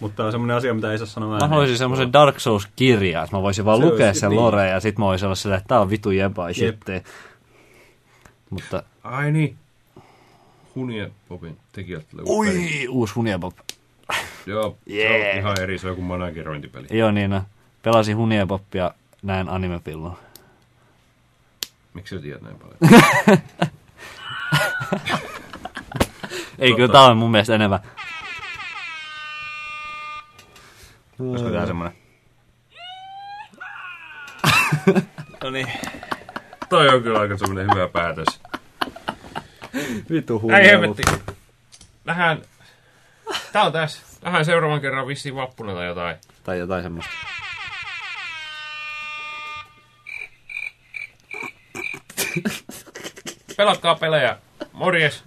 Mutta tää on semmoinen asia, mitä ei saa sanoa Mä haluaisin semmoisen Dark Souls-kirjan, että mä voisin vaan Se lukea olisi- sen niin. lore ja sit mä voisin olla sillä, että tää on vitu jeba Jep. shit. Mutta, Ai niin. Hunien popin tekijät tulee ui, uusi Huniepop. Joo, se Yeah. on ihan eri, se on joku managerointipeli. Joo niin, no. pelasin Huniepop ja näin animepillun. Miksi sä tiedät näin paljon? Ei, kyllä tää on mun mielestä enemmän. Olisiko tää semmoinen? No niin. Toi on kyllä aika semmonen hyvä päätös. Vitu Ei hemmetti. Nähdään... Tää on tässä. Nähdään seuraavan kerran vissiin vappuna tai jotain. Tai jotain semmoista. Pelatkaa pelejä. Morjes.